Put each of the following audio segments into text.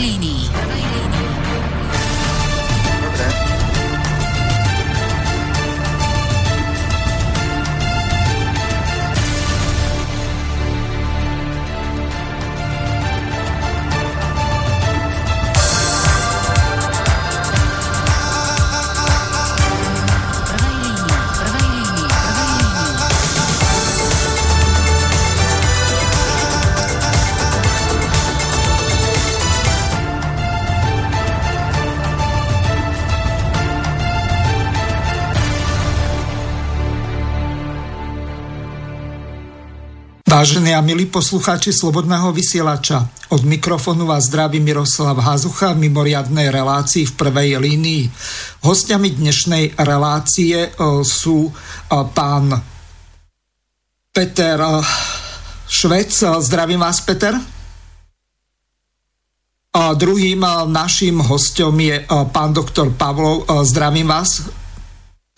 línii. Vážení a milí poslucháči Slobodného vysielača, od mikrofónu vás zdraví Miroslav Hazucha v mimoriadnej relácii v prvej línii. Hostiami dnešnej relácie e, sú e, pán Peter e, Švec. Zdravím vás, Peter. A druhým naším hostom je pán doktor Pavlov. Zdravím vás.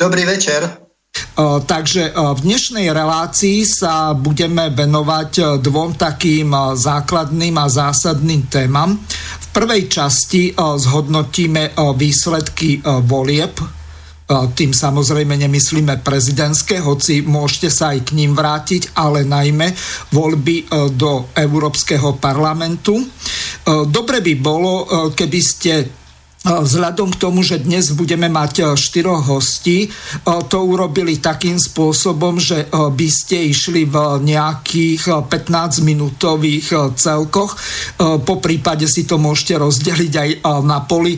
Dobrý večer. Takže v dnešnej relácii sa budeme venovať dvom takým základným a zásadným témam. V prvej časti zhodnotíme výsledky volieb, tým samozrejme nemyslíme prezidentské, hoci môžete sa aj k ním vrátiť, ale najmä voľby do Európskeho parlamentu. Dobre by bolo, keby ste Vzhľadom k tomu, že dnes budeme mať e, štyroch hostí, e, to urobili takým spôsobom, že e, by ste išli v nejakých 15-minútových celkoch. Po prípade si to môžete rozdeliť aj na poli.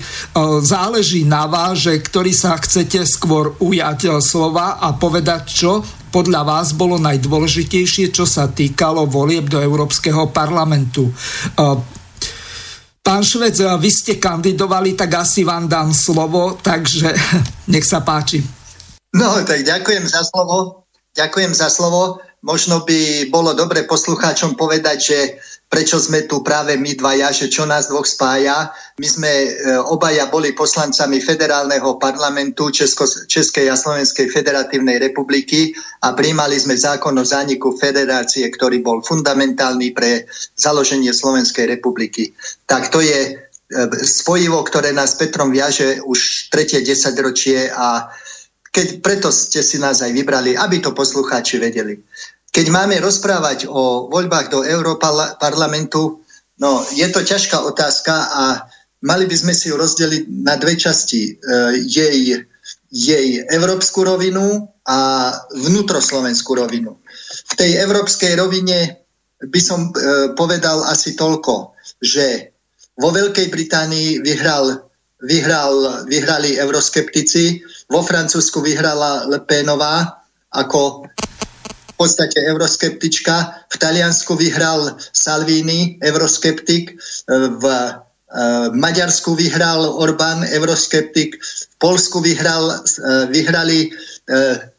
Záleží na vás, že ktorý sa chcete skôr ujať slova a povedať, čo podľa vás bolo najdôležitejšie, čo sa týkalo volieb do Európskeho parlamentu. Pán Švec, vy ste kandidovali, tak asi vám dám slovo, takže nech sa páči. No, tak ďakujem za slovo. Ďakujem za slovo. Možno by bolo dobre poslucháčom povedať, že prečo sme tu práve my dvaja, že čo nás dvoch spája. My sme e, obaja boli poslancami federálneho parlamentu Česko, Českej a Slovenskej federatívnej republiky a príjmali sme zákon o zániku federácie, ktorý bol fundamentálny pre založenie Slovenskej republiky. Tak to je e, spojivo, ktoré nás Petrom viaže už tretie desaťročie a keď preto ste si nás aj vybrali, aby to poslucháči vedeli. Keď máme rozprávať o voľbách do Európarlamentu, no je to ťažká otázka a mali by sme si ju rozdeliť na dve časti. E, jej, jej európsku rovinu a vnútroslovenskú rovinu. V tej európskej rovine by som e, povedal asi toľko, že vo Veľkej Británii vyhral, vyhral, vyhrali euroskeptici, vo Francúzsku vyhrala Le Penová ako v podstate euroskeptička. V Taliansku vyhral Salvini, euroskeptik. E, v e, Maďarsku vyhral Orbán, euroskeptik. V Polsku vyhral, e, vyhrali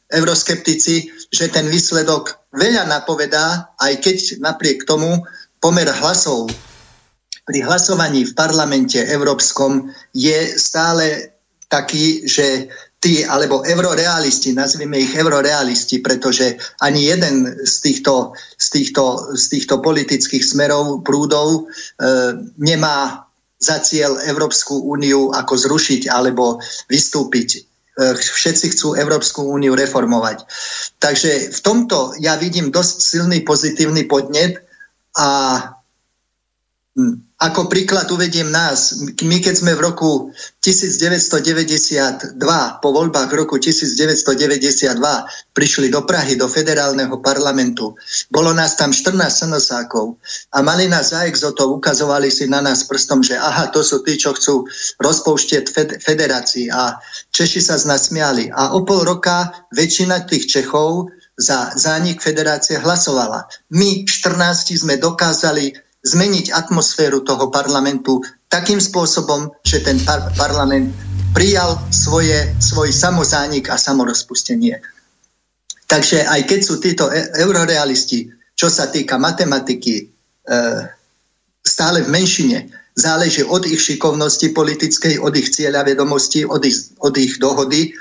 euroskeptici, že ten výsledok veľa napovedá, aj keď napriek tomu pomer hlasov pri hlasovaní v parlamente európskom je stále taký, že tí, alebo eurorealisti, nazvime ich eurorealisti, pretože ani jeden z týchto, z týchto, z týchto politických smerov, prúdov e, nemá za cieľ Európsku úniu ako zrušiť alebo vystúpiť. E, všetci chcú Európsku úniu reformovať. Takže v tomto ja vidím dosť silný pozitívny podnet a hm, ako príklad uvediem nás. My keď sme v roku 1992, po voľbách roku 1992 prišli do Prahy, do federálneho parlamentu, bolo nás tam 14 snosákov a mali nás za exotov, ukazovali si na nás prstom, že aha, to sú tí, čo chcú rozpouštieť fed- federácii a Češi sa z nás smiali. A o pol roka väčšina tých Čechov za zánik federácie hlasovala. My 14 sme dokázali zmeniť atmosféru toho parlamentu takým spôsobom, že ten par- parlament prijal svoje, svoj samozánik a samorozpustenie. Takže aj keď sú títo e- eurorealisti, čo sa týka matematiky, e, stále v menšine, záleží od ich šikovnosti politickej, od ich cieľa vedomosti, od ich, od ich dohody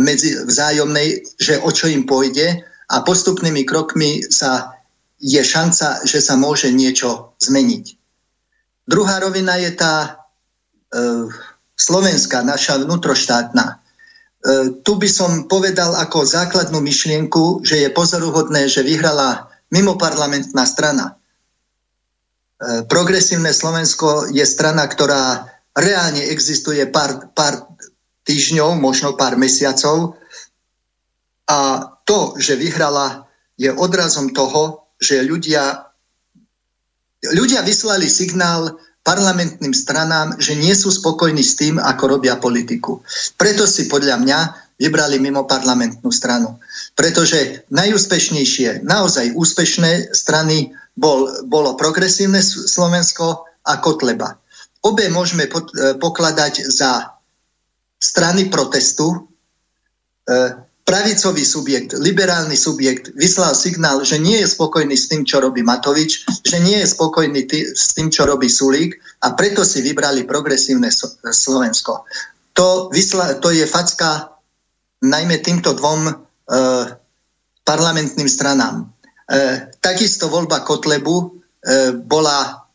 medzi vzájomnej, že o čo im pôjde a postupnými krokmi sa je šanca, že sa môže niečo zmeniť. Druhá rovina je tá e, slovenská, naša vnútroštátna. E, tu by som povedal ako základnú myšlienku, že je pozoruhodné, že vyhrala mimoparlamentná strana. E, progresívne Slovensko je strana, ktorá reálne existuje pár, pár týždňov, možno pár mesiacov. A to, že vyhrala, je odrazom toho, že ľudia, ľudia vyslali signál parlamentným stranám, že nie sú spokojní s tým, ako robia politiku. Preto si podľa mňa vybrali mimo parlamentnú stranu. Pretože najúspešnejšie, naozaj úspešné strany bol, bolo progresívne Slovensko a Kotleba. Obe môžeme e, pokladať za strany protestu. E, pravicový subjekt, liberálny subjekt vyslal signál, že nie je spokojný s tým, čo robí Matovič, že nie je spokojný tý, s tým, čo robí Sulík a preto si vybrali progresívne Slovensko. To, vysla, to je facka najmä týmto dvom e, parlamentným stranám. E, takisto voľba Kotlebu e, bola,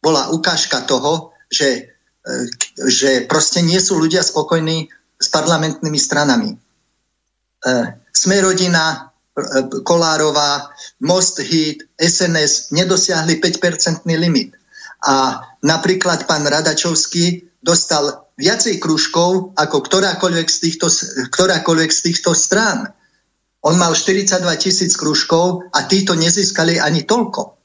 bola ukážka toho, že, e, že proste nie sú ľudia spokojní s parlamentnými stranami. E, Sme rodina, e, Kolárová, Most Hit, SNS nedosiahli 5-percentný limit. A napríklad pán Radačovský dostal viacej kružkov ako ktorákoľvek z týchto, ktorákoľvek z týchto strán. On mal 42 tisíc kružkov a títo nezískali ani toľko,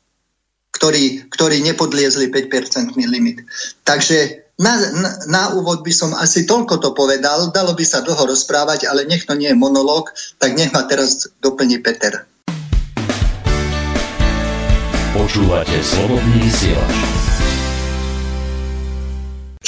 ktorí, ktorí nepodliezli 5-percentný limit. Takže na, na, na úvod by som asi toľko to povedal, dalo by sa dlho rozprávať, ale nech to nie je monológ, tak nech ma teraz doplní Peter. Počúvate slobodný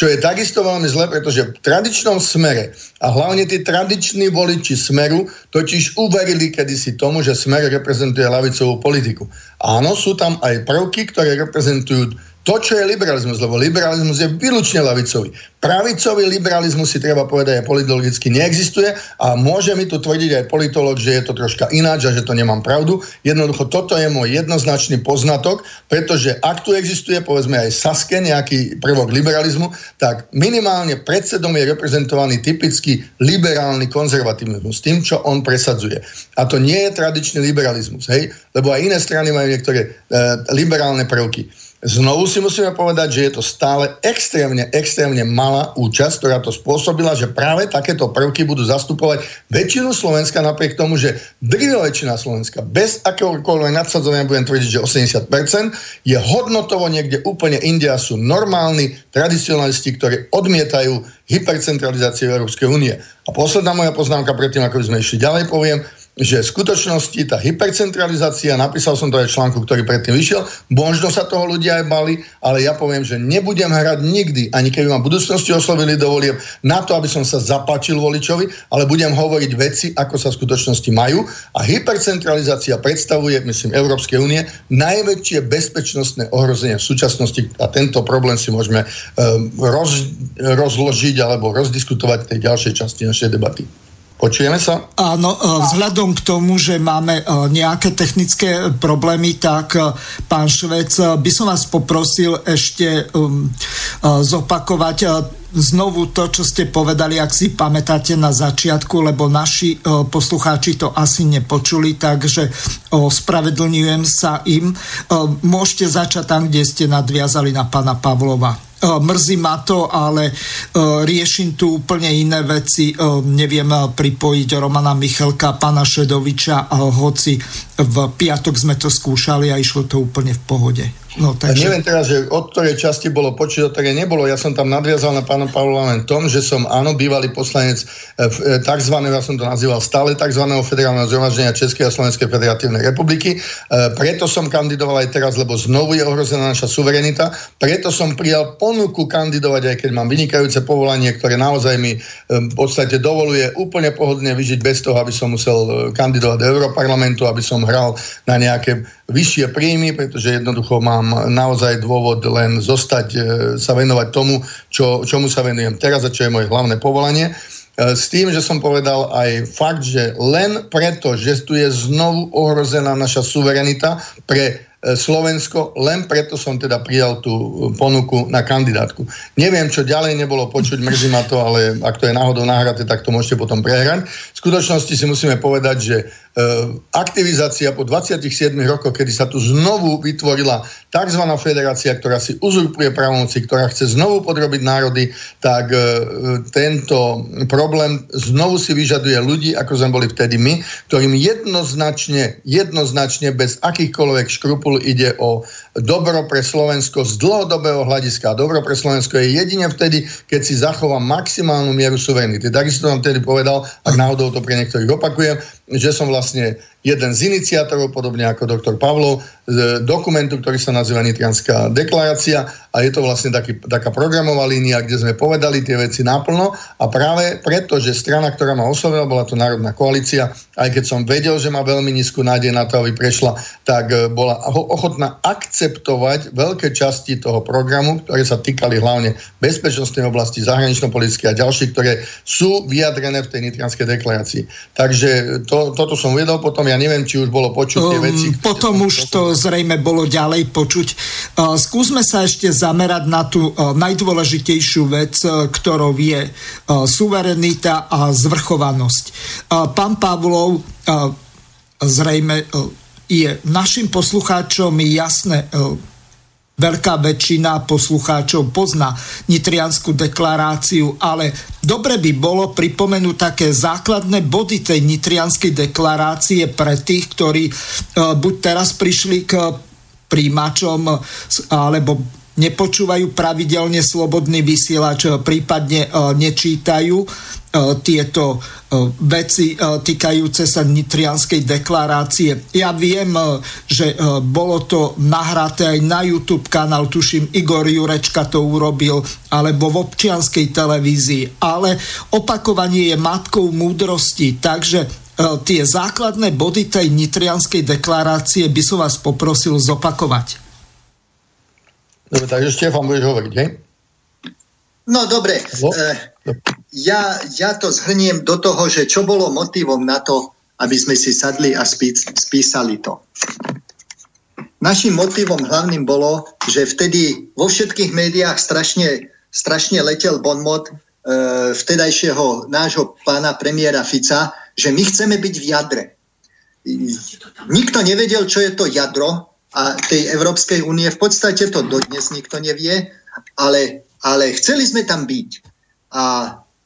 čo je takisto veľmi zle, pretože v tradičnom smere a hlavne tí tradiční voliči smeru totiž uverili kedysi tomu, že smer reprezentuje lavicovú politiku. Áno, sú tam aj prvky, ktoré reprezentujú to, čo je liberalizmus, lebo liberalizmus je výlučne lavicový. Pravicový liberalizmus si treba povedať aj politologicky neexistuje a môže mi tu tvrdiť aj politolog, že je to troška ináč a že to nemám pravdu. Jednoducho toto je môj jednoznačný poznatok, pretože ak tu existuje povedzme aj Saske nejaký prvok liberalizmu, tak minimálne predsedom je reprezentovaný typický liberálny konzervativizmus, tým, čo on presadzuje. A to nie je tradičný liberalizmus, hej? lebo aj iné strany majú niektoré e, liberálne prvky. Znovu si musíme povedať, že je to stále extrémne, extrémne malá účasť, ktorá to spôsobila, že práve takéto prvky budú zastupovať väčšinu Slovenska napriek tomu, že drvivá väčšina Slovenska bez akéhokoľvek nadsadzovania budem tvrdiť, že 80% je hodnotovo niekde úplne India sú normálni tradicionalisti, ktorí odmietajú hypercentralizáciu Európskej únie. A posledná moja poznámka predtým, ako by sme išli ďalej, poviem, že v skutočnosti tá hypercentralizácia, napísal som to aj v článku, ktorý predtým vyšiel, možno sa toho ľudia aj bali, ale ja poviem, že nebudem hrať nikdy, ani keby ma v budúcnosti oslovili do na to, aby som sa zapáčil voličovi, ale budem hovoriť veci, ako sa v skutočnosti majú a hypercentralizácia predstavuje, myslím, Európskej únie najväčšie bezpečnostné ohrozenie v súčasnosti a tento problém si môžeme um, roz, rozložiť alebo rozdiskutovať v tej ďalšej časti našej debaty. Počujeme sa? Áno, e, vzhľadom k tomu, že máme e, nejaké technické problémy, tak e, pán Švec, by som vás poprosil ešte um, zopakovať znovu to, čo ste povedali, ak si pamätáte na začiatku, lebo naši poslucháči to asi nepočuli, takže spravedlňujem sa im. Môžete začať tam, kde ste nadviazali na pána Pavlova. E, mrzí ma to, ale e, riešim tu úplne iné veci. E, neviem pripojiť Romana Michalka, pána Šedoviča, hoci v piatok sme to skúšali a išlo to úplne v pohode. No, takže... Neviem teraz, že od ktorej časti bolo počuť, od ktorej nebolo. Ja som tam nadviazal na pána Pavlova len tom, že som áno, bývalý poslanec tzv. ja som to nazýval stále tzv. federálneho zhromaždenia Českej a Slovenskej federatívnej republiky. Preto som kandidoval aj teraz, lebo znovu je ohrozená naša suverenita. Preto som prijal ponuku kandidovať, aj keď mám vynikajúce povolanie, ktoré naozaj mi v podstate dovoluje úplne pohodlne vyžiť bez toho, aby som musel e, kandidovať do Európarlamentu, aby som hral na nejaké vyššie príjmy, pretože jednoducho mám naozaj dôvod len zostať, e, sa venovať tomu, čo, čomu sa venujem teraz a čo je moje hlavné povolanie. E, s tým, že som povedal aj fakt, že len preto, že tu je znovu ohrozená naša suverenita pre Slovensko, len preto som teda prijal tú ponuku na kandidátku. Neviem, čo ďalej nebolo počuť, mrzí ma to, ale ak to je náhodou nahraté, tak to môžete potom prehrať. V skutočnosti si musíme povedať, že aktivizácia po 27 rokoch, kedy sa tu znovu vytvorila tzv. federácia, ktorá si uzurpuje pravomoci, ktorá chce znovu podrobiť národy, tak tento problém znovu si vyžaduje ľudí, ako sme boli vtedy my, ktorým jednoznačne, jednoznačne bez akýchkoľvek škrupul ide o dobro pre Slovensko z dlhodobého hľadiska. Dobro pre Slovensko je jedine vtedy, keď si zachová maximálnu mieru suverenity. Takisto som vtedy povedal, ak náhodou to pre niektorých opakujem, že som vlastne jeden z iniciátorov, podobne ako doktor Pavlov, z dokumentu, ktorý sa nazýva Nitrianská deklarácia a je to vlastne taký, taká programová línia, kde sme povedali tie veci naplno a práve preto, že strana, ktorá ma oslovila, bola to Národná koalícia, aj keď som vedel, že má veľmi nízku nádej na to, aby prešla, tak e, bola ochotná akceptovať veľké časti toho programu, ktoré sa týkali hlavne bezpečnostnej oblasti, zahranično-politické a ďalšie, ktoré sú vyjadrené v tej Nitrianskej deklarácii. Takže to, toto som uvedol potom ja neviem, či už bolo počuť tie um, veci. Um, potom už to zrejme bolo ďalej počuť. Uh, skúsme sa ešte zamerať na tú uh, najdôležitejšiu vec, uh, ktorou je uh, suverenita a zvrchovanosť. Uh, pán Pavlov uh, zrejme uh, je našim poslucháčom jasné, uh, veľká väčšina poslucháčov pozná Nitrianskú deklaráciu, ale dobre by bolo pripomenúť také základné body tej Nitrianskej deklarácie pre tých, ktorí e, buď teraz prišli k príjimačom alebo nepočúvajú pravidelne slobodný vysielač, prípadne e, nečítajú E, tieto e, veci e, týkajúce sa Nitrianskej deklarácie. Ja viem, že bolo to nahraté aj na YouTube kanál, tuším Igor Jurečka to urobil, alebo v občianskej televízii, ale opakovanie je matkou múdrosti, takže tie základné body tej Nitrianskej deklarácie by som vás poprosil zopakovať. Dobre, takže Štefan budeš hovoriť, hej? No dobre, ja, ja to zhrniem do toho, že čo bolo motivom na to, aby sme si sadli a spí, spísali to. Našim motivom hlavným bolo, že vtedy vo všetkých médiách strašne, strašne letel bonmot e, vtedajšieho nášho pána premiéra Fica, že my chceme byť v jadre. Nikto nevedel, čo je to jadro a tej Európskej únie. V podstate to dodnes nikto nevie, ale, ale chceli sme tam byť. A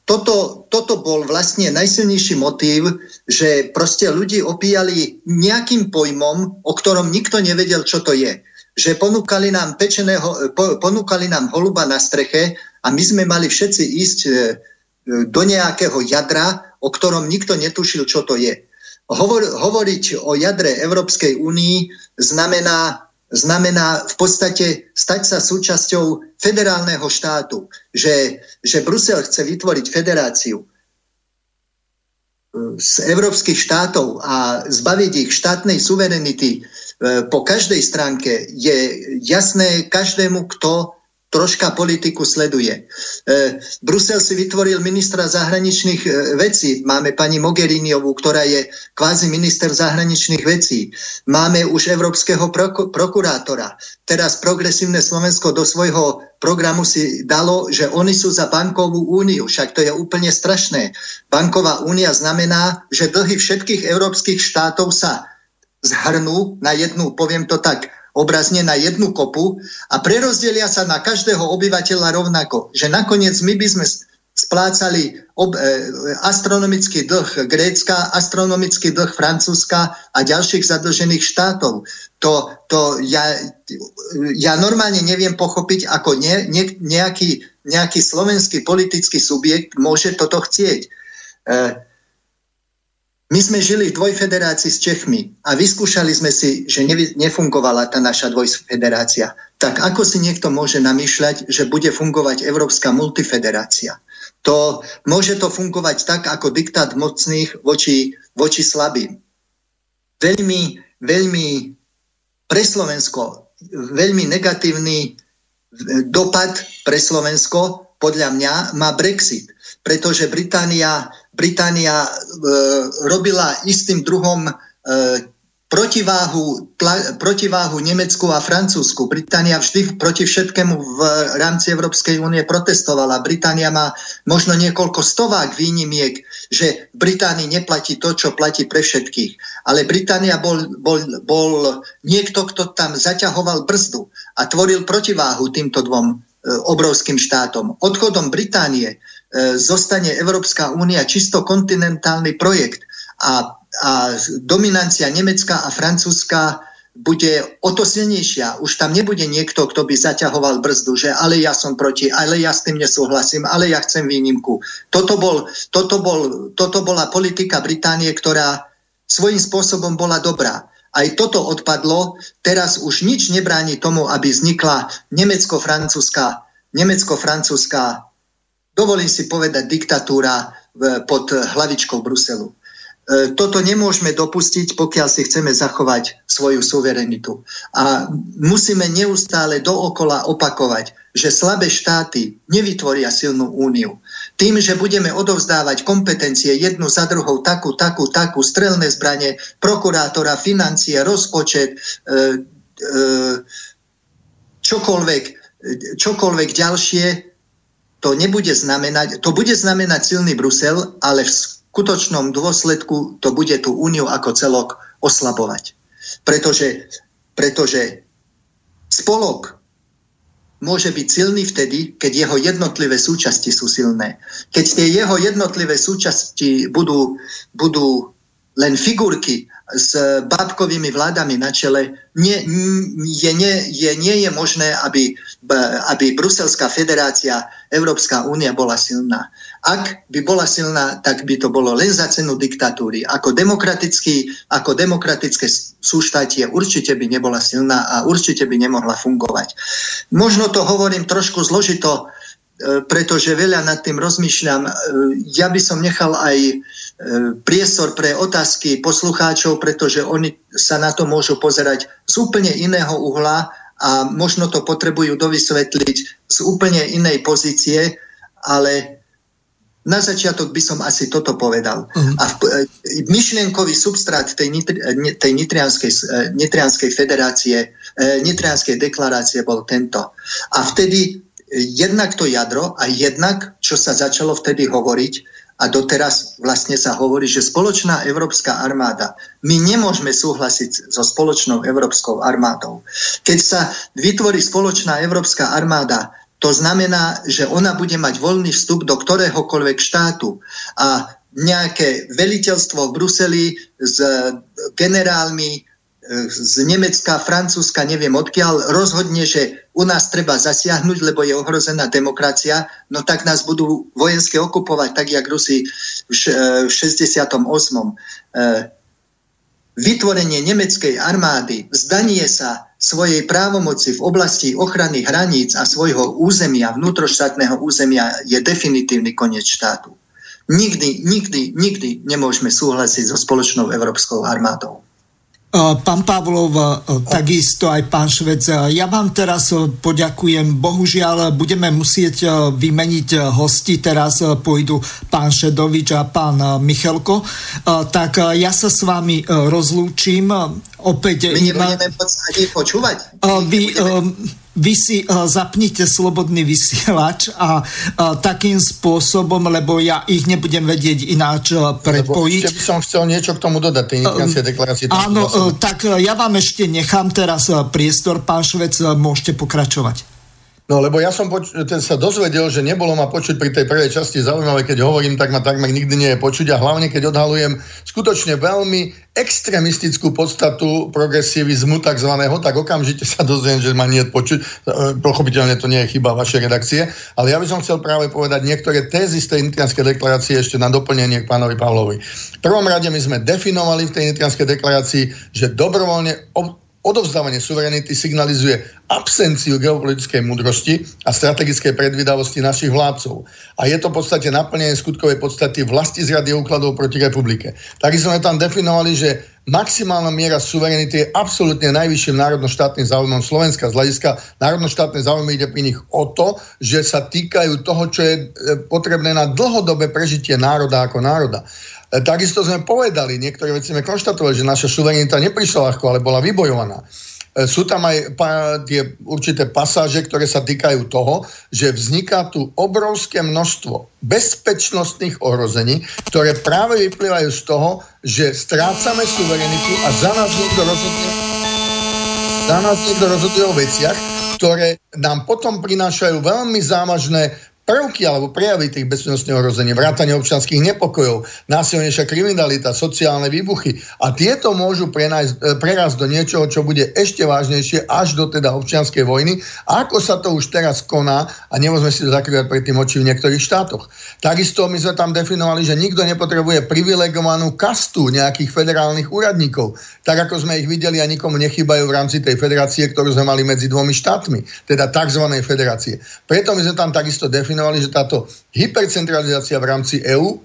toto, toto bol vlastne najsilnejší motív, že proste ľudí opíjali nejakým pojmom, o ktorom nikto nevedel, čo to je. Že ponúkali nám, pečeného, po, ponúkali nám holuba na streche a my sme mali všetci ísť e, do nejakého jadra, o ktorom nikto netušil, čo to je. Hovor, hovoriť o jadre Európskej únii znamená znamená v podstate stať sa súčasťou federálneho štátu. Že, že Brusel chce vytvoriť federáciu e, z európskych štátov a zbaviť ich štátnej suverenity e, po každej stránke je jasné každému, kto troška politiku sleduje. E, Brusel si vytvoril ministra zahraničných e, vecí. Máme pani Mogheriniovú, ktorá je kvázi minister zahraničných vecí. Máme už európskeho prok- prokurátora. Teraz progresívne Slovensko do svojho programu si dalo, že oni sú za bankovú úniu. Však to je úplne strašné. Banková únia znamená, že dlhy všetkých európskych štátov sa zhrnú na jednu, poviem to tak, obrazne na jednu kopu a prerozdelia sa na každého obyvateľa rovnako. Že nakoniec my by sme splácali ob, e, astronomický dlh Grécka, astronomický dlh Francúzska a ďalších zadlžených štátov. To, to ja, ja normálne neviem pochopiť, ako ne, ne, nejaký, nejaký slovenský politický subjekt môže toto chcieť. E, my sme žili v dvojfederácii s Čechmi a vyskúšali sme si, že nefungovala tá naša dvojfederácia. Tak ako si niekto môže namýšľať, že bude fungovať Európska multifederácia? To, môže to fungovať tak, ako diktát mocných voči, voči slabým. Veľmi, veľmi pre Slovensko, veľmi negatívny dopad pre Slovensko podľa mňa má Brexit, pretože Británia Británia e, robila istým druhom e, protiváhu, tla, protiváhu Nemecku a Francúzsku. Británia vždy proti všetkému v rámci Európskej únie protestovala. Británia má možno niekoľko stovák výnimiek, že v Británii neplatí to, čo platí pre všetkých. Ale Británia bol, bol, bol niekto, kto tam zaťahoval brzdu a tvoril protiváhu týmto dvom e, obrovským štátom. Odchodom Británie zostane Európska únia čisto kontinentálny projekt a a dominancia Nemecka a Francúzska bude o to silnejšia. Už tam nebude niekto, kto by zaťahoval brzdu, že ale ja som proti, ale ja s tým nesúhlasím, ale ja chcem výnimku. Toto, bol, toto, bol, toto bola politika Británie, ktorá svojím spôsobom bola dobrá. Aj toto odpadlo, teraz už nič nebráni tomu, aby vznikla nemecko-francúzska, nemecko-francúzska, dovolím si povedať, diktatúra pod hlavičkou Bruselu. E, toto nemôžeme dopustiť, pokiaľ si chceme zachovať svoju suverenitu. A musíme neustále dookola opakovať, že slabé štáty nevytvoria silnú úniu. Tým, že budeme odovzdávať kompetencie jednu za druhou, takú, takú, takú, strelné zbranie, prokurátora, financie, rozpočet, e, e, čokoľvek, čokoľvek ďalšie, to nebude znamenať, to bude znamenať silný Brusel, ale v skutočnom dôsledku to bude tú úniu ako celok oslabovať. Pretože, pretože spolok môže byť silný vtedy, keď jeho jednotlivé súčasti sú silné. Keď tie jeho jednotlivé súčasti budú, budú len figurky s bábkovými vládami na čele, nie, je, nie, je, nie je možné, aby, aby Bruselská federácia, Európska únia bola silná. Ak by bola silná, tak by to bolo len za cenu diktatúry. Ako, demokratický, ako demokratické súštátie určite by nebola silná a určite by nemohla fungovať. Možno to hovorím trošku zložito, e, pretože veľa nad tým rozmýšľam. E, ja by som nechal aj e, priestor pre otázky poslucháčov, pretože oni sa na to môžu pozerať z úplne iného uhla a možno to potrebujú dovysvetliť z úplne inej pozície, ale na začiatok by som asi toto povedal. Uh-huh. A v, e, myšlienkový substrát tej, nitri, e, tej nitrianskej, e, nitrianskej federácie, nitrianskej deklarácie bol tento. A vtedy jednak to jadro a jednak, čo sa začalo vtedy hovoriť, a doteraz vlastne sa hovorí, že spoločná európska armáda, my nemôžeme súhlasiť so spoločnou európskou armádou. Keď sa vytvorí spoločná európska armáda, to znamená, že ona bude mať voľný vstup do ktoréhokoľvek štátu a nejaké veliteľstvo v Bruseli s generálmi z Nemecka, Francúzska, neviem odkiaľ, rozhodne, že u nás treba zasiahnuť, lebo je ohrozená demokracia, no tak nás budú vojenské okupovať, tak jak Rusi v 68 vytvorenie nemeckej armády, vzdanie sa svojej právomoci v oblasti ochrany hraníc a svojho územia, vnútroštátneho územia je definitívny koniec štátu. Nikdy, nikdy, nikdy nemôžeme súhlasiť so spoločnou európskou armádou. Pán Pavlov, takisto aj pán Švec. Ja vám teraz poďakujem. Bohužiaľ, budeme musieť vymeniť hosti. Teraz pôjdu pán Šedovič a pán Michalko. Tak ja sa s vami rozlúčim. Opäť... My nebudeme počúvať. Vy, vy si uh, zapnite slobodný vysielač a uh, takým spôsobom, lebo ja ich nebudem vedieť ináč uh, predpojiť. Lebo by som chcel niečo k tomu dodať, tej uh, deklarácii. Áno, uh, tak uh, ja vám ešte nechám teraz uh, priestor, pán Švec, uh, môžete pokračovať. No lebo ja som poč- ten sa dozvedel, že nebolo ma počuť pri tej prvej časti zaujímavé, keď hovorím, tak ma takmer nikdy nie je počuť a hlavne keď odhalujem skutočne veľmi extremistickú podstatu progresivizmu takzvaného, tak okamžite sa dozviem, že ma nie je počuť. E, pochopiteľne to nie je chyba vašej redakcie, ale ja by som chcel práve povedať niektoré tézy z tej nitrianskej deklarácie ešte na doplnenie k pánovi Pavlovi. V prvom rade my sme definovali v tej nitrianskej deklarácii, že dobrovoľne ob- odovzdávanie suverenity signalizuje absenciu geopolitickej múdrosti a strategickej predvydavosti našich vládcov. A je to v podstate naplnenie skutkovej podstaty vlasti zrady úkladov proti republike. Takisto sme tam definovali, že maximálna miera suverenity je absolútne najvyšším národnoštátnym záujmom Slovenska. Z hľadiska národnoštátnej záujmy ide pri nich o to, že sa týkajú toho, čo je e, potrebné na dlhodobé prežitie národa ako národa. Takisto sme povedali, niektoré veci sme konštatovali, že naša suverenita neprišla ľahko, ale bola vybojovaná. E, sú tam aj tie určité pasáže, ktoré sa týkajú toho, že vzniká tu obrovské množstvo bezpečnostných ohrození, ktoré práve vyplývajú z toho, že strácame suverenitu a za nás niekto rozhodne za nás niekto rozhoduje o veciach, ktoré nám potom prinášajú veľmi závažné prvky alebo prejavy tých bezpečnostných ohrození, vrátanie občanských nepokojov, násilnejšia kriminalita, sociálne výbuchy a tieto môžu prenajsť, e, prerásť do niečoho, čo bude ešte vážnejšie až do teda občianskej vojny. Ako sa to už teraz koná a nemôžeme si to zakrývať pred tým oči v niektorých štátoch. Takisto my sme tam definovali, že nikto nepotrebuje privilegovanú kastu nejakých federálnych úradníkov, tak ako sme ich videli a nikomu nechybajú v rámci tej federácie, ktorú sme mali medzi dvomi štátmi, teda tzv. federácie. Preto my sme tam takisto definovali definovali, že táto hypercentralizácia v rámci EÚ e,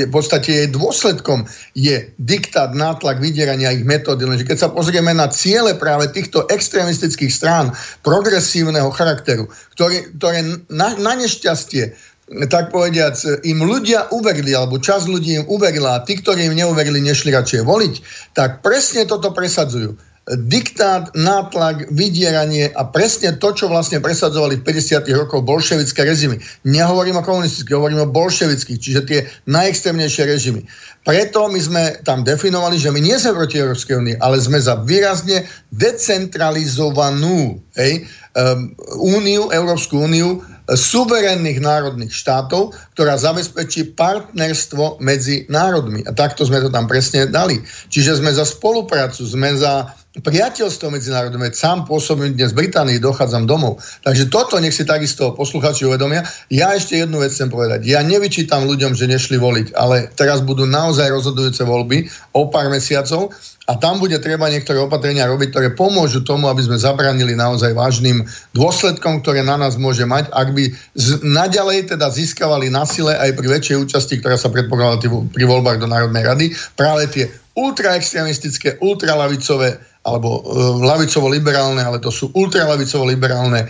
je, v podstate jej dôsledkom je diktát, nátlak, vydierania ich metódy. Lenže keď sa pozrieme na ciele práve týchto extrémistických strán progresívneho charakteru, ktoré, ktoré na, na nešťastie tak povediac, im ľudia uverili, alebo čas ľudí im uverila a tí, ktorí im neuverili, nešli radšej voliť, tak presne toto presadzujú diktát, nátlak, vydieranie a presne to, čo vlastne presadzovali v 50. rokoch bolševické režimy. Nehovorím o komunistických, hovorím o bolševických, čiže tie najextrémnejšie režimy. Preto my sme tam definovali, že my nie sme proti Európskej únii, ale sme za výrazne decentralizovanú hej, um, úniu, Európsku úniu, suverénnych národných štátov, ktorá zabezpečí partnerstvo medzi národmi. A takto sme to tam presne dali. Čiže sme za spoluprácu, sme za priateľstvo medzinárodné, sám pôsobím dnes v Británii, dochádzam domov. Takže toto nech si takisto posluchači uvedomia. Ja ešte jednu vec chcem povedať. Ja nevyčítam ľuďom, že nešli voliť, ale teraz budú naozaj rozhodujúce voľby o pár mesiacov a tam bude treba niektoré opatrenia robiť, ktoré pomôžu tomu, aby sme zabranili naozaj vážnym dôsledkom, ktoré na nás môže mať, ak by z, naďalej teda získavali na sile aj pri väčšej účasti, ktorá sa predpokladá pri voľbách do Národnej rady, práve tie ultraextremistické, ultralavicové alebo e, lavicovo-liberálne, ale to sú ultralavicovo-liberálne e,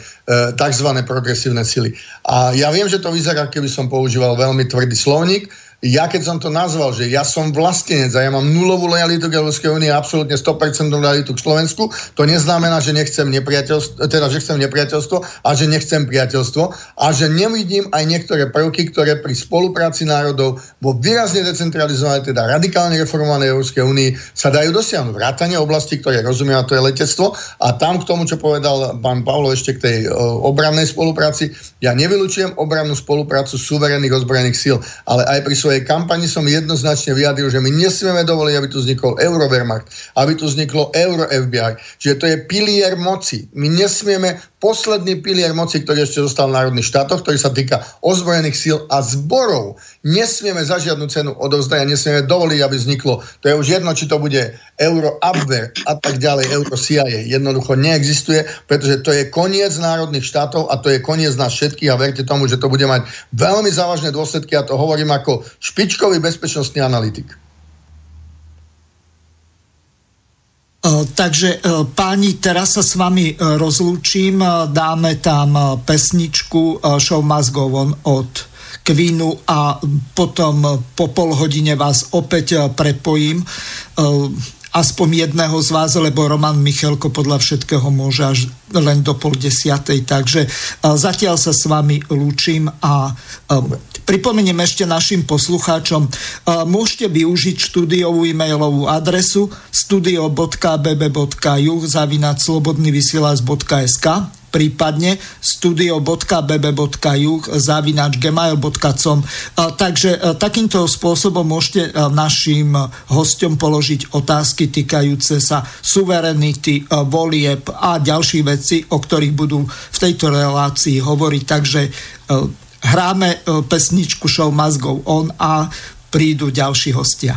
tzv. progresívne sily. A ja viem, že to vyzerá, keby som používal veľmi tvrdý slovník, ja keď som to nazval, že ja som vlastenec a ja mám nulovú lojalitu k Európskej únie a absolútne 100% lojalitu k Slovensku, to neznamená, že nechcem nepriateľstvo, teda, že chcem nepriateľstvo a že nechcem priateľstvo a že nevidím aj niektoré prvky, ktoré pri spolupráci národov vo výrazne decentralizovanej, teda radikálne reformovanej Európskej únii sa dajú dosiahnuť. Vrátanie oblasti, ktoré rozumiem, a to je letectvo. A tam k tomu, čo povedal pán Pavlo ešte k tej obrannej spolupráci, ja nevylučujem obrannú spoluprácu suverénnych ozbrojených síl, ale aj pri svojej svojej kampani som jednoznačne vyjadril, že my nesmieme dovoliť, aby tu vznikol Eurovermacht, aby tu vzniklo Euro FBI. Čiže to je pilier moci. My nesmieme posledný pilier moci, ktorý ešte zostal v národných štátoch, ktorý sa týka ozbrojených síl a zborov. Nesmieme za žiadnu cenu odovzdať a nesmieme dovoliť, aby vzniklo. To je už jedno, či to bude Euro Abwehr a tak ďalej, Euro CIA. Jednoducho neexistuje, pretože to je koniec národných štátov a to je koniec nás všetkých a verte tomu, že to bude mať veľmi závažné dôsledky a to hovorím ako špičkový bezpečnostný analytik. E, takže e, páni, teraz sa s vami e, rozlúčim, dáme tam pesničku Show Must Go On od Queenu a potom po pol hodine vás opäť prepojím. Aspoň jedného z vás, lebo Roman Michelko podľa všetkého môže až len do pol desiatej. Takže zatiaľ sa s vami lúčim a pripomeniem ešte našim poslucháčom, môžete využiť štúdiovú e-mailovú adresu studio.bb.juh zavinať slobodnyvysielac.sk prípadne studio.bb.juh zavinač gmail.com. Takže e, takýmto spôsobom môžete e, našim hostom položiť otázky týkajúce sa suverenity, e, volieb a ďalších vecí, o ktorých budú v tejto relácii hovoriť. Takže hráme pesničku Show Must Go On a prídu ďalší hostia.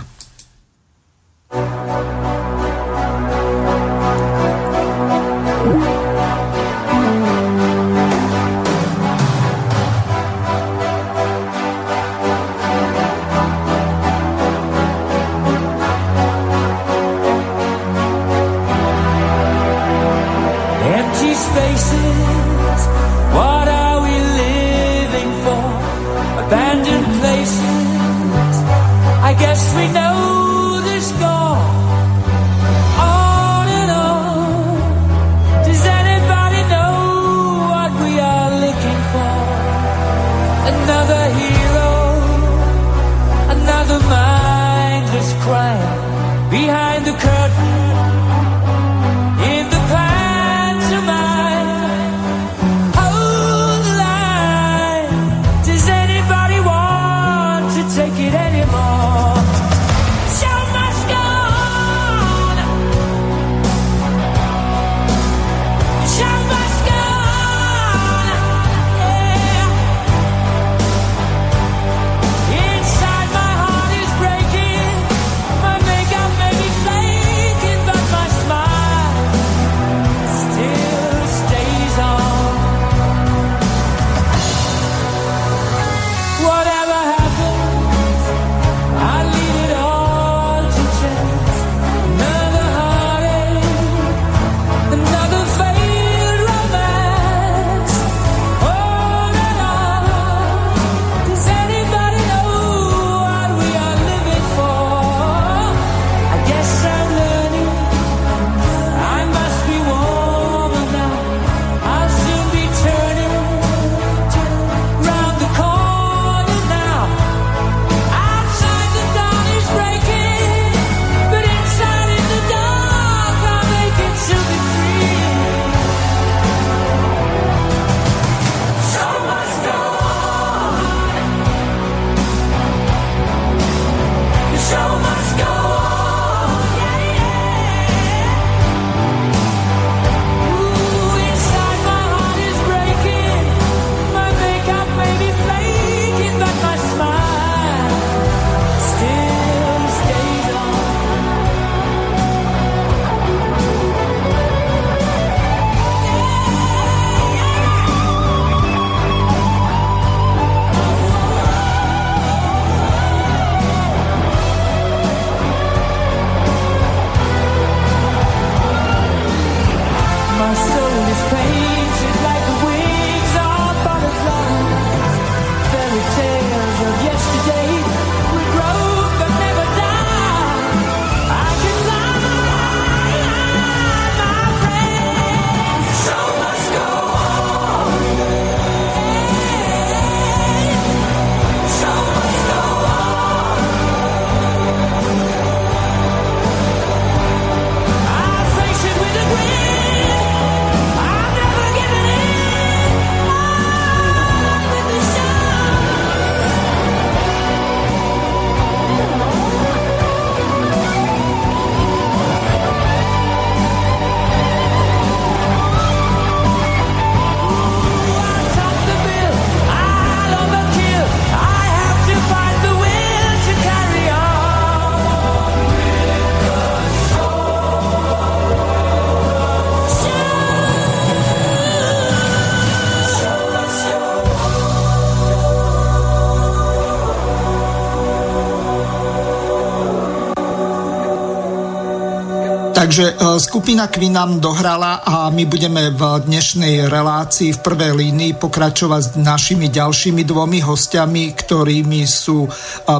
Takže e, skupina Queen nám dohrala a my budeme v dnešnej relácii v prvej línii pokračovať s našimi ďalšími dvomi hostiami, ktorými sú e,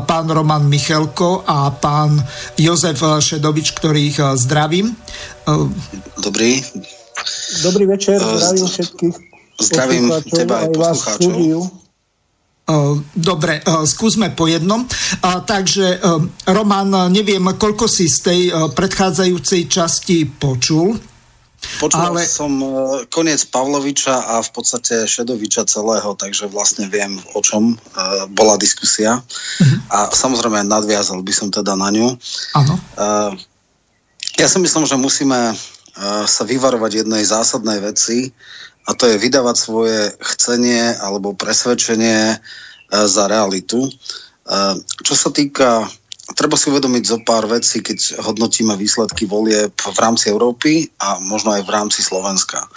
pán Roman Michelko a pán Jozef Šedovič, ktorých e, zdravím. Dobrý. Dobrý večer, zdravím všetkých. Zdravím teba aj poslucháčov. Dobre, skúsme po jednom. Takže, Roman, neviem, koľko si z tej predchádzajúcej časti počul. Počul ale... som e, koniec Pavloviča a v podstate Šedoviča celého, takže vlastne viem, o čom e, bola diskusia. Uh-huh. A samozrejme nadviazal by som teda na ňu. Áno. Ja si myslím, že musíme sa vyvarovať jednej zásadnej veci, a to je vydávať svoje chcenie alebo presvedčenie za realitu. E, čo sa týka, treba si uvedomiť zo pár vecí, keď hodnotíme výsledky volie v rámci Európy a možno aj v rámci Slovenska. E,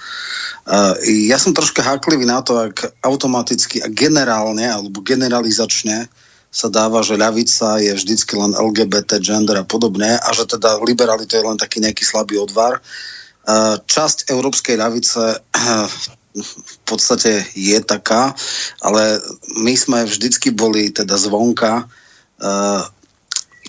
ja som troška háklivý na to, ak automaticky a generálne alebo generalizačne sa dáva, že ľavica je vždycky len LGBT, gender a podobne a že teda liberalita je len taký nejaký slabý odvar. Uh, Časť európskej ľavice v podstate je taká, ale my sme vždycky boli teda zvonka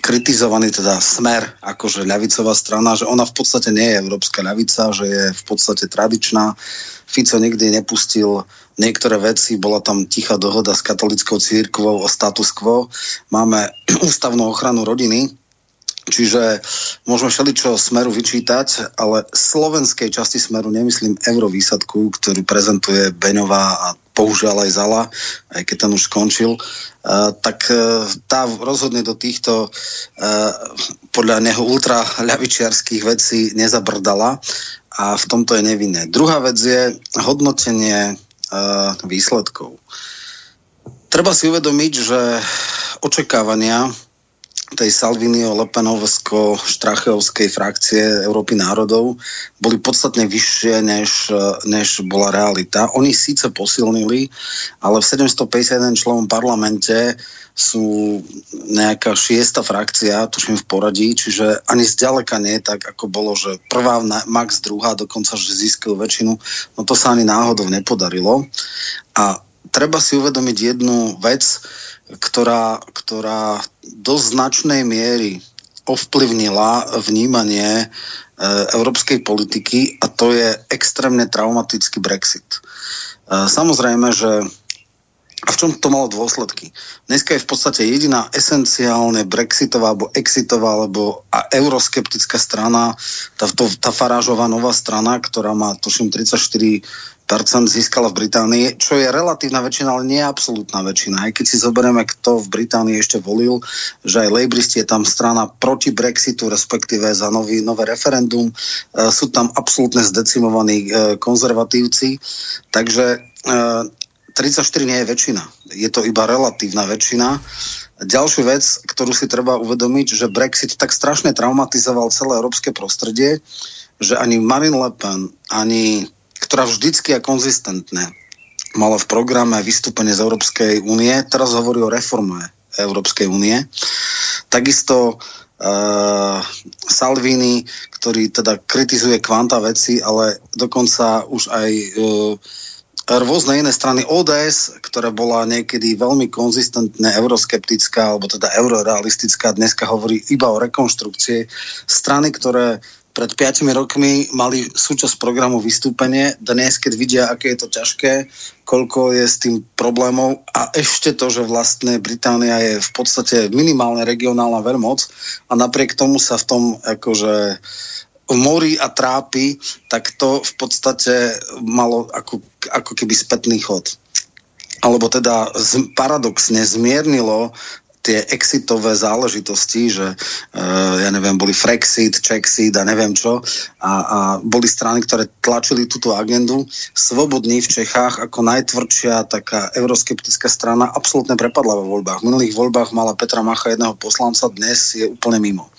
kritizovaný teda smer, akože ľavicová strana, že ona v podstate nie je európska ľavica, že je v podstate tradičná. Fico nikdy nepustil niektoré veci, bola tam tichá dohoda s katolickou církvou o status quo. Máme ústavnú ochranu rodiny, Čiže môžeme všeličo Smeru vyčítať, ale slovenskej časti Smeru nemyslím eurovýsadku, ktorú prezentuje Beňová a bohužiaľ aj Zala, aj keď ten už skončil, uh, tak uh, tá rozhodne do týchto uh, podľa neho ultra ľavičiarských vecí nezabrdala a v tomto je nevinné. Druhá vec je hodnotenie výsledkov. Treba si uvedomiť, že očakávania tej Salvinio-Lepenovsko-Štracheovskej frakcie Európy národov boli podstatne vyššie, než, než bola realita. Oni síce posilnili, ale v 751 členom parlamente sú nejaká šiesta frakcia, tuším v poradí, čiže ani zďaleka nie tak, ako bolo, že prvá, max druhá, dokonca, že získajú väčšinu. No to sa ani náhodou nepodarilo. A treba si uvedomiť jednu vec, ktorá, ktorá do značnej miery ovplyvnila vnímanie e, európskej politiky a to je extrémne traumatický Brexit. E, samozrejme, že a v čom to malo dôsledky? Dneska je v podstate jediná esenciálne brexitová alebo exitová alebo a euroskeptická strana, tá, to, tá Farážová nová strana, ktorá má tuším 34 získala v Británii, čo je relatívna väčšina, ale nie absolútna väčšina. Aj keď si zoberieme, kto v Británii ešte volil, že aj Labouristi je tam strana proti Brexitu, respektíve za nový, nové referendum, e, sú tam absolútne zdecimovaní e, konzervatívci, takže e, 34 nie je väčšina. Je to iba relatívna väčšina. Ďalšiu vec, ktorú si treba uvedomiť, že Brexit tak strašne traumatizoval celé európske prostredie, že ani Marine Le Pen, ani, ktorá vždycky a konzistentne mala v programe vystúpenie z Európskej únie, teraz hovorí o reforme Európskej únie. Takisto uh, Salvini, ktorý teda kritizuje kvanta veci, ale dokonca už aj uh, rôzne iné strany. ODS, ktorá bola niekedy veľmi konzistentne euroskeptická, alebo teda eurorealistická, dneska hovorí iba o rekonštrukcie. Strany, ktoré pred 5 rokmi mali súčasť programu vystúpenie, dnes, keď vidia, aké je to ťažké, koľko je s tým problémov a ešte to, že vlastne Británia je v podstate minimálne regionálna veľmoc a napriek tomu sa v tom akože mori a trápi, tak to v podstate malo ako, ako keby spätný chod. Alebo teda paradoxne zmiernilo tie exitové záležitosti, že uh, ja neviem, boli Frexit, Czexit a neviem čo a, a boli strany, ktoré tlačili túto agendu. Svobodní v Čechách ako najtvrdšia taká euroskeptická strana absolútne prepadla vo voľbách. V minulých voľbách mala Petra Macha jedného poslanca, dnes je úplne mimo.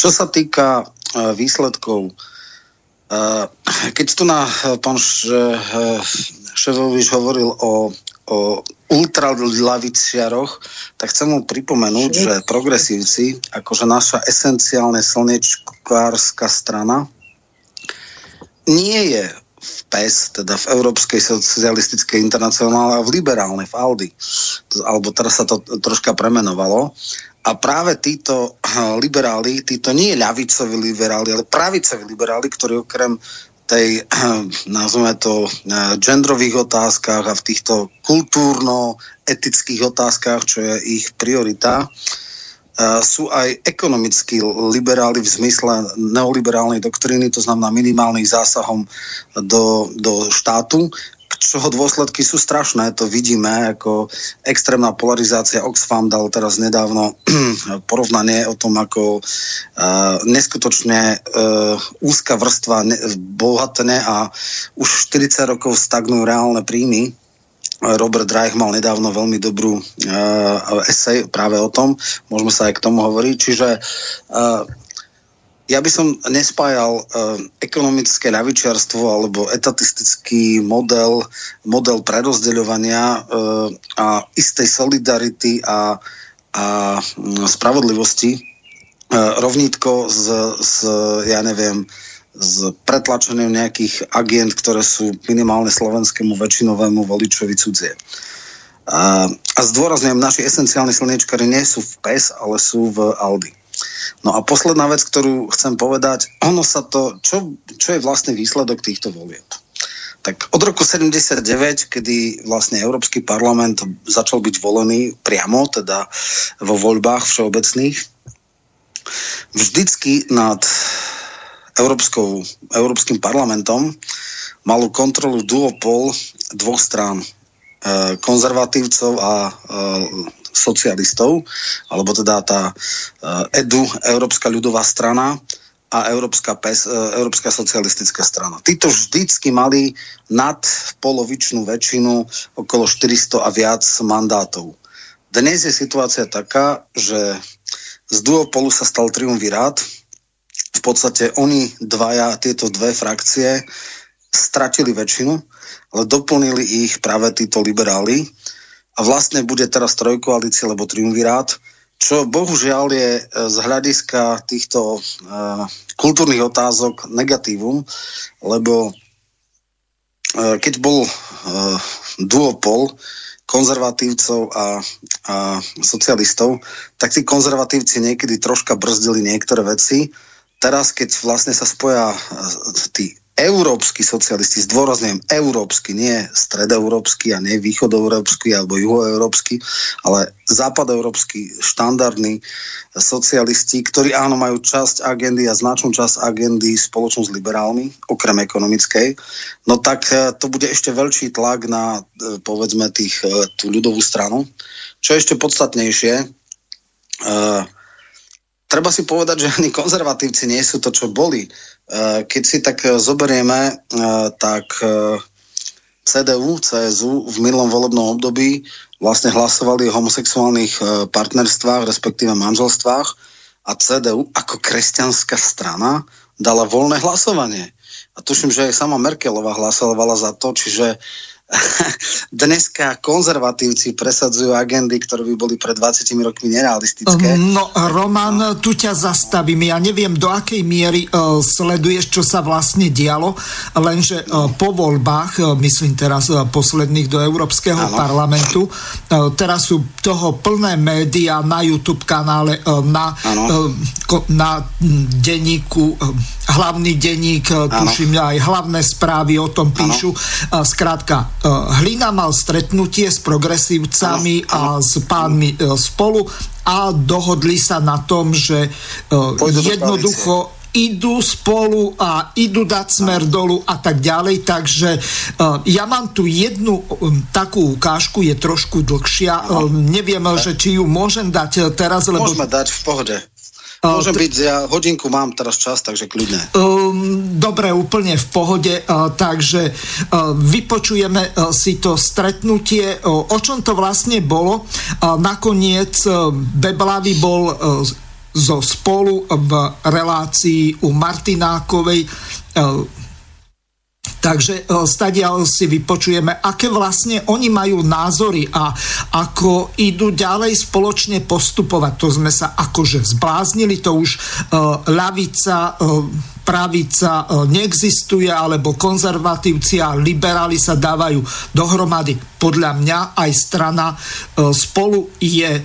Čo sa týka výsledkov. Keď tu na pán Ševovič hovoril o, o ultralaviciaroch, tak chcem mu pripomenúť, že progresívci, akože naša esenciálne slnečkárska strana, nie je v PES, teda v Európskej socialistickej internacionále a v liberálnej, v ALDI. Alebo teraz sa to troška premenovalo. A práve títo eh, liberáli, títo nie ľavicoví liberáli, ale pravicoví liberáli, ktorí okrem tej, eh, nazveme to, eh, genderových otázkach a v týchto kultúrno-etických otázkach, čo je ich priorita, sú aj ekonomickí liberáli v zmysle neoliberálnej doktríny, to znamená minimálnych zásahom do, do štátu čoho dôsledky sú strašné, to vidíme, ako extrémna polarizácia. Oxfam dal teraz nedávno porovnanie o tom, ako uh, neskutočne uh, úzka vrstva ne, bohatne a už 40 rokov stagnujú reálne príjmy. Robert Reich mal nedávno veľmi dobrú uh, esej práve o tom, môžeme sa aj k tomu hovoriť. Čiže uh, ja by som nespájal uh, ekonomické ľavičiarstvo alebo etatistický model, model prerozdeľovania uh, a istej solidarity a, a um, spravodlivosti uh, rovnítko z, z, ja neviem, s pretlačením nejakých agent, ktoré sú minimálne slovenskému väčšinovému voličovi cudzie. A, a zdôrazňujem, naši esenciálni slniečkári nie sú v PES, ale sú v Aldi. No a posledná vec, ktorú chcem povedať, ono sa to, čo, čo je vlastne výsledok týchto volieb? Tak od roku 79, kedy vlastne Európsky parlament začal byť volený priamo, teda vo voľbách všeobecných, vždycky nad Európskou, Európskym parlamentom malú kontrolu duopol dvoch strán. E, konzervatívcov a e, socialistov, alebo teda tá EDU, Európska ľudová strana, a Európska, PES, e, Európska socialistická strana. Títo vždycky mali nad polovičnú väčšinu, okolo 400 a viac mandátov. Dnes je situácia taká, že z duopolu sa stal triumvirát. V podstate oni dvaja, tieto dve frakcie stratili väčšinu, ale doplnili ich práve títo liberáli. A vlastne bude teraz trojkoalícia, alebo triumvirát, čo bohužiaľ je e, z hľadiska týchto uh, kultúrnych otázok negatívum, lebo uh, keď bol uh, duopol konzervatívcov a, a socialistov, tak tí konzervatívci niekedy troška brzdili niektoré veci. Teraz, keď vlastne sa spoja tí európsky socialisti, zdôrazňujem európsky, nie stredoeurópsky a nie východoeurópsky alebo juhoeurópsky, ale západoeurópsky štandardní socialisti, ktorí áno majú časť agendy a značnú časť agendy spoločnú s liberálmi, okrem ekonomickej, no tak e, to bude ešte veľký tlak na e, povedzme tých, e, tú ľudovú stranu. Čo je ešte podstatnejšie, uh, treba si povedať, že ani konzervatívci nie sú to, čo boli. Eh, keď si tak eh, zoberieme, eh, tak CDU, CSU v minulom volebnom období vlastne hlasovali o homosexuálnych partnerstvách, respektíve manželstvách a CDU ako kresťanská strana dala voľné hlasovanie. A tuším, že aj sama Merkelová hlasovala za to, čiže dneska konzervatívci presadzujú agendy, ktoré by boli pred 20 rokmi nerealistické. No, Roman, tu ťa zastavím. Ja neviem, do akej miery uh, sleduješ, čo sa vlastne dialo, lenže uh, po voľbách, uh, myslím teraz uh, posledných do Európskeho ano. parlamentu, uh, teraz sú toho plné médiá na YouTube kanále, uh, na, uh, ko, na denníku, uh, hlavný denník, uh, tuším aj hlavné správy o tom píšu. Uh, skrátka, Hlina mal stretnutie s progresívcami a s pánmi eh, spolu a dohodli sa na tom, že eh, jednoducho idú spolu a idú dať smer dolu a tak ďalej. Takže ja mám tu jednu um, takú ukážku, je trošku dlhšia. Um, neviem, že či ju môžem dať teraz, lebo... Môžeme dať v pohode. Môžem byť, ja hodinku mám teraz čas, takže kľudne. Um, dobre, úplne v pohode, takže vypočujeme si to stretnutie, o čom to vlastne bolo. Nakoniec Beblavy bol zo spolu v relácii u Martinákovej Takže e, stadiaľ si vypočujeme, aké vlastne oni majú názory a ako idú ďalej spoločne postupovať. To sme sa akože zbláznili, to už uh, ľavica, uh, pravica neexistuje, alebo konzervatívci a liberáli sa dávajú dohromady. Podľa mňa aj strana spolu je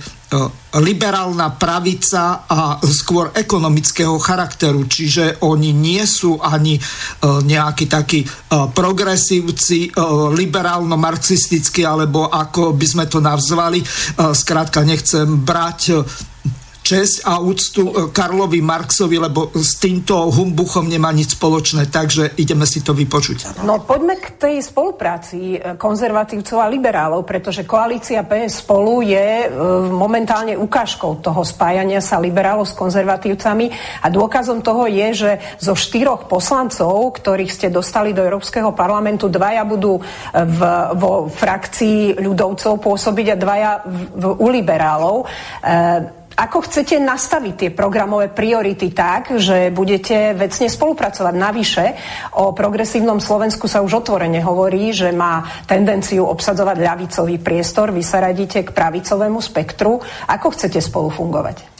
liberálna pravica a skôr ekonomického charakteru, čiže oni nie sú ani e, nejakí takí e, progresívci, liberálno-marxistickí, alebo ako by sme to nazvali. Skrátka nechcem brať česť a úctu e, Karlovi Marxovi, lebo s týmto humbuchom nemá nič spoločné, takže ideme si to vypočuť. No poďme k tej spolupráci e, konzervatívcov a liberálov, pretože koalícia PS spolu je e, momentálne ukážkou toho spájania sa liberálov s konzervatívcami a dôkazom toho je, že zo štyroch poslancov, ktorých ste dostali do Európskeho parlamentu, dvaja budú v, vo frakcii ľudovcov pôsobiť a dvaja v, v, u liberálov. E, ako chcete nastaviť tie programové priority tak, že budete vecne spolupracovať? Navyše o progresívnom Slovensku sa už otvorene hovorí, že má tendenciu obsadzovať ľavicový priestor. Vy sa radíte k pravicovému spektru. Ako chcete spolu fungovať?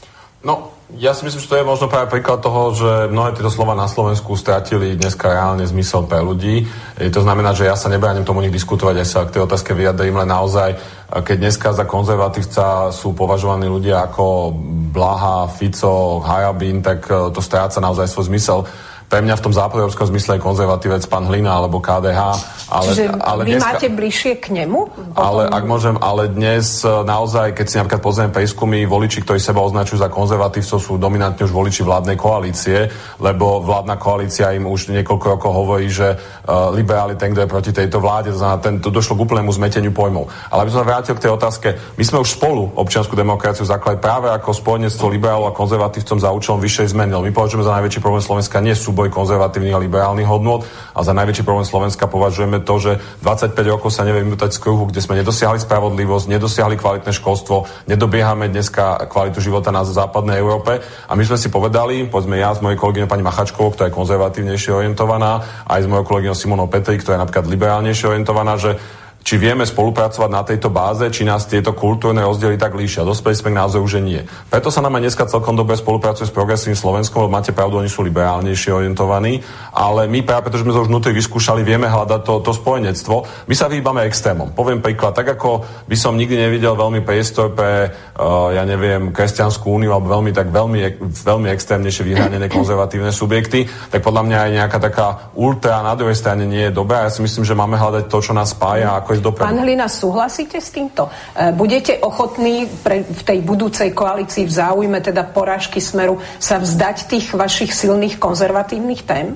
No, ja si myslím, že to je možno práve príklad toho, že mnohé tieto slova na Slovensku stratili dneska reálne zmysel pre ľudí. E, to znamená, že ja sa nebránim tomu nich diskutovať, aj sa k tej otázke vyjadrím, len naozaj, keď dneska za konzervatívca sú považovaní ľudia ako Blaha, Fico, Harabín, tak e, to stráca naozaj svoj zmysel pre mňa v tom západoeurópskom zmysle je konzervatívec pán Hlina alebo KDH. Ale, Čiže ale vy dneska, máte bližšie k nemu? Ale ak môžem, ale dnes e, naozaj, keď si napríklad pozrieme prieskumy, voliči, ktorí seba označujú za konzervatívcov, sú dominantne už voliči vládnej koalície, lebo vládna koalícia im už niekoľko rokov hovorí, že uh, liberáli ten, kto je proti tejto vláde, to znamená, ten, to došlo k úplnému zmeteniu pojmov. Ale aby som sa vrátil k tej otázke, my sme už spolu občianskú demokraciu zakladali práve ako spojenectvo liberálov a konzervatívcom za účelom vyššej zmeny. My považujeme za najväčší problém Slovenska nie sú súboj konzervatívnych a liberálnych hodnôt. A za najväčší problém Slovenska považujeme to, že 25 rokov sa nevie vymutať z kruhu, kde sme nedosiahli spravodlivosť, nedosiahli kvalitné školstvo, nedobiehame dneska kvalitu života na západnej Európe. A my sme si povedali, povedzme ja s mojej kolegyňou pani Machačkovou, ktorá je konzervatívnejšie orientovaná, aj s mojou kolegyňou Simonou Petri, ktorá je napríklad liberálnejšie orientovaná, že či vieme spolupracovať na tejto báze, či nás tieto kultúrne rozdiely tak líšia. Dospeli sme k názoru, že nie. Preto sa nám aj dneska celkom dobre spolupracuje s progresívnym Slovenskom, lebo máte pravdu, oni sú liberálnejšie orientovaní, ale my práve preto, sme to už vnútri vyskúšali, vieme hľadať to, to spojenectvo. My sa vyhýbame extrémom. Poviem príklad, tak ako by som nikdy nevidel veľmi priestor pre, uh, ja neviem, kresťanskú úniu alebo veľmi tak veľmi, veľmi extrémnejšie vyhranené konzervatívne subjekty, tak podľa mňa aj nejaká taká ultra na druhej strane nie je dobrá. Ja si myslím, že máme hľadať to, čo nás spája, ako ísť dopredu. Pán Hlina, súhlasíte s týmto? E, budete ochotní pre, v tej budúcej koalícii v záujme teda porážky smeru sa vzdať tých vašich silných konzervatívnych tém?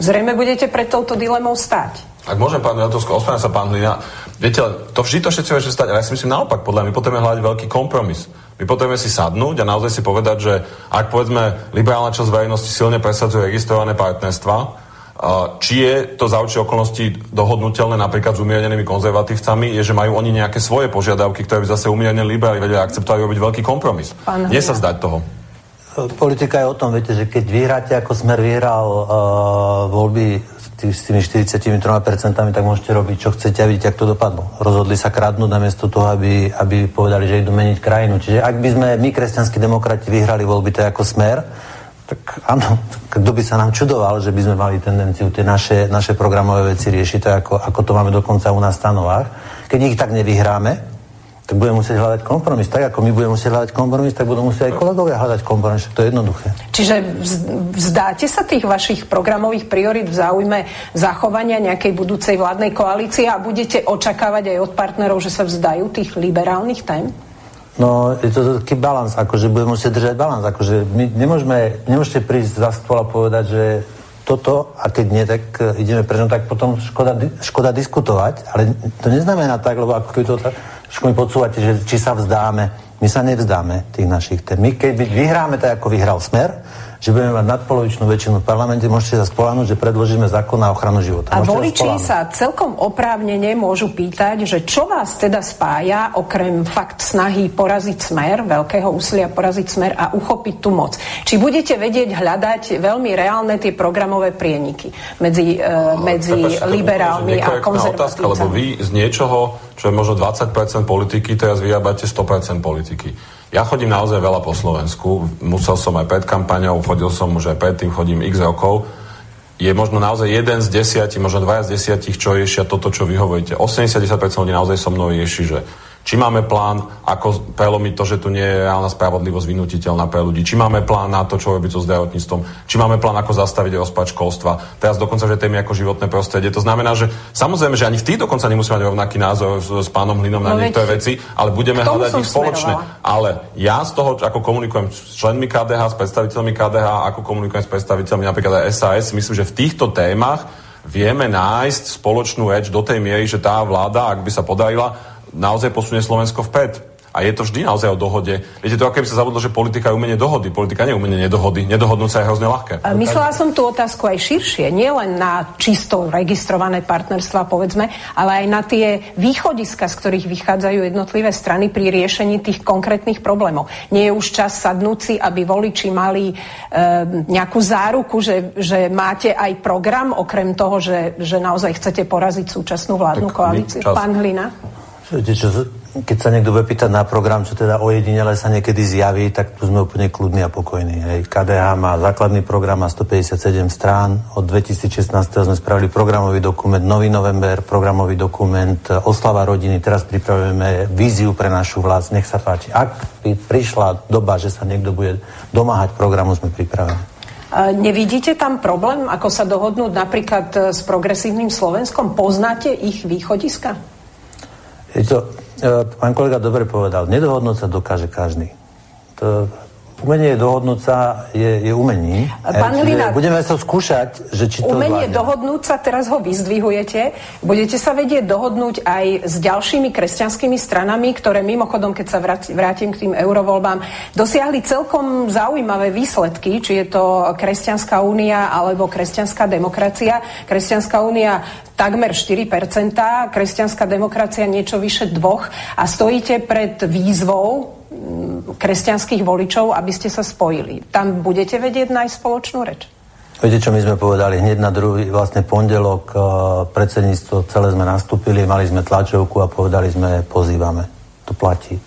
Zrejme budete pred touto dilemou stáť. Ak môžem, pán Jatovsko, ospravedlňujem sa, pán Hlina. Viete, to vždy to všetci môžete stať, ale ja si myslím naopak, podľa mňa my potrebujeme hľadať veľký kompromis. My potrebujeme si sadnúť a naozaj si povedať, že ak povedzme liberálna časť verejnosti silne presadzuje registrované partnerstva, či je to za určite okolnosti dohodnutelné napríklad s umiernenými konzervatívcami, je, že majú oni nejaké svoje požiadavky, ktoré by zase umiernení liberáli vedia akceptovať robiť veľký kompromis. Pán Nie sa zdať toho. Politika je o tom, viete, že keď vyhráte, ako Smer vyhral uh, voľby s tými 43%, tak môžete robiť, čo chcete a vidíte, ako to dopadlo. Rozhodli sa kradnúť namiesto toho, aby, aby povedali, že idú meniť krajinu. Čiže ak by sme my, kresťanskí demokrati, vyhrali voľby tak ako Smer, tak áno, kto by sa nám čudoval, že by sme mali tendenciu tie naše, naše programové veci riešiť, tak ako, ako to máme dokonca u nás v stanovách. Keď ich tak nevyhráme, tak budeme musieť hľadať kompromis. Tak ako my budeme musieť hľadať kompromis, tak budú musieť aj kolegovia hľadať kompromis. To je jednoduché. Čiže vzdáte sa tých vašich programových priorit v záujme zachovania nejakej budúcej vládnej koalície a budete očakávať aj od partnerov, že sa vzdajú tých liberálnych tém? No, je to taký balans, akože budeme musieť držať balans, akože my nemôžeme, nemôžete prísť za stôl a povedať, že toto a keď nie, tak e, ideme preč, no tak potom škoda, škoda diskutovať, ale to neznamená tak, lebo ako keď to mi podsúvate, že či sa vzdáme, my sa nevzdáme tých našich tém. My keď vyhráme tak, ako vyhral Smer, že budeme mať nadpolovičnú väčšinu v parlamente, môžete sa spolahnuť, že predložíme zákon na ochranu života. A voliči sa celkom oprávnene môžu pýtať, že čo vás teda spája, okrem fakt snahy poraziť smer, veľkého úsilia poraziť smer a uchopiť tú moc. Či budete vedieť hľadať veľmi reálne tie programové prieniky medzi, uh, medzi Prepač, liberálmi a konzervatívcami. Otázka, lebo vy z niečoho, čo je možno 20% politiky, teraz vyrábate 100% politiky. Ja chodím naozaj veľa po Slovensku, musel som aj pred kampaňou, chodil som už aj predtým, chodím x rokov. Je možno naozaj jeden z desiatich, možno dvaja z desiatich, čo riešia toto, čo vy hovoríte. 80-10% ľudí naozaj so mnou rieši, že či máme plán, ako prelomiť to, že tu nie je reálna spravodlivosť vynutiteľná pre ľudí? Či máme plán na to, čo robiť so zdravotníctvom? Či máme plán, ako zastaviť rozpad školstva? Teraz dokonca, že témy ako životné prostredie. To znamená, že samozrejme, že ani v tých dokonca nemusíme mať rovnaký názor s, s pánom Hlinom no na niektoré veci, ale budeme hľadať ich spoločne. Smerovala. Ale ja z toho, ako komunikujem s členmi KDH, s predstaviteľmi KDH, ako komunikujem s predstaviteľmi napríklad aj SAS, myslím, že v týchto témach vieme nájsť spoločnú reč do tej miery, že tá vláda, ak by sa podarila, naozaj posunie Slovensko vpred. A je to vždy naozaj o dohode. Viete, to ako keby sa zabudlo, že politika je umenie dohody. Politika nie je umenie nedohody. Nedohodnúť sa je hrozne ľahké. Myslela som tú otázku aj širšie. Nie len na čisto registrované partnerstva, povedzme, ale aj na tie východiska, z ktorých vychádzajú jednotlivé strany pri riešení tých konkrétnych problémov. Nie je už čas sadnúť si, aby voliči mali e, nejakú záruku, že, že máte aj program, okrem toho, že, že naozaj chcete poraziť súčasnú vládnu tak koalíciu. Pán Hlina? Viete čo, keď sa niekto bude pýtať na program, čo teda ojedinele sa niekedy zjaví, tak tu sme úplne kľudní a pokojní. Hej. KDH má základný program, má 157 strán. Od 2016 sme spravili programový dokument Nový november, programový dokument Oslava rodiny. Teraz pripravujeme víziu pre našu vlast. Nech sa páči. Ak by prišla doba, že sa niekto bude domáhať programu, sme pripravení. Nevidíte tam problém, ako sa dohodnúť napríklad s progresívnym Slovenskom? Poznáte ich východiska? Je to, E, pán kolega dobre povedal, nedohodnúť sa dokáže každý. To, umenie dohodnúť sa je, je umení. Pán Lina, budeme sa skúšať, že či to Umenie zvládne. dohodnúť sa, teraz ho vyzdvihujete. Budete sa vedieť dohodnúť aj s ďalšími kresťanskými stranami, ktoré mimochodom, keď sa vrátim k tým eurovoľbám, dosiahli celkom zaujímavé výsledky, či je to Kresťanská únia alebo Kresťanská demokracia. Kresťanská únia takmer 4%, Kresťanská demokracia niečo vyše dvoch a stojíte pred výzvou kresťanských voličov, aby ste sa spojili. Tam budete vedieť nájsť spoločnú reč? Viete, čo my sme povedali? Hneď na druhý vlastne pondelok uh, predsedníctvo celé sme nastúpili, mali sme tlačovku a povedali sme, pozývame. To platí.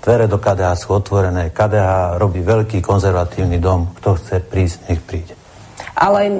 Dvere do KDH sú otvorené. KDH robí veľký konzervatívny dom. Kto chce prísť, nech príde ale e,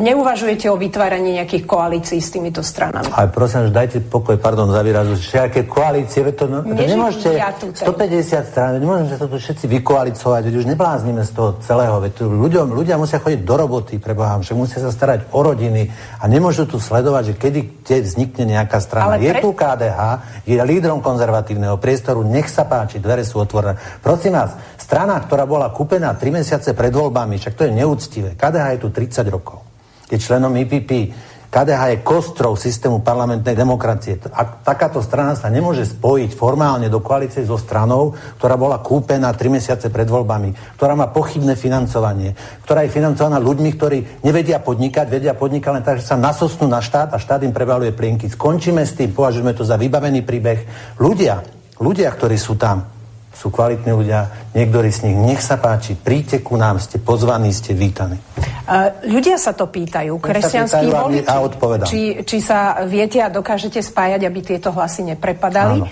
neuvažujete o vytváraní nejakých koalícií s týmito stranami. Ale prosím, že dajte pokoj, pardon za výrazu, aké koalície, to, no, to nemôžete ja 150 strán, nemôžeme sa to všetci vykoalicovať, veď už nebláznime z toho celého, veď ľuďom, ľudia musia chodiť do roboty, prebohám, že musia sa starať o rodiny a nemôžu tu sledovať, že kedy kde vznikne nejaká strana. Ale je pre... tu KDH, je lídrom konzervatívneho priestoru, nech sa páči, dvere sú otvorené. Prosím vás, strana, ktorá bola kúpená 3 mesiace pred voľbami, však to je neúctivé. KDH je tu 30 rokov. Je členom IPP. KDH je kostrou systému parlamentnej demokracie. A takáto strana sa nemôže spojiť formálne do koalície so stranou, ktorá bola kúpená 3 mesiace pred voľbami, ktorá má pochybné financovanie, ktorá je financovaná ľuďmi, ktorí nevedia podnikať, vedia podnikať len tak, že sa nasosnú na štát a štát im prevaluje plienky. Skončíme s tým, považujeme to za vybavený príbeh. Ľudia, ľudia, ktorí sú tam, sú kvalitní ľudia, niektorí z nich, nech sa páči, príďte ku nám, ste pozvaní, ste vítaní. Uh, ľudia sa to pýtajú, kresťanskí voliči, a odpovedám. Či, či sa viete a dokážete spájať, aby tieto hlasy neprepadali? Áno.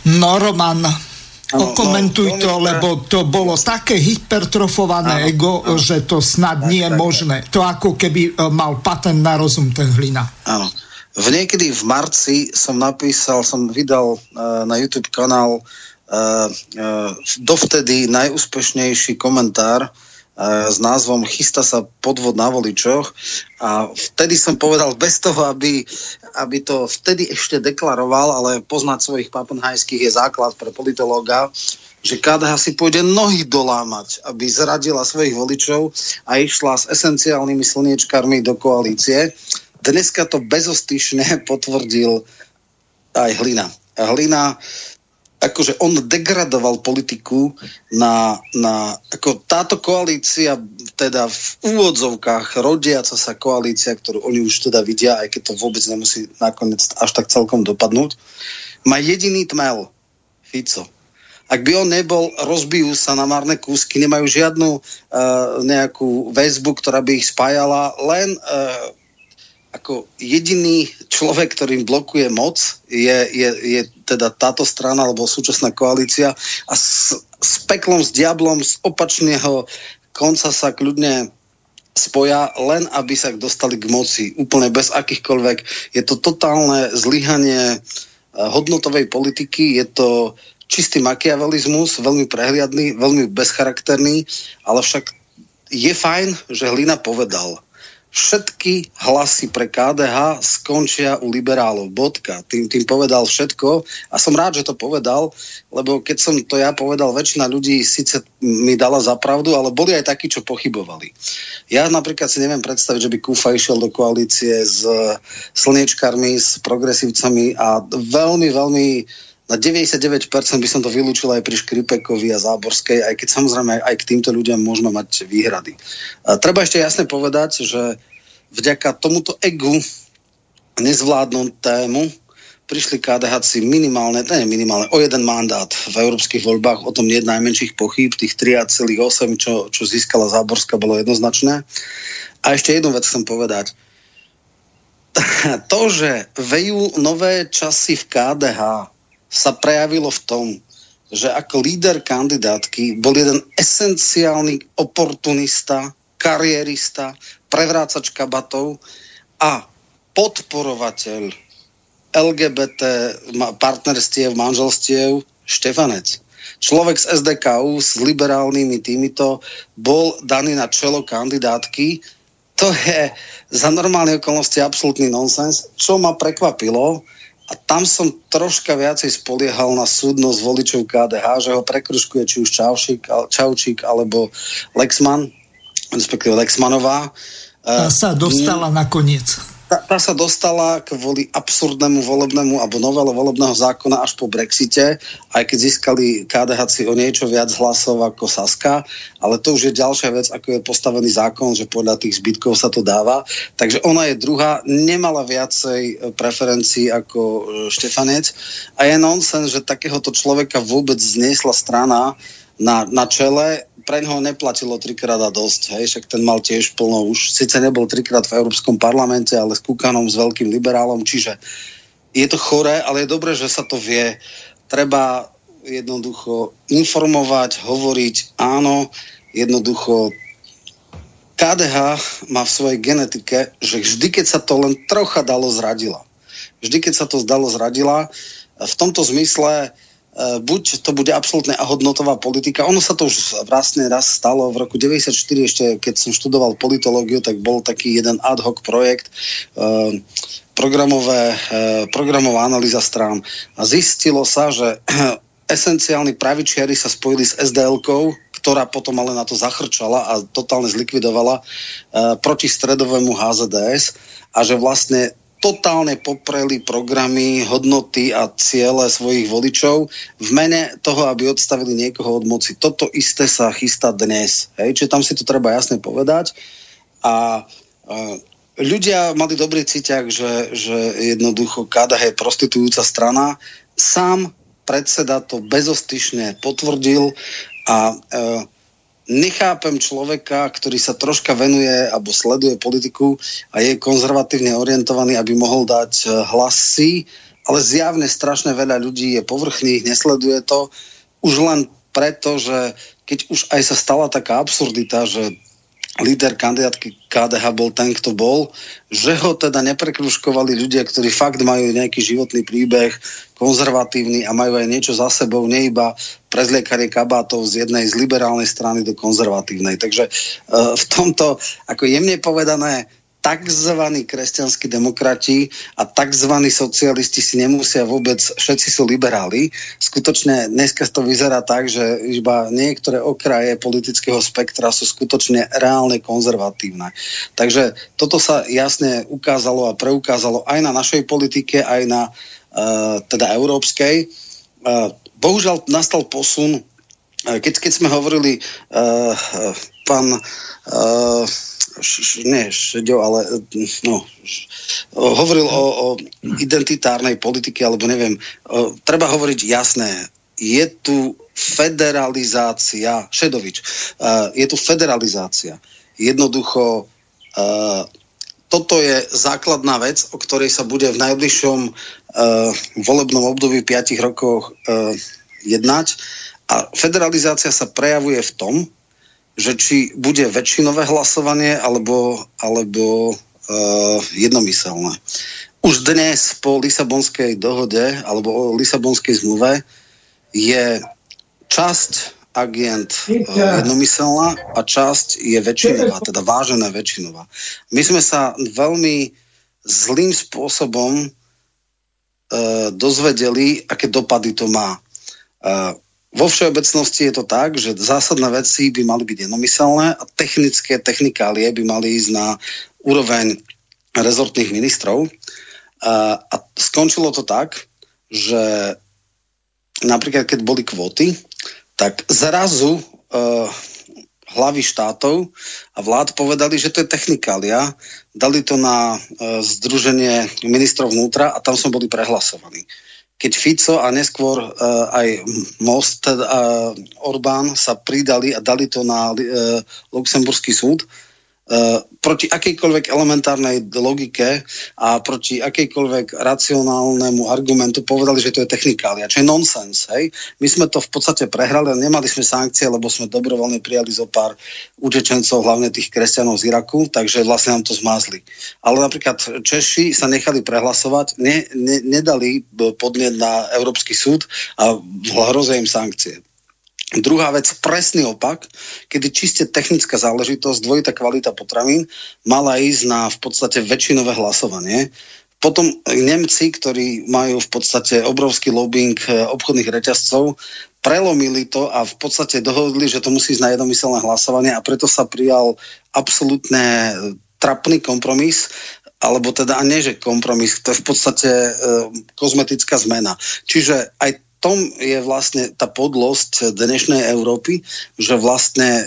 No, Roman, Ano, Okomentuj no, to, lebo to bolo také hypertrofované ano, ego, ano, že to snad tak, nie je možné. To ako keby e, mal patent na rozum ten hlina. Áno. V niekedy v marci som napísal, som vydal uh, na YouTube kanál uh, dovtedy najúspešnejší komentár uh, s názvom Chystá sa podvod na voličoch a vtedy som povedal bez toho, aby, aby to vtedy ešte deklaroval, ale poznať svojich papenhajských je základ pre politológa, že KDH si pôjde nohy dolámať, aby zradila svojich voličov a išla s esenciálnymi slniečkármi do koalície. Dneska to bezostyšne potvrdil aj Hlina. Hlina akože on degradoval politiku na, na ako táto koalícia, teda v úvodzovkách rodiaca sa koalícia, ktorú oni už teda vidia, aj keď to vôbec nemusí nakoniec až tak celkom dopadnúť, má jediný tmel, Fico. Ak by on nebol, rozbijú sa na marné kúsky, nemajú žiadnu uh, nejakú väzbu, ktorá by ich spájala, len uh, ako jediný človek, ktorým blokuje moc, je, je, je teda táto strana alebo súčasná koalícia. A s, s peklom, s diablom z opačného konca sa kľudne spoja, len aby sa dostali k moci, úplne bez akýchkoľvek. Je to totálne zlyhanie eh, hodnotovej politiky, je to čistý makiavelizmus, veľmi prehliadný, veľmi bezcharakterný, ale však je fajn, že Hlina povedal – všetky hlasy pre KDH skončia u liberálov. Bodka. Tým, tým povedal všetko a som rád, že to povedal, lebo keď som to ja povedal, väčšina ľudí síce mi dala za pravdu, ale boli aj takí, čo pochybovali. Ja napríklad si neviem predstaviť, že by Kúfa išiel do koalície s slniečkármi, s progresívcami a veľmi, veľmi na 99% by som to vylúčil aj pri Škripekovi a Záborskej, aj keď samozrejme aj k týmto ľuďom môžeme mať výhrady. A treba ešte jasne povedať, že vďaka tomuto egu nezvládnutému prišli KDH minimálne, nie minimálne, o jeden mandát v európskych voľbách, o tom nie najmenších pochýb, tých 3,8, čo, čo získala Záborská, bolo jednoznačné. A ešte jednu vec chcem povedať. To, že vejú nové časy v KDH, sa prejavilo v tom, že ako líder kandidátky bol jeden esenciálny oportunista, karierista, prevrácač kabatov a podporovateľ LGBT partnerstiev, manželstiev Štefanec. Človek z SDKU s liberálnymi týmito bol daný na čelo kandidátky. To je za normálne okolnosti absolútny nonsens. Čo ma prekvapilo, a tam som troška viacej spoliehal na súdnosť voličov KDH, že ho prekruškuje či už Čaušik, Čaučík alebo Lexman, respektíve Lexmanová. Tá sa dostala mm, nakoniec tá, tá sa dostala kvôli absurdnému volebnému alebo novele volebného zákona až po Brexite, aj keď získali KDH o niečo viac hlasov ako Saska, ale to už je ďalšia vec, ako je postavený zákon, že podľa tých zbytkov sa to dáva. Takže ona je druhá, nemala viacej preferencií ako e, Štefanec a je nonsens, že takéhoto človeka vôbec zniesla strana na, na čele pre ňoho neplatilo trikrát a dosť, hej, však ten mal tiež plno už, síce nebol trikrát v Európskom parlamente, ale s Kukanom, s veľkým liberálom, čiže je to choré, ale je dobré, že sa to vie. Treba jednoducho informovať, hovoriť, áno, jednoducho KDH má v svojej genetike, že vždy, keď sa to len trocha dalo, zradila. Vždy, keď sa to zdalo, zradila. V tomto zmysle E, buď to bude absolútne hodnotová politika. Ono sa to už vlastne raz stalo v roku 94, ešte keď som študoval politológiu, tak bol taký jeden ad hoc projekt, e, programové, e, programová analýza strán. A zistilo sa, že esenciálni pravičiari sa spojili s SDL-kou, ktorá potom ale na to zachrčala a totálne zlikvidovala proti stredovému HZDS a že vlastne totálne popreli programy, hodnoty a ciele svojich voličov v mene toho, aby odstavili niekoho od moci. Toto isté sa chystá dnes. Hej? Čiže tam si to treba jasne povedať. A, a ľudia mali dobrý cíťak, že, že jednoducho KDH je prostitujúca strana. Sám predseda to bezostyšne potvrdil a e, nechápem človeka, ktorý sa troška venuje alebo sleduje politiku a je konzervatívne orientovaný, aby mohol dať e, hlasy, ale zjavne strašne veľa ľudí je povrchných, nesleduje to už len preto, že keď už aj sa stala taká absurdita, že líder kandidátky KDH bol ten, kto bol, že ho teda neprekruškovali ľudia, ktorí fakt majú nejaký životný príbeh, konzervatívny a majú aj niečo za sebou, nie iba prezliekanie kabátov z jednej z liberálnej strany do konzervatívnej. Takže uh, v tomto, ako jemne povedané, tzv. kresťanskí demokrati a tzv. socialisti si nemusia vôbec, všetci sú liberáli. Skutočne dneska to vyzerá tak, že iba niektoré okraje politického spektra sú skutočne reálne konzervatívne. Takže toto sa jasne ukázalo a preukázalo aj na našej politike, aj na uh, teda európskej. Uh, bohužiaľ nastal posun, uh, keď, keď sme hovorili, uh, pán uh, š, nie Šeďo, ale no, š, hovoril o, o identitárnej politike, alebo neviem, o, treba hovoriť jasné, je tu federalizácia, Šedovič, uh, je tu federalizácia. Jednoducho uh, toto je základná vec, o ktorej sa bude v najbližšom uh, volebnom období 5 rokov uh, jednať. A federalizácia sa prejavuje v tom, že či bude väčšinové hlasovanie alebo, alebo uh, jednomyselné. Už dnes po Lisabonskej dohode alebo o Lisabonskej zmluve je časť agent uh, jednomyselná a časť je väčšinová, teda vážená väčšinová. My sme sa veľmi zlým spôsobom uh, dozvedeli, aké dopady to má. Uh, vo všeobecnosti je to tak, že zásadné veci by mali byť jednomyselné a technické technikálie by mali ísť na úroveň rezortných ministrov. A, skončilo to tak, že napríklad keď boli kvóty, tak zrazu uh, hlavy štátov a vlád povedali, že to je technikália, dali to na uh, Združenie ministrov vnútra a tam sme boli prehlasovaní keď Fico a neskôr uh, aj Most, uh, Orbán sa pridali a dali to na uh, Luxemburský súd, proti akejkoľvek elementárnej logike a proti akejkoľvek racionálnemu argumentu povedali, že to je technikália, čo je nonsens. Hej? My sme to v podstate prehrali nemali sme sankcie, lebo sme dobrovoľne prijali zo pár utečencov, hlavne tých kresťanov z Iraku, takže vlastne nám to zmázli. Ale napríklad Češi sa nechali prehlasovať, ne, ne, nedali podnet na Európsky súd a hrozia im sankcie. Druhá vec, presný opak, kedy čiste technická záležitosť, dvojitá kvalita potravín mala ísť na v podstate väčšinové hlasovanie. Potom Nemci, ktorí majú v podstate obrovský lobbying eh, obchodných reťazcov, prelomili to a v podstate dohodli, že to musí ísť na jednomyselné hlasovanie a preto sa prijal absolútne eh, trapný kompromis, alebo teda a nie, že kompromis, to je v podstate e, kozmetická zmena. Čiže aj tom je vlastne tá podlosť dnešnej Európy, že vlastne e,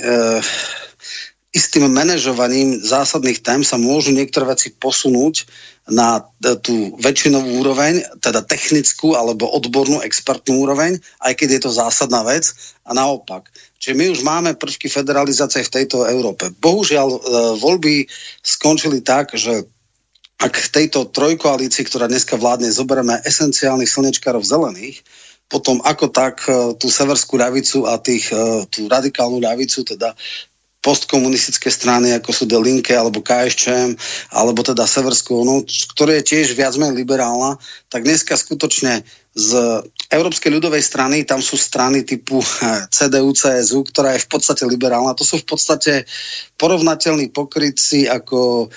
istým manažovaním zásadných tém sa môžu niektoré veci posunúť na tú väčšinovú úroveň, teda technickú alebo odbornú expertnú úroveň, aj keď je to zásadná vec a naopak. Čiže my už máme prvky federalizácie v tejto Európe. Bohužiaľ, e, voľby skončili tak, že ak tejto trojkoalícii, ktorá dneska vládne, zoberieme esenciálnych slnečkárov zelených, potom ako tak e, tú severskú ľavicu a tých, e, tú radikálnu ľavicu, teda postkomunistické strany, ako sú The Linke alebo KSČM, alebo teda Severskú, no, ktoré je tiež viac menej liberálna, tak dneska skutočne z Európskej ľudovej strany, tam sú strany typu e, CDU, CSU, ktorá je v podstate liberálna. To sú v podstate porovnateľní pokrytci ako,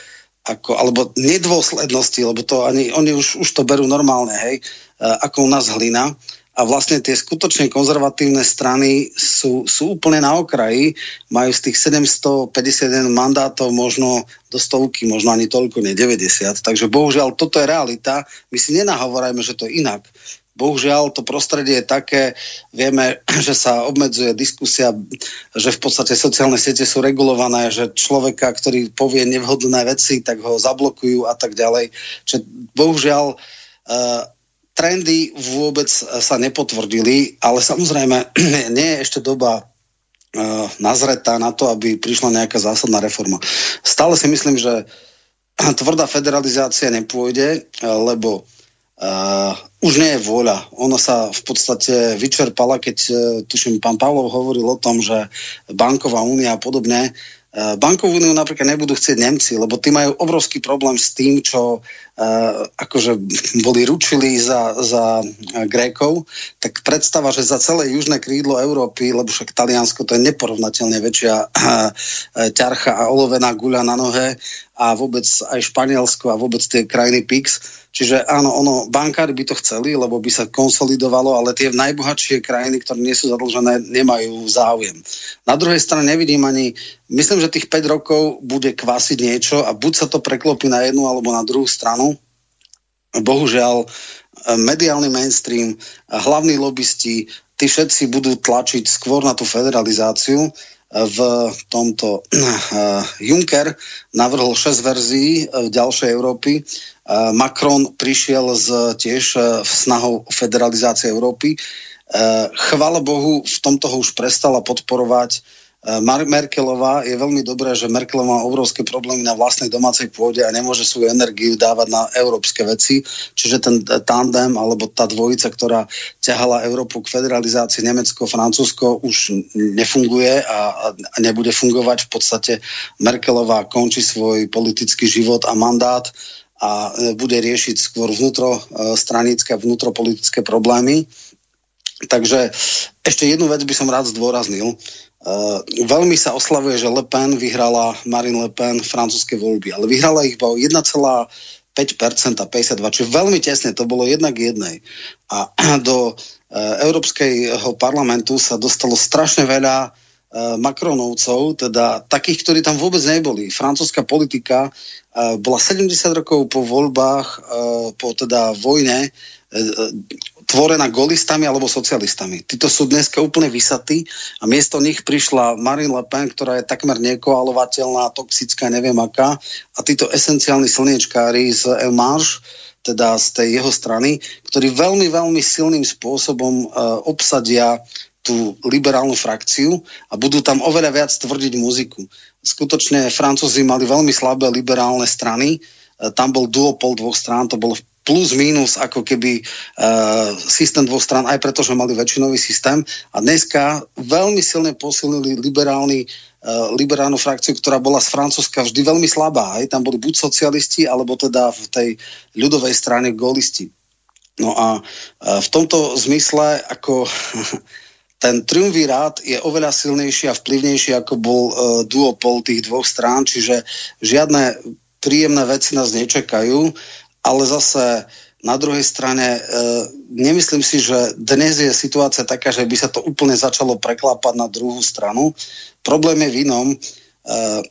ako alebo nedôslednosti, lebo to ani, oni už, už to berú normálne, hej, ako u nás hlina a vlastne tie skutočne konzervatívne strany sú, sú úplne na okraji, majú z tých 751 mandátov možno do stovky, možno ani toľko, nie 90. Takže bohužiaľ toto je realita. My si nenahovorajme, že to je inak. Bohužiaľ, to prostredie je také, vieme, že sa obmedzuje diskusia, že v podstate sociálne siete sú regulované, že človeka, ktorý povie nevhodné veci, tak ho zablokujú a tak ďalej. Čiže bohužiaľ, uh, trendy vôbec sa nepotvrdili, ale samozrejme nie je ešte doba uh, nazretá na to, aby prišla nejaká zásadná reforma. Stále si myslím, že tvrdá federalizácia nepôjde, lebo uh, už nie je vôľa. Ona sa v podstate vyčerpala, keď, uh, tuším, pán Pavlov hovoril o tom, že banková únia a podobne Eh, bankovú úniu napríklad nebudú chcieť Nemci, lebo tí majú obrovský problém s tým, čo uh, akože boli ručili za, za Grékov, tak predstava, že za celé južné krídlo Európy, lebo však Taliansko to je neporovnateľne väčšia uh, ťarcha a olovená guľa na nohe a vôbec aj Španielsko a vôbec tie krajiny PIX. Čiže áno, ono, bankári by to chceli, lebo by sa konsolidovalo, ale tie najbohatšie krajiny, ktoré nie sú zadlžené, nemajú záujem. Na druhej strane nevidím ani, myslím, že tých 5 rokov bude kvasiť niečo a buď sa to preklopí na jednu alebo na druhú stranu. Bohužiaľ, mediálny mainstream, hlavní lobbysti, tí všetci budú tlačiť skôr na tú federalizáciu v tomto Juncker navrhol 6 verzií ďalšej Európy. Macron prišiel z, tiež snahou federalizácie Európy. Chvala Bohu, v tomto ho už prestala podporovať Mar- Merkelová je veľmi dobré, že Merkelová má obrovské problémy na vlastnej domácej pôde a nemôže svoju energiu dávať na európske veci. Čiže ten tandem alebo tá dvojica, ktorá ťahala Európu k federalizácii Nemecko, Francúzsko už nefunguje a, a nebude fungovať. V podstate Merkelová končí svoj politický život a mandát a e, bude riešiť skôr vnútrostranické a vnútropolitické problémy. Takže ešte jednu vec by som rád zdôraznil. Uh, veľmi sa oslavuje, že Le Pen vyhrala Marine Le Pen francúzske voľby, ale vyhrala ich iba o 1,5% a 52, čiže veľmi tesne, to bolo jednak jednej. A do uh, Európskeho parlamentu sa dostalo strašne veľa uh, Macronovcov, teda takých, ktorí tam vôbec neboli. Francúzska politika bola 70 rokov po voľbách, po teda vojne, tvorená golistami alebo socialistami. Títo sú dneska úplne vysatí a miesto nich prišla Marine Le Pen, ktorá je takmer nekoalovateľná, toxická, neviem aká. A títo esenciálni slniečkári z El Marche, teda z tej jeho strany, ktorí veľmi, veľmi silným spôsobom uh, obsadia tú liberálnu frakciu a budú tam oveľa viac tvrdiť muziku. Skutočne Francúzi mali veľmi slabé liberálne strany, e, tam bol duopol dvoch strán, to bol plus minus ako keby uh, systém dvoch strán, aj preto, že mali väčšinový systém. A dneska veľmi silne posilnili liberálny uh, liberálnu frakciu, ktorá bola z Francúzska vždy veľmi slabá. Aj Tam boli buď socialisti, alebo teda v tej ľudovej strane golisti. No a uh, v tomto zmysle ako ten triumvirát je oveľa silnejší a vplyvnejší, ako bol duopol tých dvoch strán, čiže žiadne príjemné veci nás nečakajú, ale zase na druhej strane uh, nemyslím si, že dnes je situácia taká, že by sa to úplne začalo preklápať na druhú stranu. Problém je v inom. Uh,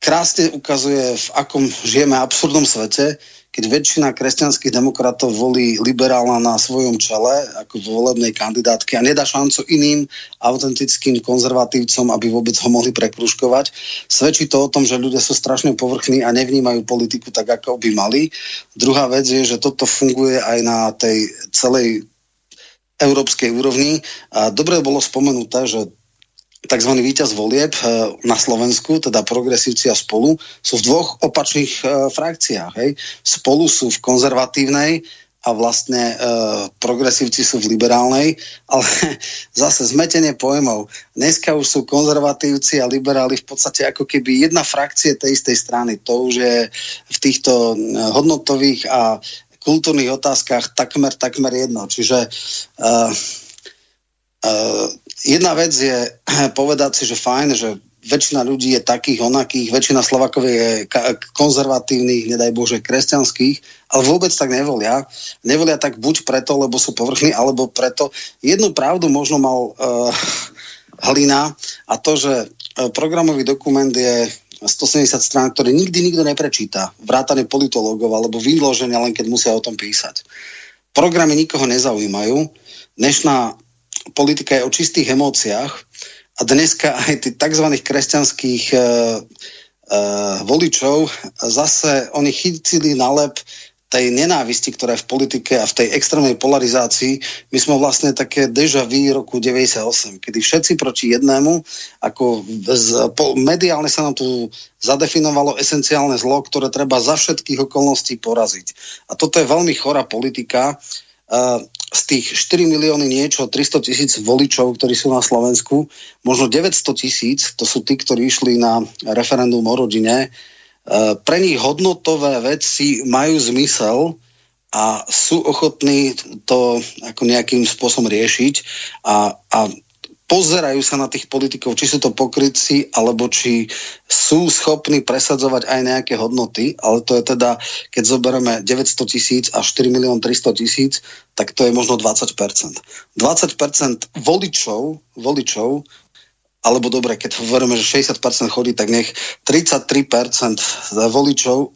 krásne ukazuje, v akom žijeme absurdnom svete, keď väčšina kresťanských demokratov volí liberálna na svojom čele ako vo volebnej kandidátke a nedá šancu iným autentickým konzervatívcom, aby vôbec ho mohli prekruškovať. Svedčí to o tom, že ľudia sú strašne povrchní a nevnímajú politiku tak, ako by mali. Druhá vec je, že toto funguje aj na tej celej európskej úrovni. A dobre bolo spomenuté, že tzv. víťaz volieb eh, na Slovensku, teda progresívci a spolu, sú v dvoch opačných uh, frakciách. Hej. Spolu sú v konzervatívnej a vlastne uh, progresívci sú v liberálnej, ale zase zmetenie pojmov. Dneska už sú konzervatívci a liberáli v podstate ako keby jedna frakcie tej istej strany. To už je v týchto hodnotových a kultúrnych otázkach takmer, takmer jedno. Čiže uh, uh, jedna vec je povedať si, že fajn, že väčšina ľudí je takých, onakých, väčšina Slovakov je konzervatívnych, nedaj Bože, kresťanských, ale vôbec tak nevolia. Nevolia tak buď preto, lebo sú povrchní, alebo preto. Jednu pravdu možno mal uh, Halina a to, že uh, programový dokument je 170 strán, ktorý nikdy nikto neprečíta. Vrátane politológov, alebo vyloženia, len keď musia o tom písať. Programy nikoho nezaujímajú. Dnešná politika je o čistých emóciách a dneska aj tých tzv. kresťanských uh, uh, voličov zase oni chytili nalep tej nenávisti, ktorá je v politike a v tej extrémnej polarizácii, my sme vlastne také deja vu roku 98, kedy všetci proti jednému, ako z, po, mediálne sa nám tu zadefinovalo esenciálne zlo, ktoré treba za všetkých okolností poraziť. A toto je veľmi chorá politika, z tých 4 milióny niečo, 300 tisíc voličov, ktorí sú na Slovensku, možno 900 tisíc, to sú tí, ktorí išli na referendum o rodine, pre nich hodnotové veci majú zmysel a sú ochotní to ako nejakým spôsobom riešiť. A, a pozerajú sa na tých politikov, či sú to pokrytci, alebo či sú schopní presadzovať aj nejaké hodnoty, ale to je teda, keď zoberieme 900 tisíc a 4 milión 300 tisíc, tak to je možno 20%. 20% voličov, voličov alebo dobre, keď hovoríme, že 60% chodí, tak nech 33% voličov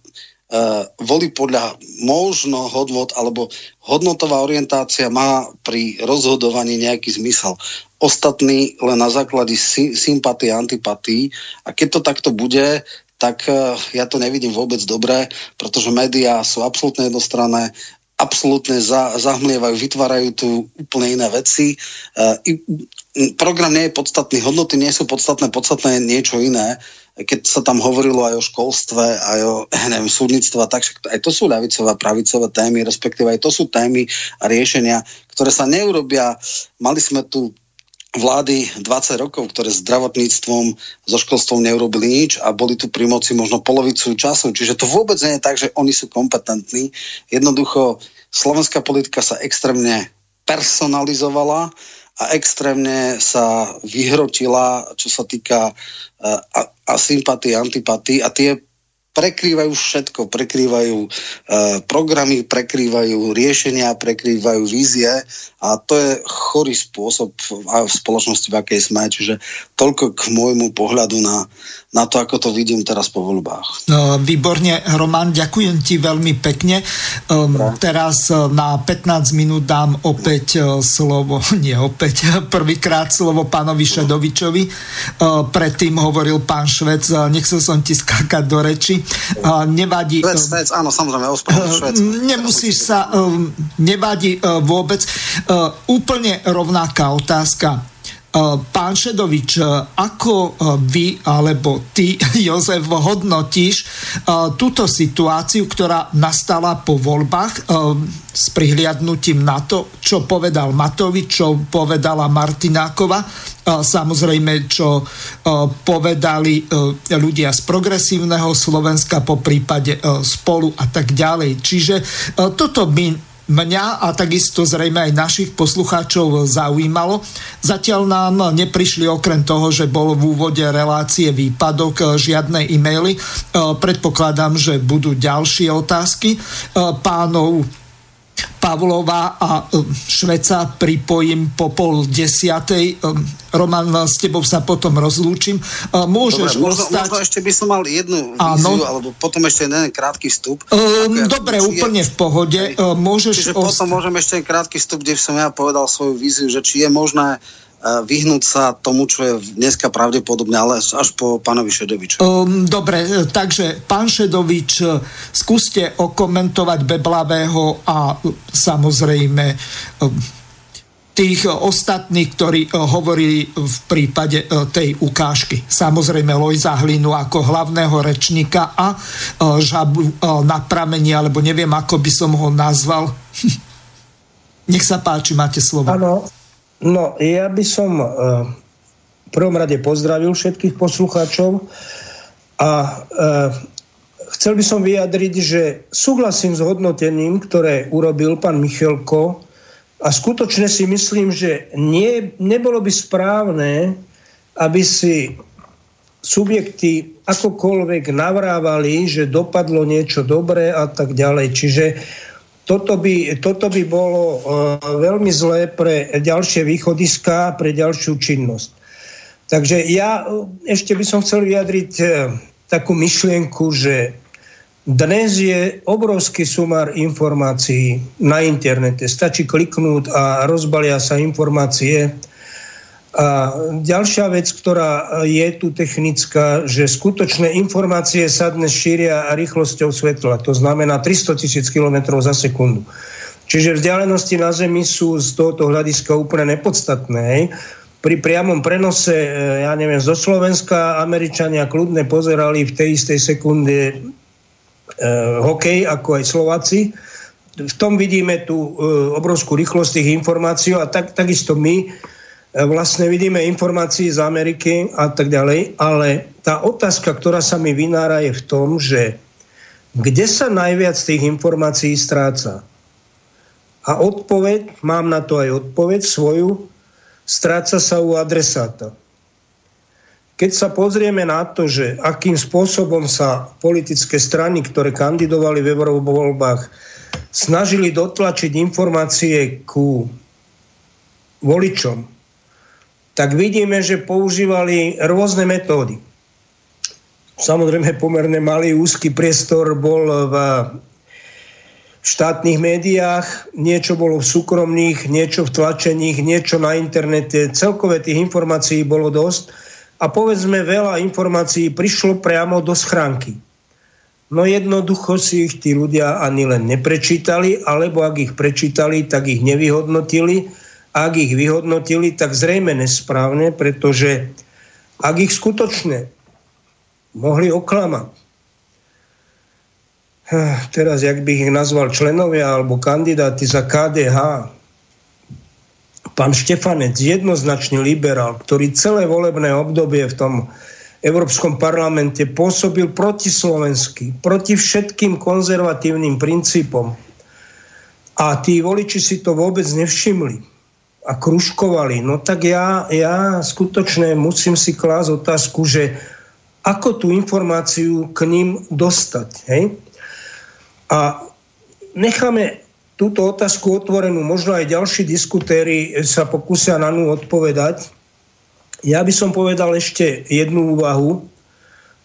uh, volí podľa možno hodnot, alebo hodnotová orientácia má pri rozhodovaní nejaký zmysel. Ostatní len na základe sy- sympatie antipatí. A keď to takto bude, tak uh, ja to nevidím vôbec dobre, pretože médiá sú absolútne jednostranné, absolútne za, zahmlievajú, vytvárajú tu úplne iné veci. Uh, i, program nie je podstatný, hodnoty nie sú podstatné, podstatné je niečo iné keď sa tam hovorilo aj o školstve, aj o neviem, súdnictve, tak aj to sú ľavicové a pravicové témy, respektíve aj to sú témy a riešenia, ktoré sa neurobia. Mali sme tu vlády 20 rokov, ktoré zdravotníctvom, so školstvom neurobili nič a boli tu pri moci možno polovicu času. Čiže to vôbec nie je tak, že oni sú kompetentní. Jednoducho slovenská politika sa extrémne personalizovala a extrémne sa vyhrotila, čo sa týka uh, a, a sympatii, antipatii a tie prekrývajú všetko, prekrývajú e, programy, prekrývajú riešenia, prekrývajú vízie a to je chorý spôsob v spoločnosti, v akej sme. Čiže toľko k môjmu pohľadu na, na to, ako to vidím teraz po voľbách. No, výborne, Roman, ďakujem ti veľmi pekne. Um, teraz e, na 15 minút dám opäť e, slovo, nie opäť, prvýkrát slovo pánovi Šedovičovi. Uh, predtým hovoril pán Švec, nechcel som ti skákať do reči. Nevadí. Švec, Švec, áno, samozrejme, Švec. Nemusíš sa, nevadí vôbec. Úplne rovnaká otázka Eh, pán Šedovič, eh, ako eh, vy alebo ty, Jozef, hodnotíš túto situáciu, ktorá nastala po voľbách s prihliadnutím na to, čo povedal Matovič, čo povedala Martinákova, samozrejme, čo povedali ľudia z progresívneho Slovenska, po prípade spolu a tak ďalej. Čiže toto by mňa a takisto zrejme aj našich poslucháčov zaujímalo. Zatiaľ nám neprišli okrem toho, že bol v úvode relácie výpadok žiadne e-maily. E, predpokladám, že budú ďalšie otázky e, pánov Pavlova a e, Šveca pripojím po pol desiatej. E, Roman, s tebou sa potom rozlúčim. E, môžeš dobre, možno, ostať... možno ešte by som mal jednu víziu, alebo potom ešte jeden krátky vstup. Um, dobre, ja, úplne je, v pohode. Môžeš Čiže osta- potom môžem ešte krátky vstup, kde som ja povedal svoju víziu, že či je možné vyhnúť sa tomu, čo je dneska pravdepodobne, ale až po pánovi Šedoviču. Um, dobre, takže pán Šedovič, skúste okomentovať Beblavého a samozrejme tých ostatných, ktorí hovorili v prípade tej ukážky. Samozrejme Lojza Hlinu ako hlavného rečníka a žabu na pramení, alebo neviem, ako by som ho nazval. Nech sa páči, máte slovo. Áno, No, ja by som uh, v prvom rade pozdravil všetkých poslucháčov a uh, chcel by som vyjadriť, že súhlasím s hodnotením, ktoré urobil pán Michelko a skutočne si myslím, že nie, nebolo by správne, aby si subjekty akokoľvek navrávali, že dopadlo niečo dobré a tak ďalej. Čiže toto by, toto by bolo uh, veľmi zlé pre ďalšie východiska, pre ďalšiu činnosť. Takže ja uh, ešte by som chcel vyjadriť uh, takú myšlienku, že dnes je obrovský sumár informácií na internete. Stačí kliknúť a rozbalia sa informácie a ďalšia vec, ktorá je tu technická, že skutočné informácie sa dnes šíria rýchlosťou svetla. To znamená 300 tisíc km za sekundu. Čiže vzdialenosti na Zemi sú z tohoto hľadiska úplne nepodstatné. Pri priamom prenose, e, ja neviem, zo Slovenska Američania kľudne pozerali v tej istej sekunde e, hokej, ako aj Slováci. V tom vidíme tú e, obrovskú rýchlosť tých informácií a tak, takisto my E, vlastne vidíme informácií z Ameriky a tak ďalej, ale tá otázka, ktorá sa mi vynára je v tom, že kde sa najviac tých informácií stráca. A odpoveď, mám na to aj odpoveď svoju, stráca sa u adresáta. Keď sa pozrieme na to, že akým spôsobom sa politické strany, ktoré kandidovali v eurovoľbách, snažili dotlačiť informácie ku voličom, tak vidíme, že používali rôzne metódy. Samozrejme, pomerne malý úzky priestor bol v štátnych médiách, niečo bolo v súkromných, niečo v tlačených, niečo na internete. Celkové tých informácií bolo dosť a povedzme, veľa informácií prišlo priamo do schránky. No jednoducho si ich tí ľudia ani len neprečítali, alebo ak ich prečítali, tak ich nevyhodnotili ak ich vyhodnotili, tak zrejme nesprávne, pretože ak ich skutočne mohli oklamať, teraz, jak by ich nazval členovia alebo kandidáti za KDH, pán Štefanec, jednoznačný liberál, ktorý celé volebné obdobie v tom Európskom parlamente pôsobil proti slovensky, proti všetkým konzervatívnym princípom. A tí voliči si to vôbec nevšimli a kružkovali, no tak ja, ja skutočne musím si klásť otázku, že ako tú informáciu k ním dostať. Hej? A necháme túto otázku otvorenú, možno aj ďalší diskutéri sa pokúsia na ňu odpovedať. Ja by som povedal ešte jednu úvahu.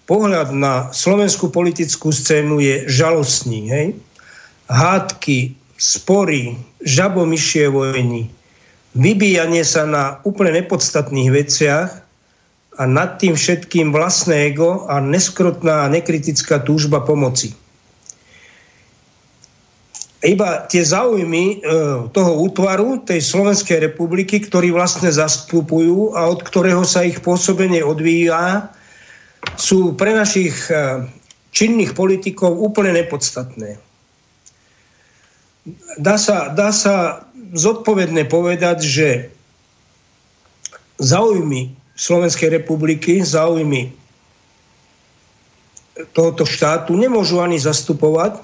Pohľad na slovenskú politickú scénu je žalostný. Hej? Hádky, spory, žabomyšie vojny, vybíjanie sa na úplne nepodstatných veciach a nad tým všetkým vlastné ego a neskrotná a nekritická túžba pomoci. Iba tie záujmy e, toho útvaru, tej Slovenskej republiky, ktorý vlastne zastupujú a od ktorého sa ich pôsobenie odvíja, sú pre našich e, činných politikov úplne nepodstatné. Dá sa, dá sa zodpovedne povedať, že záujmy Slovenskej republiky, záujmy tohoto štátu nemôžu ani zastupovať.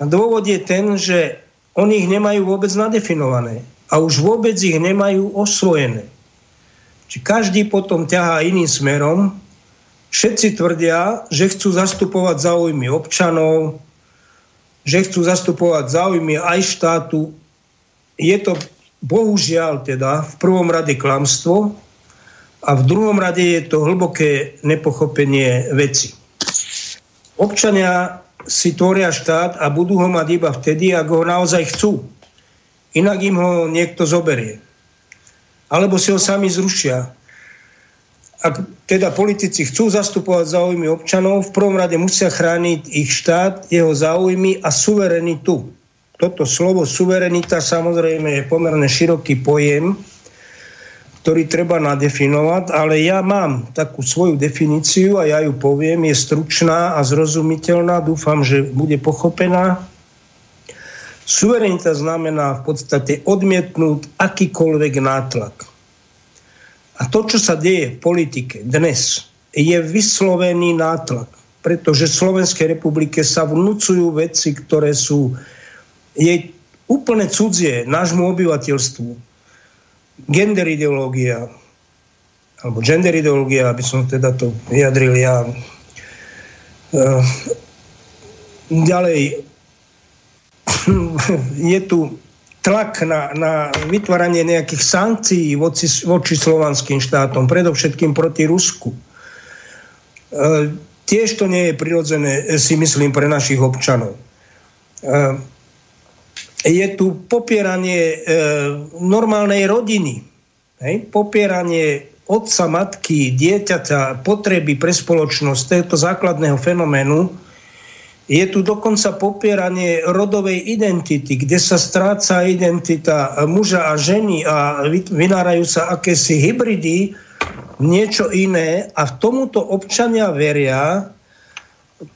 A dôvod je ten, že oni ich nemajú vôbec nadefinované a už vôbec ich nemajú osvojené. Či každý potom ťahá iným smerom, všetci tvrdia, že chcú zastupovať záujmy občanov, že chcú zastupovať záujmy aj štátu. Je to bohužiaľ teda v prvom rade klamstvo a v druhom rade je to hlboké nepochopenie veci. Občania si tvoria štát a budú ho mať iba vtedy, ak ho naozaj chcú. Inak im ho niekto zoberie. Alebo si ho sami zrušia ak teda politici chcú zastupovať záujmy občanov, v prvom rade musia chrániť ich štát, jeho záujmy a suverenitu. Toto slovo suverenita samozrejme je pomerne široký pojem, ktorý treba nadefinovať, ale ja mám takú svoju definíciu a ja ju poviem, je stručná a zrozumiteľná, dúfam, že bude pochopená. Suverenita znamená v podstate odmietnúť akýkoľvek nátlak a to, čo sa deje v politike dnes, je vyslovený nátlak, pretože v Slovenskej republike sa vnúcujú veci, ktoré sú jej úplne cudzie nášmu obyvateľstvu. Gender ideológia, alebo gender ideológia, aby som teda to vyjadril ja. Uh, ďalej, je tu tlak na, na vytváranie nejakých sankcií voči, voči slovanským štátom, predovšetkým proti Rusku. E, tiež to nie je prirodzené, si myslím, pre našich občanov. E, je tu popieranie e, normálnej rodiny, hej? popieranie otca, matky, dieťaťa, potreby pre spoločnosť, tohto základného fenoménu, je tu dokonca popieranie rodovej identity, kde sa stráca identita muža a ženy a vynárajú sa akési hybridy, niečo iné a tomuto občania veria,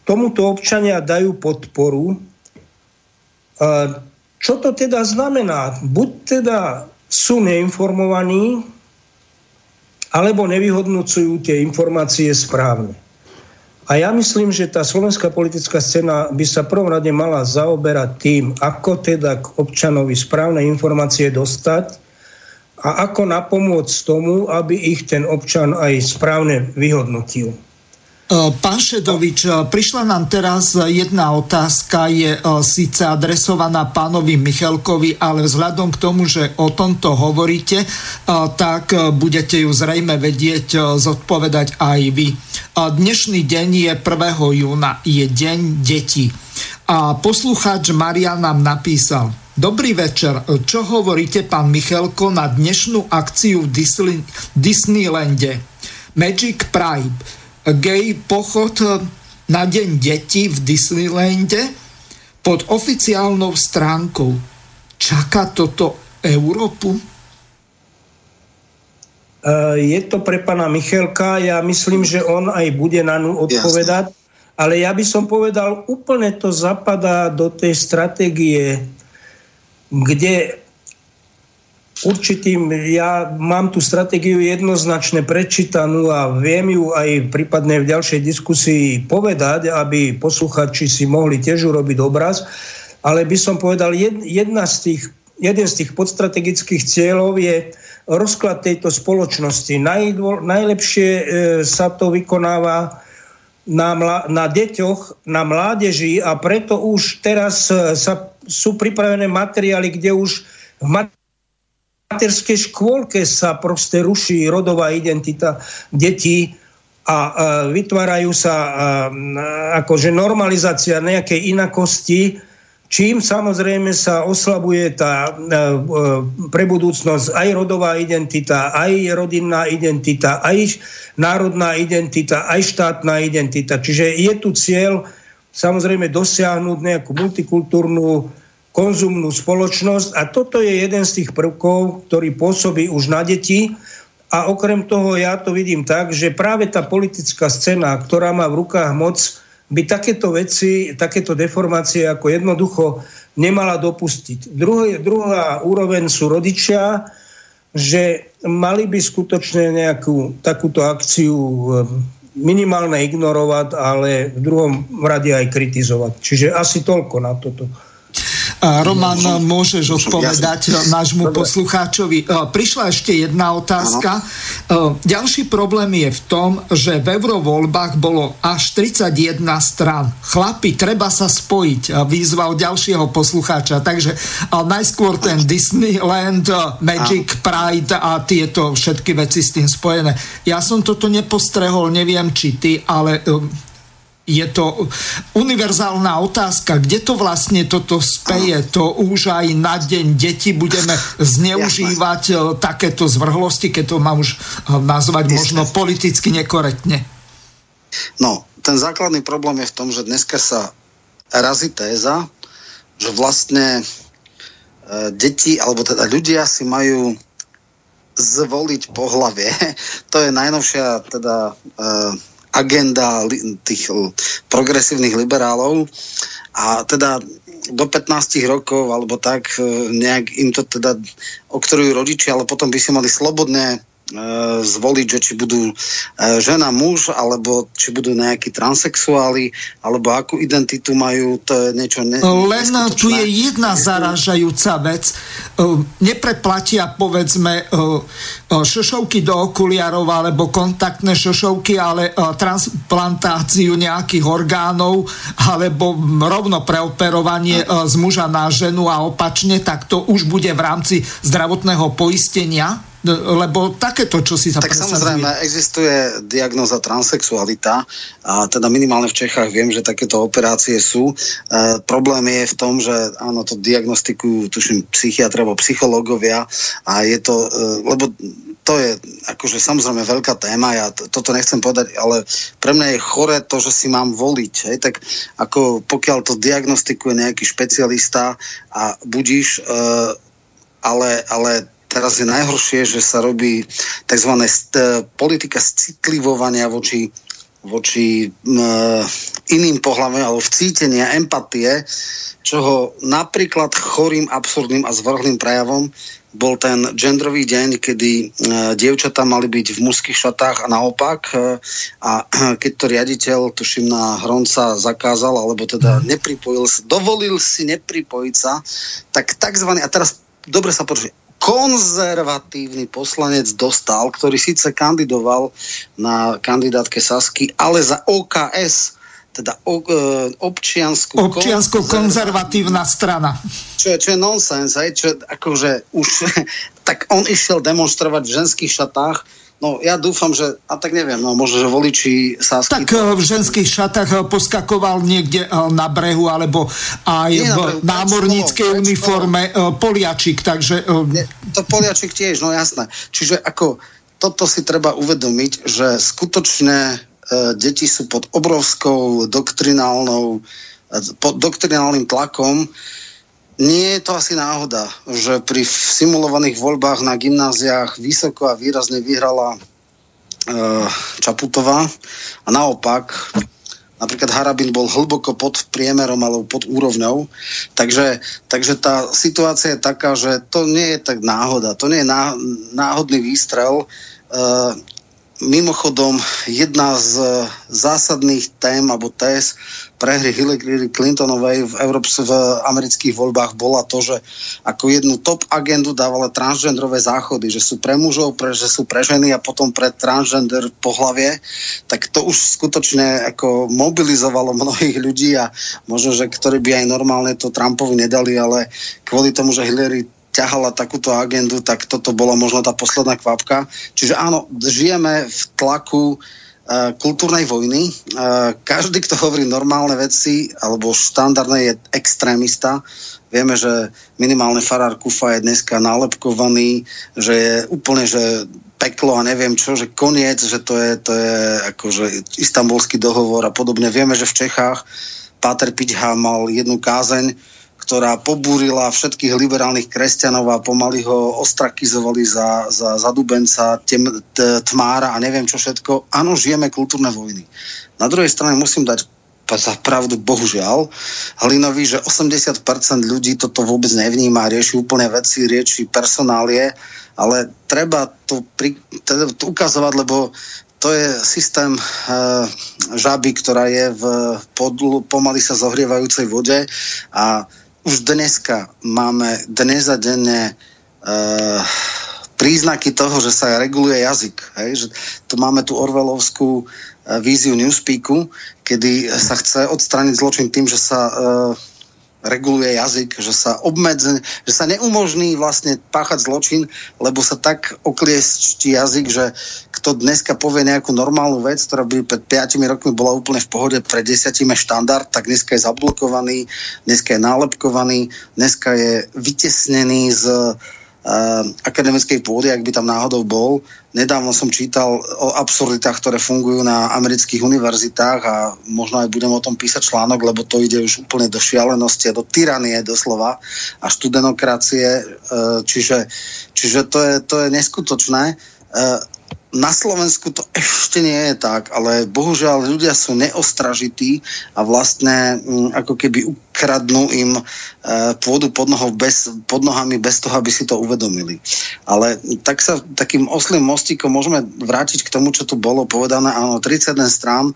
tomuto občania dajú podporu. Čo to teda znamená? Buď teda sú neinformovaní, alebo nevyhodnocujú tie informácie správne. A ja myslím, že tá slovenská politická scéna by sa prvom rade mala zaoberať tým, ako teda k občanovi správne informácie dostať a ako napomôcť tomu, aby ich ten občan aj správne vyhodnotil. E, pán Šedovič, e, prišla nám teraz jedna otázka, je e, síce adresovaná pánovi Michalkovi, ale vzhľadom k tomu, že o tomto hovoríte, tak budete ju zrejme vedieť zodpovedať aj vy. Dnešný deň je 1. júna, je deň detí. A poslucháč Marian nám napísal, Dobrý večer. Čo hovoríte, pán Michalko, na dnešnú akciu v Disneylande? Magic Pride gay pochod na Deň detí v Disneylande pod oficiálnou stránkou. Čaká toto Európu? E, je to pre pana Michelka, ja myslím, že on aj bude na ňu odpovedať, Jasne. ale ja by som povedal, úplne to zapadá do tej stratégie, kde určitým, ja mám tú stratégiu jednoznačne prečítanú a viem ju aj prípadne v ďalšej diskusii povedať, aby posluchači si mohli tiež urobiť obraz, ale by som povedal, jedna z tých, jeden z tých podstrategických cieľov je rozklad tejto spoločnosti. Najdvo, najlepšie e, sa to vykonáva na, mla, na deťoch, na mládeži a preto už teraz e, sa, sú pripravené materiály, kde už v materskej škôlke sa proste ruší rodová identita detí a vytvárajú sa akože normalizácia nejakej inakosti, čím samozrejme sa oslabuje tá e, e, pre budúcnosť aj rodová identita, aj rodinná identita, aj národná identita, aj štátna identita. Čiže je tu cieľ samozrejme dosiahnuť nejakú multikultúrnu konzumnú spoločnosť a toto je jeden z tých prvkov, ktorý pôsobí už na deti a okrem toho ja to vidím tak, že práve tá politická scéna, ktorá má v rukách moc, by takéto veci, takéto deformácie ako jednoducho nemala dopustiť. Druhý, druhá úroveň sú rodičia, že mali by skutočne nejakú takúto akciu eh, minimálne ignorovať, ale v druhom rade aj kritizovať. Čiže asi toľko na toto. Roman, môžeš odpovedať nášmu poslucháčovi. Prišla ešte jedna otázka. Ďalší problém je v tom, že v eurovoľbách bolo až 31 strán. Chlapi, treba sa spojiť, výzval ďalšieho poslucháča. Takže najskôr ten Disneyland, Magic Pride a tieto všetky veci s tým spojené. Ja som toto nepostrehol, neviem či ty, ale je to univerzálna otázka, kde to vlastne toto speje, to už aj na deň deti budeme zneužívať Jasne. takéto zvrhlosti, keď to mám už eh, nazvať Jasne. možno politicky nekorektne. No, ten základný problém je v tom, že dneska sa razí téza, že vlastne e, deti, alebo teda ľudia si majú zvoliť pohlavie. To je najnovšia teda e, agenda tých progresívnych liberálov. A teda do 15 rokov alebo tak e, nejak im to teda oktorujú rodičia, ale potom by si mali slobodne zvoliť, že či budú e, žena, muž, alebo či budú nejakí transexuáli, alebo akú identitu majú, to je niečo ne- Len tu je jedna zaražajúca vec. E, nepreplatia, povedzme, šošovky do okuliarov alebo kontaktné šošovky, ale transplantáciu nejakých orgánov alebo rovno preoperovanie z muža na ženu a opačne, tak to už bude v rámci zdravotného poistenia lebo takéto, čo si sa Tak presadzuje. samozrejme, existuje diagnoza transexualita a teda minimálne v Čechách viem, že takéto operácie sú. E, problém je v tom, že áno, to diagnostikujú, tuším, psychiatra alebo psychológovia a je to, e, lebo to je akože samozrejme veľká téma, ja t- toto nechcem povedať, ale pre mňa je chore to, že si mám voliť. Hej? Tak ako pokiaľ to diagnostikuje nejaký špecialista a budíš, e, ale, ale teraz je najhoršie, že sa robí tzv. St- politika citlivovania voči voči uh, iným pohľavám alebo vcítenia, empatie, čoho napríklad chorým, absurdným a zvrhlým prejavom bol ten genderový deň, kedy uh, dievčatá mali byť v mužských šatách a naopak uh, a keď to riaditeľ, tuším na Hronca zakázal, alebo teda nepripojil sa, dovolil si nepripojiť sa, tak takzvaný, a teraz dobre sa počuje, konzervatívny poslanec dostal, ktorý síce kandidoval na kandidátke Sasky, ale za OKS, teda o, e, občiansku... Občiansko-konzervatívna strana. Čo je, čo je nonsens, hej? Čo je, akože už... tak on išiel demonstrovať v ženských šatách, No ja dúfam, že, a tak neviem, no možno, že voliči sa... Tak to... v ženských šatách eh, poskakoval niekde eh, na brehu, alebo aj Nie v brehu, námorníckej uniforme eh, Poliačik, takže... Nie, to Poliačik tiež, no jasné. Čiže ako toto si treba uvedomiť, že skutočne e, deti sú pod obrovskou doktrinálnou pod doktrinálnym tlakom nie je to asi náhoda, že pri simulovaných voľbách na gymnáziách vysoko a výrazne vyhrala e, Čaputová a naopak napríklad Harabin bol hlboko pod priemerom alebo pod úrovňou. Takže, takže tá situácia je taká, že to nie je tak náhoda, to nie je ná, náhodný výstrel. E, mimochodom, jedna z zásadných tém alebo téz prehry Hillary Clintonovej v, Európs- v amerických voľbách bola to, že ako jednu top agendu dávala transgenderové záchody, že sú pre mužov, pre, že sú pre ženy a potom pre transgender pohlavie, tak to už skutočne ako mobilizovalo mnohých ľudí a možno, že ktorí by aj normálne to Trumpovi nedali, ale kvôli tomu, že Hillary ťahala takúto agendu, tak toto bola možno tá posledná kvapka. Čiže áno, žijeme v tlaku kultúrnej vojny. Každý, kto hovorí normálne veci alebo štandardné, je extrémista. Vieme, že minimálne farár Kufa je dneska nálepkovaný, že je úplne, že peklo a neviem čo, že koniec, že to je, to je akože istambulský dohovor a podobne. Vieme, že v Čechách Páter Piťha mal jednu kázeň, ktorá pobúrila všetkých liberálnych kresťanov a pomaly ho ostrakizovali za, za zadubenca, tem, t, tmára a neviem čo všetko. Áno, žijeme kultúrne vojny. Na druhej strane musím dať za pravdu, bohužiaľ, Hlinovi, že 80% ľudí toto vôbec nevníma, rieši úplne veci, rieši personálie, ale treba to, pri, teda to ukazovať, lebo to je systém e, žaby, ktorá je v podlu, pomaly sa zohrievajúcej vode a už dneska máme dnes a denne uh, príznaky toho, že sa reguluje jazyk. Hej? Že tu máme tú Orvelovskú uh, víziu Newspeaku, kedy sa chce odstrániť zločin tým, že sa uh, reguluje jazyk, že sa obmedze, že sa neumožní vlastne páchať zločin, lebo sa tak okliešti jazyk, že kto dneska povie nejakú normálnu vec, ktorá by pred 5 rokmi bola úplne v pohode, pred 10 štandard, tak dneska je zablokovaný, dneska je nálepkovaný, dneska je vytesnený z akademickej pôdy, ak by tam náhodou bol. Nedávno som čítal o absurditách, ktoré fungujú na amerických univerzitách a možno aj budem o tom písať článok, lebo to ide už úplne do šialenosti a do tyranie doslova až tu demokracie. Uh, čiže, čiže to, je, to je neskutočné. Na Slovensku to ešte nie je tak, ale bohužiaľ ľudia sú neostražití a vlastne mm, ako keby ukradnú im e, pôdu pod, nohou bez, pod nohami bez toho, aby si to uvedomili. Ale tak sa takým oslým mostíkom môžeme vrátiť k tomu, čo tu bolo povedané. Áno, 31 strán.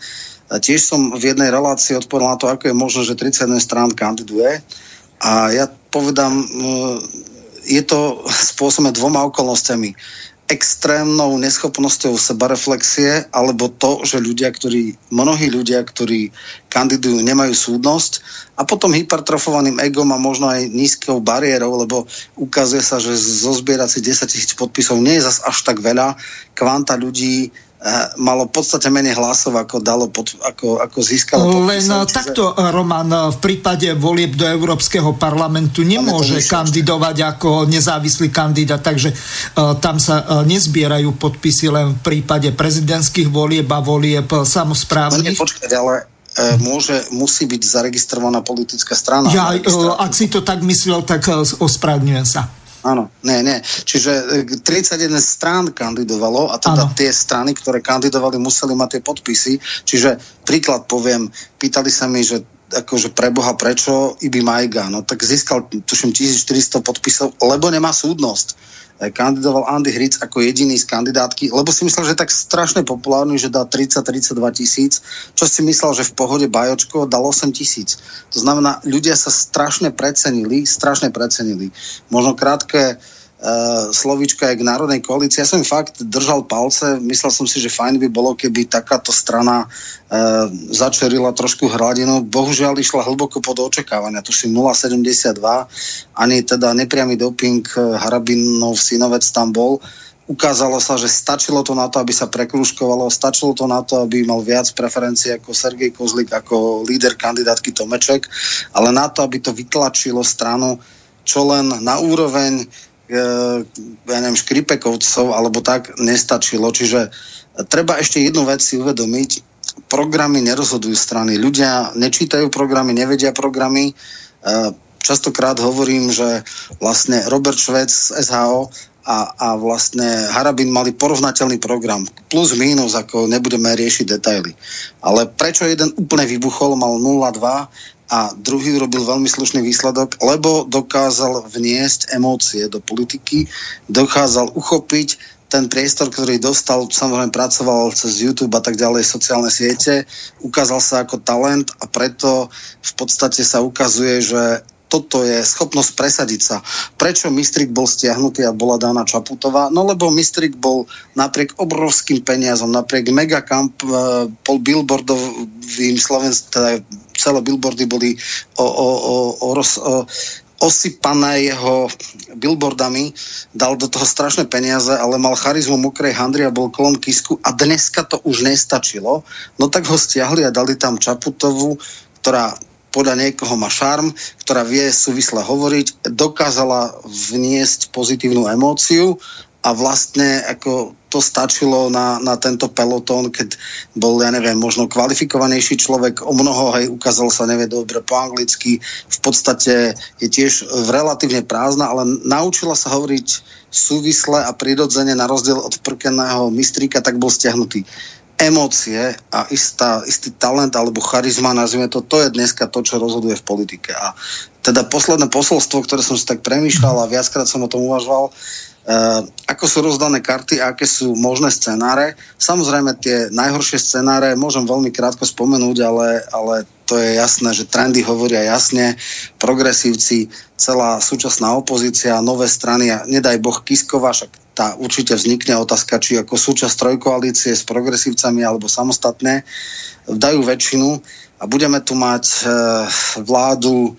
A tiež som v jednej relácii odpovedal na to, ako je možné, že 31 strán kandiduje. A ja povedám, e, je to spôsobené dvoma okolnostiami extrémnou neschopnosťou sebareflexie, alebo to, že ľudia, ktorí, mnohí ľudia, ktorí kandidujú, nemajú súdnosť a potom hypertrofovaným egom a možno aj nízkou bariérou, lebo ukazuje sa, že zozbierať si 10 tisíc podpisov nie je zas až tak veľa. Kvanta ľudí malo v podstate menej hlasov, ako dalo pod, ako, ako získalo Len podpisov, čiže... takto, Roman, v prípade volieb do Európskeho parlamentu nemôže kandidovať ako nezávislý kandidát, takže uh, tam sa uh, nezbierajú podpisy len v prípade prezidentských volieb a volieb samozprávnych. No, počkať, ale môže, musí byť zaregistrovaná politická strana. Ja, ak si to tak myslel, tak ospravedlňujem sa. Áno, nie, nie. Čiže 31 e, strán kandidovalo a teda ano. tie strany, ktoré kandidovali, museli mať tie podpisy. Čiže príklad poviem, pýtali sa mi, že akože preboha prečo Ibi Majga, no tak získal tuším 1400 podpisov, lebo nemá súdnosť kandidoval Andy Hric ako jediný z kandidátky, lebo si myslel, že je tak strašne populárny, že dá 30-32 tisíc, čo si myslel, že v pohode Bajočko dal 8 tisíc. To znamená, ľudia sa strašne precenili, strašne precenili. Možno krátke slovíčka aj k Národnej koalícii. Ja som fakt držal palce, myslel som si, že fajn by bolo, keby takáto strana uh, začerila trošku hladinu. Bohužiaľ išla hlboko pod očakávania, tuším 0,72, ani teda nepriamy doping uh, Harabinov synovec tam bol. Ukázalo sa, že stačilo to na to, aby sa prekruškovalo, stačilo to na to, aby mal viac preferencií ako Sergej Kozlik, ako líder kandidátky Tomeček, ale na to, aby to vytlačilo stranu čo len na úroveň ja neviem, škripekovcov alebo tak nestačilo. Čiže treba ešte jednu vec si uvedomiť. Programy nerozhodujú strany. Ľudia nečítajú programy, nevedia programy. E, častokrát hovorím, že vlastne Robert Švec z SHO a, a vlastne Harabin mali porovnateľný program. Plus, mínus, ako nebudeme riešiť detaily. Ale prečo jeden úplne vybuchol, mal 0,2 a druhý urobil veľmi slušný výsledok, lebo dokázal vniesť emócie do politiky, dokázal uchopiť ten priestor, ktorý dostal, samozrejme pracoval cez YouTube a tak ďalej, sociálne siete, ukázal sa ako talent a preto v podstate sa ukazuje, že toto je schopnosť presadiť sa. Prečo Mistrik bol stiahnutý a bola dána Čaputová? No lebo Mistrik bol napriek obrovským peniazom, napriek megakamp, e, pol billboardovým Slovensk, teda celé billboardy boli o, o, o, o, roz, o, osypané jeho billboardami, dal do toho strašné peniaze, ale mal charizmu mokrej handry a bol klon Kisku a dneska to už nestačilo. No tak ho stiahli a dali tam Čaputovu, ktorá podľa niekoho má šarm, ktorá vie súvisle hovoriť, dokázala vniesť pozitívnu emóciu a vlastne ako to stačilo na, na tento pelotón, keď bol, ja neviem, možno kvalifikovanejší človek, o mnoho, hej, ukázal sa, nevie dobre po anglicky, v podstate je tiež relatívne prázdna, ale naučila sa hovoriť súvisle a prirodzene na rozdiel od prkeného mistríka, tak bol stiahnutý emócie a istá, istý talent alebo charizma, nazvime to, to je dneska to, čo rozhoduje v politike. A teda posledné posolstvo, ktoré som si tak premýšľal a viackrát som o tom uvažoval, Uh, ako sú rozdané karty a aké sú možné scenáre. Samozrejme tie najhoršie scenáre môžem veľmi krátko spomenúť, ale, ale to je jasné, že trendy hovoria jasne, progresívci, celá súčasná opozícia, nové strany a nedaj Boh Kiskova, však tá určite vznikne otázka, či ako súčasť trojkoalície s progresívcami alebo samostatne dajú väčšinu a budeme tu mať uh, vládu,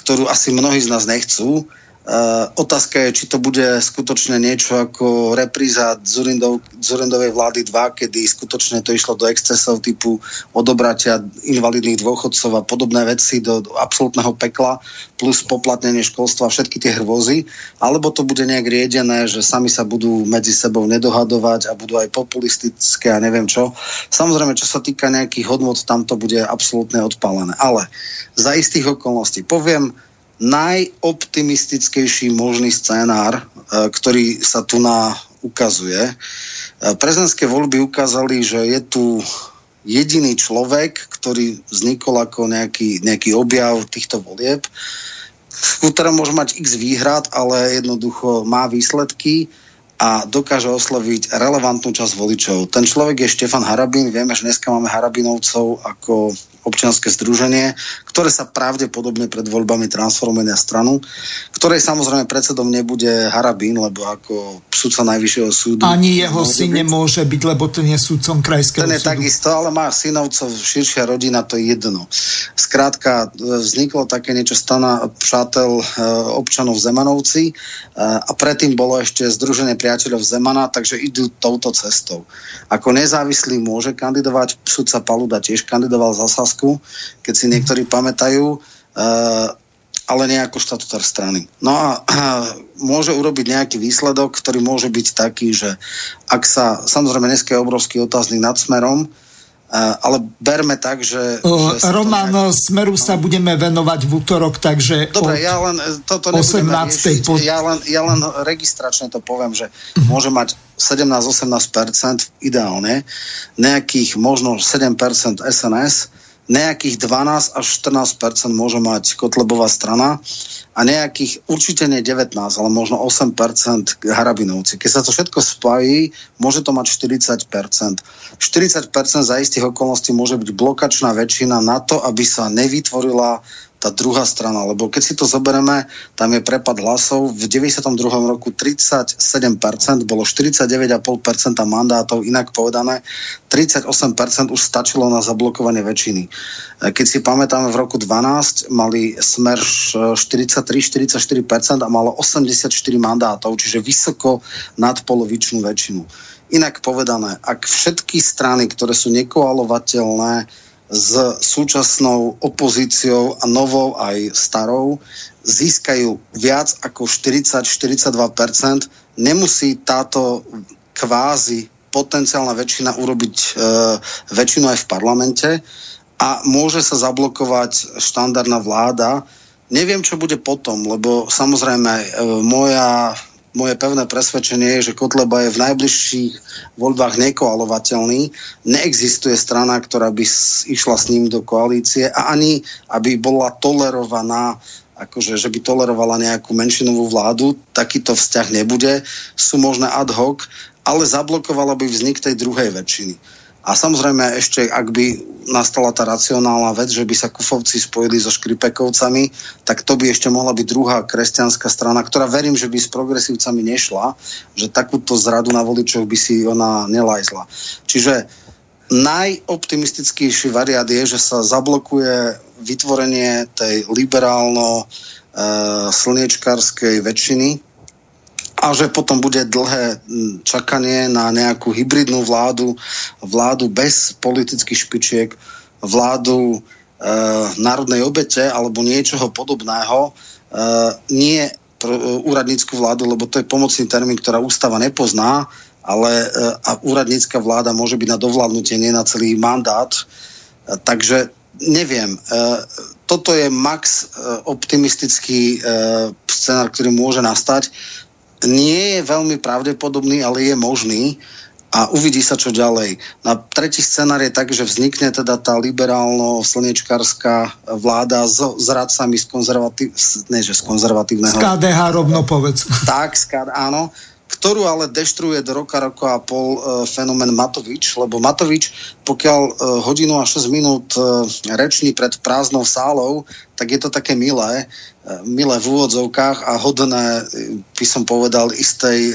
ktorú asi mnohí z nás nechcú, Uh, otázka je, či to bude skutočne niečo ako repríza Zurindov, Zurindovej vlády 2, kedy skutočne to išlo do excesov typu odobratia invalidných dôchodcov a podobné veci do, do absolútneho pekla, plus poplatnenie školstva, všetky tie hrôzy, alebo to bude nejak riedené, že sami sa budú medzi sebou nedohadovať a budú aj populistické a neviem čo. Samozrejme, čo sa týka nejakých hodnot, tam to bude absolútne odpálené. Ale za istých okolností poviem, najoptimistickejší možný scénár, e, ktorý sa tu na ukazuje. E, prezidentské voľby ukázali, že je tu jediný človek, ktorý vznikol ako nejaký, nejaký objav týchto volieb, ktorá môže mať x výhrad, ale jednoducho má výsledky a dokáže osloviť relevantnú časť voličov. Ten človek je Štefan Harabín. Vieme, že dneska máme Harabinovcov ako občianske združenie, ktoré sa pravdepodobne pred voľbami transformuje na stranu, ktorej samozrejme predsedom nebude Harabín, lebo ako sudca Najvyššieho súdu... Ani jeho syn byť. nemôže byť, lebo ten je sudcom krajského Ten je súdu. takisto, ale má synovcov, širšia rodina, to je jedno. Skrátka, vzniklo také niečo stana přátel e, občanov Zemanovci e, a predtým bolo ešte Združenie priateľov Zemana, takže idú touto cestou. Ako nezávislý môže kandidovať, sudca Paluda tiež kandidoval za SAS otázku, keď si niektorí pamätajú, uh, ale nie ako štatutár strany. No a môže urobiť nejaký výsledok, ktorý môže byť taký, že ak sa, samozrejme dneska je obrovský otáznik nad smerom, Uh, ale berme tak, že... Uh, že Roman, nejak... Smeru sa budeme venovať v útorok, takže... Dobre, ja len toto 18. riešiť, po... ja, len, ja len registračne to poviem, že uh-huh. môže mať 17-18% ideálne, nejakých možno 7% SNS, nejakých 12 až 14% môže mať Kotlebová strana a nejakých určite nie 19, ale možno 8 Harabinovci. Keď sa to všetko spojí, môže to mať 40% 40% za istých okolností môže byť blokačná väčšina na to, aby sa nevytvorila tá druhá strana, lebo keď si to zoberieme, tam je prepad hlasov, v 92. roku 37%, bolo 49,5% mandátov, inak povedané, 38% už stačilo na zablokovanie väčšiny. E, keď si pamätáme, v roku 12 mali smer 43-44% a malo 84 mandátov, čiže vysoko nadpolovičnú väčšinu. Inak povedané, ak všetky strany, ktoré sú nekoalovateľné, s súčasnou opozíciou a novou aj starou získajú viac ako 40-42%, nemusí táto kvázi potenciálna väčšina urobiť e, väčšinu aj v parlamente a môže sa zablokovať štandardná vláda. Neviem, čo bude potom, lebo samozrejme e, moja moje pevné presvedčenie je, že Kotleba je v najbližších voľbách nekoalovateľný. Neexistuje strana, ktorá by išla s ním do koalície a ani, aby bola tolerovaná akože, že by tolerovala nejakú menšinovú vládu, takýto vzťah nebude. Sú možné ad hoc, ale zablokovala by vznik tej druhej väčšiny. A samozrejme ešte, ak by nastala tá racionálna vec, že by sa Kufovci spojili so Škripekovcami, tak to by ešte mohla byť druhá kresťanská strana, ktorá verím, že by s progresívcami nešla, že takúto zradu na voličov by si ona nelajzla. Čiže najoptimistickejší variant je, že sa zablokuje vytvorenie tej liberálno slniečkárskej väčšiny a že potom bude dlhé čakanie na nejakú hybridnú vládu, vládu bez politických špičiek, vládu e, národnej obete alebo niečoho podobného, e, nie pr- úradnícku vládu, lebo to je pomocný termín, ktorá ústava nepozná, ale e, a úradnícka vláda môže byť na dovládnutie, nie na celý mandát. E, takže neviem. E, toto je max e, optimistický e, scenár, ktorý môže nastať nie je veľmi pravdepodobný, ale je možný a uvidí sa, čo ďalej. Na tretí scenár je tak, že vznikne teda tá liberálno-slnečkárska vláda s, s radcami z konzervatív... Ne, že z konzervatívneho... Z KDH rovno povedz. Tak, z KDH, áno ktorú ale deštruuje do roka, roka a pol e, fenomén Matovič, lebo Matovič, pokiaľ e, hodinu a 6 minút e, reční pred prázdnou sálou, tak je to také milé, e, milé v úvodzovkách a hodné, e, by som povedal, istej e,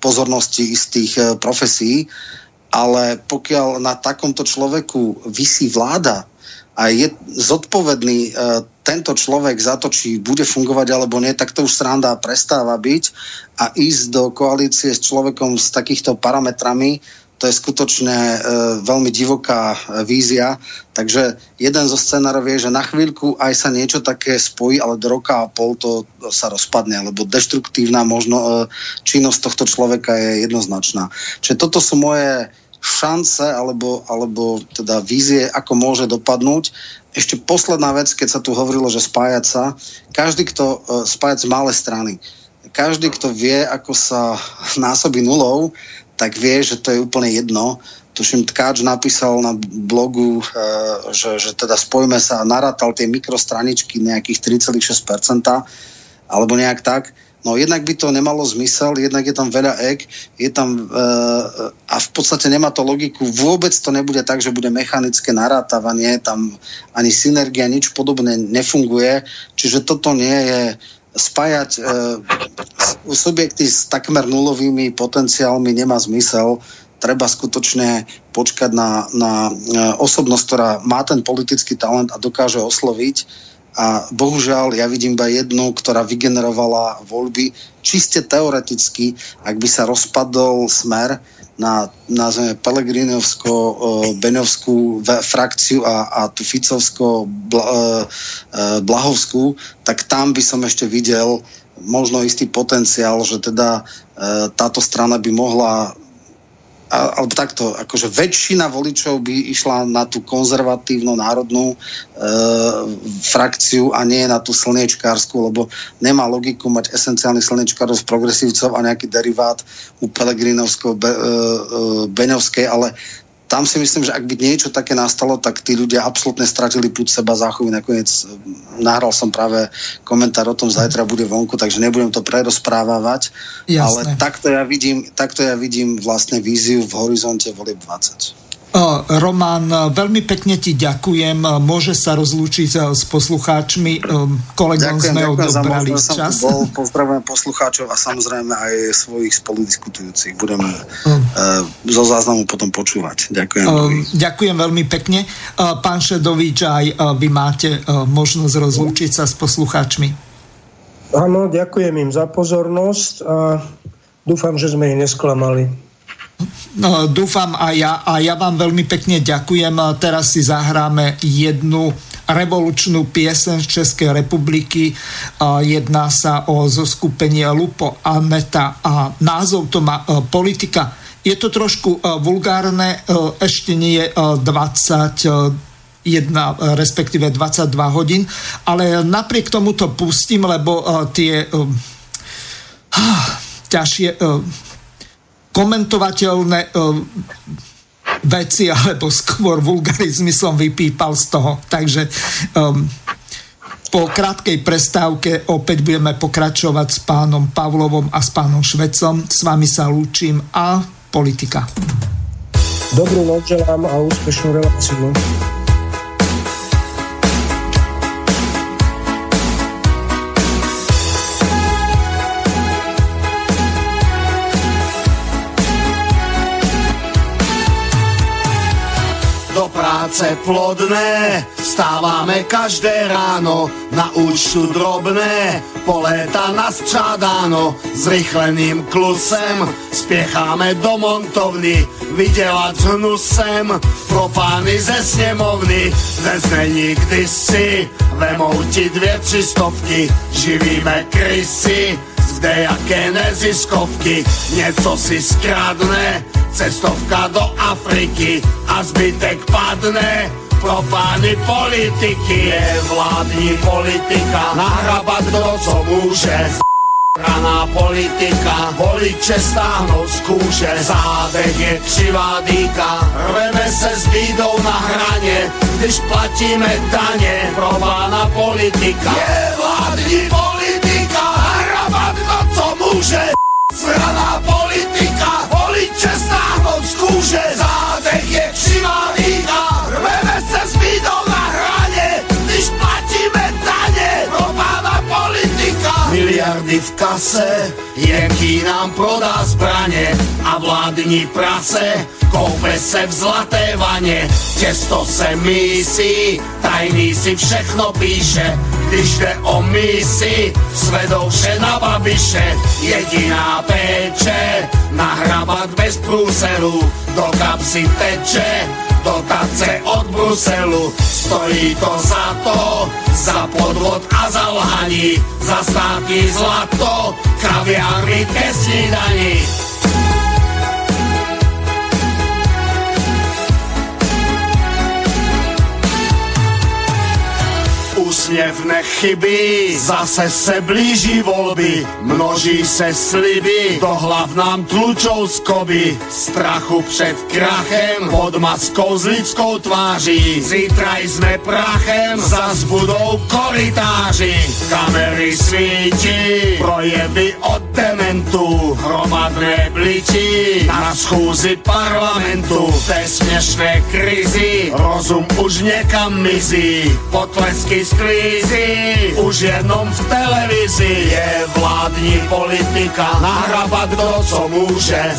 pozornosti istých e, profesí, ale pokiaľ na takomto človeku vysí vláda a je zodpovedný e, tento človek za to, či bude fungovať alebo nie, tak to už sranda prestáva byť a ísť do koalície s človekom s takýchto parametrami, to je skutočne e, veľmi divoká e, vízia. Takže jeden zo scenárov je, že na chvíľku aj sa niečo také spojí, ale do roka a pol to sa rozpadne, lebo deštruktívna možno, e, činnosť tohto človeka je jednoznačná. Čiže toto sú moje šance alebo, alebo teda vízie, ako môže dopadnúť. Ešte posledná vec, keď sa tu hovorilo, že spájať sa, každý, kto uh, spájať z malé strany, každý, kto vie, ako sa násobí nulou, tak vie, že to je úplne jedno. Tuším, Tkáč napísal na blogu, uh, že, že teda spojme sa a narátal tie mikrostraničky nejakých 3,6%, alebo nejak tak No jednak by to nemalo zmysel, jednak je tam veľa ek, je tam e, a v podstate nemá to logiku. Vôbec to nebude tak, že bude mechanické narátavanie, tam ani synergia, nič podobné nefunguje. Čiže toto nie je spájať e, subjekty s takmer nulovými potenciálmi nemá zmysel. Treba skutočne počkať na, na e, osobnosť, ktorá má ten politický talent a dokáže osloviť a bohužiaľ ja vidím iba jednu, ktorá vygenerovala voľby čiste teoreticky, ak by sa rozpadol smer na nazveme Pelegrinovsko beňovskú frakciu a, a tú Ficovsko bla, e, e, tak tam by som ešte videl možno istý potenciál, že teda e, táto strana by mohla alebo takto, akože väčšina voličov by išla na tú konzervatívnu národnú e, frakciu a nie na tú slniečkárskú, lebo nemá logiku mať esenciálnych slniečkárov progresívcov a nejaký derivát u Pelegrinovského, Be, e, e, Beňovskej, ale tam si myslím, že ak by niečo také nastalo, tak tí ľudia absolútne stratili púd seba záchovy. Nakoniec eh, nahral som práve komentár o tom, zajtra bude vonku, takže nebudem to prerozprávať. Jasné. Ale takto ja, vidím, takto ja vidím vlastne víziu v horizonte volieb 20. Roman, veľmi pekne ti ďakujem. Môže sa rozlúčiť s poslucháčmi. Kolegom ďakujem, sme odobrali za čas. Bol, pozdravujem poslucháčov a samozrejme aj svojich spoludiskutujúcich. Budem um. zo záznamu potom počúvať. Ďakujem. Ďakujem veľmi pekne. Pán Šedovič, aj vy máte možnosť rozlúčiť sa s poslucháčmi. Áno, ďakujem im za pozornosť a dúfam, že sme ich nesklamali. No, dúfam a ja, a ja vám veľmi pekne ďakujem. Teraz si zahráme jednu revolučnú piesen z Českej republiky. Jedná sa o zoskupenie Lupo Aneta a názov to má e, Politika. Je to trošku e, vulgárne, e, ešte nie je 20 jedna, respektíve 22 hodín, ale napriek tomu to pustím, lebo tie ťažšie komentovateľné e, veci, alebo skôr vulgarizmy som vypípal z toho. Takže um, po krátkej prestávke opäť budeme pokračovať s pánom Pavlovom a s pánom Švecom. S vami sa lúčim a politika. Dobrú noc želám a úspešnú reláciu. Práce plodné, z Vstávame každé ráno na účtu drobné, po léta nás čádáno, zrychleným klusem. Spiecháme do montovny, vydelať hnusem. Pro pány ze snemovny. Dnes není kdysi, vemou ti dvě tři stovky, živíme krysy, jaké neziskovky, něco si skrádne, cestovka do Afriky a zbytek padne. Pro pány politiky je vládní politika. Nahrabat kdo co může Raná politika, voliče stáhnout z kůže, zádech je křivá dýka, rveme se s bídou na hraně, když platíme daně, pro pána politika je vládní politika, co může, Sraná politika, voliče stáhnout z kůže, zádech je křivá dýka, rveme se s bídou Miliardy v kase, jaký nám prodá zbraně a vládní prase, koupe se v zlaté vaně, těsto se mísí, tajný si všechno píše, když jde o misi, svedou vše na babiše, jediná péče, nahrabat bez průseru, do kapsy teče, dotace od Bruselu, stojí to za to, za podvod a za lhaní, za státní zlato, kaviáry ke snídaní. Úsměv nechybí, zase se blíží volby, množí se sliby, do hlav nám tlučou skoby, strachu před krachem, pod maskou s lidskou tváří, zítra jsme prachem, zas budou koritáři, kamery svítí, projevy od dementu, hromadné bličí, na schůzi parlamentu, v té směšné krizi, rozum už někam mizí, potlesky sklízí, už jenom v televizi je vládní politika, nahrabat kdo co může.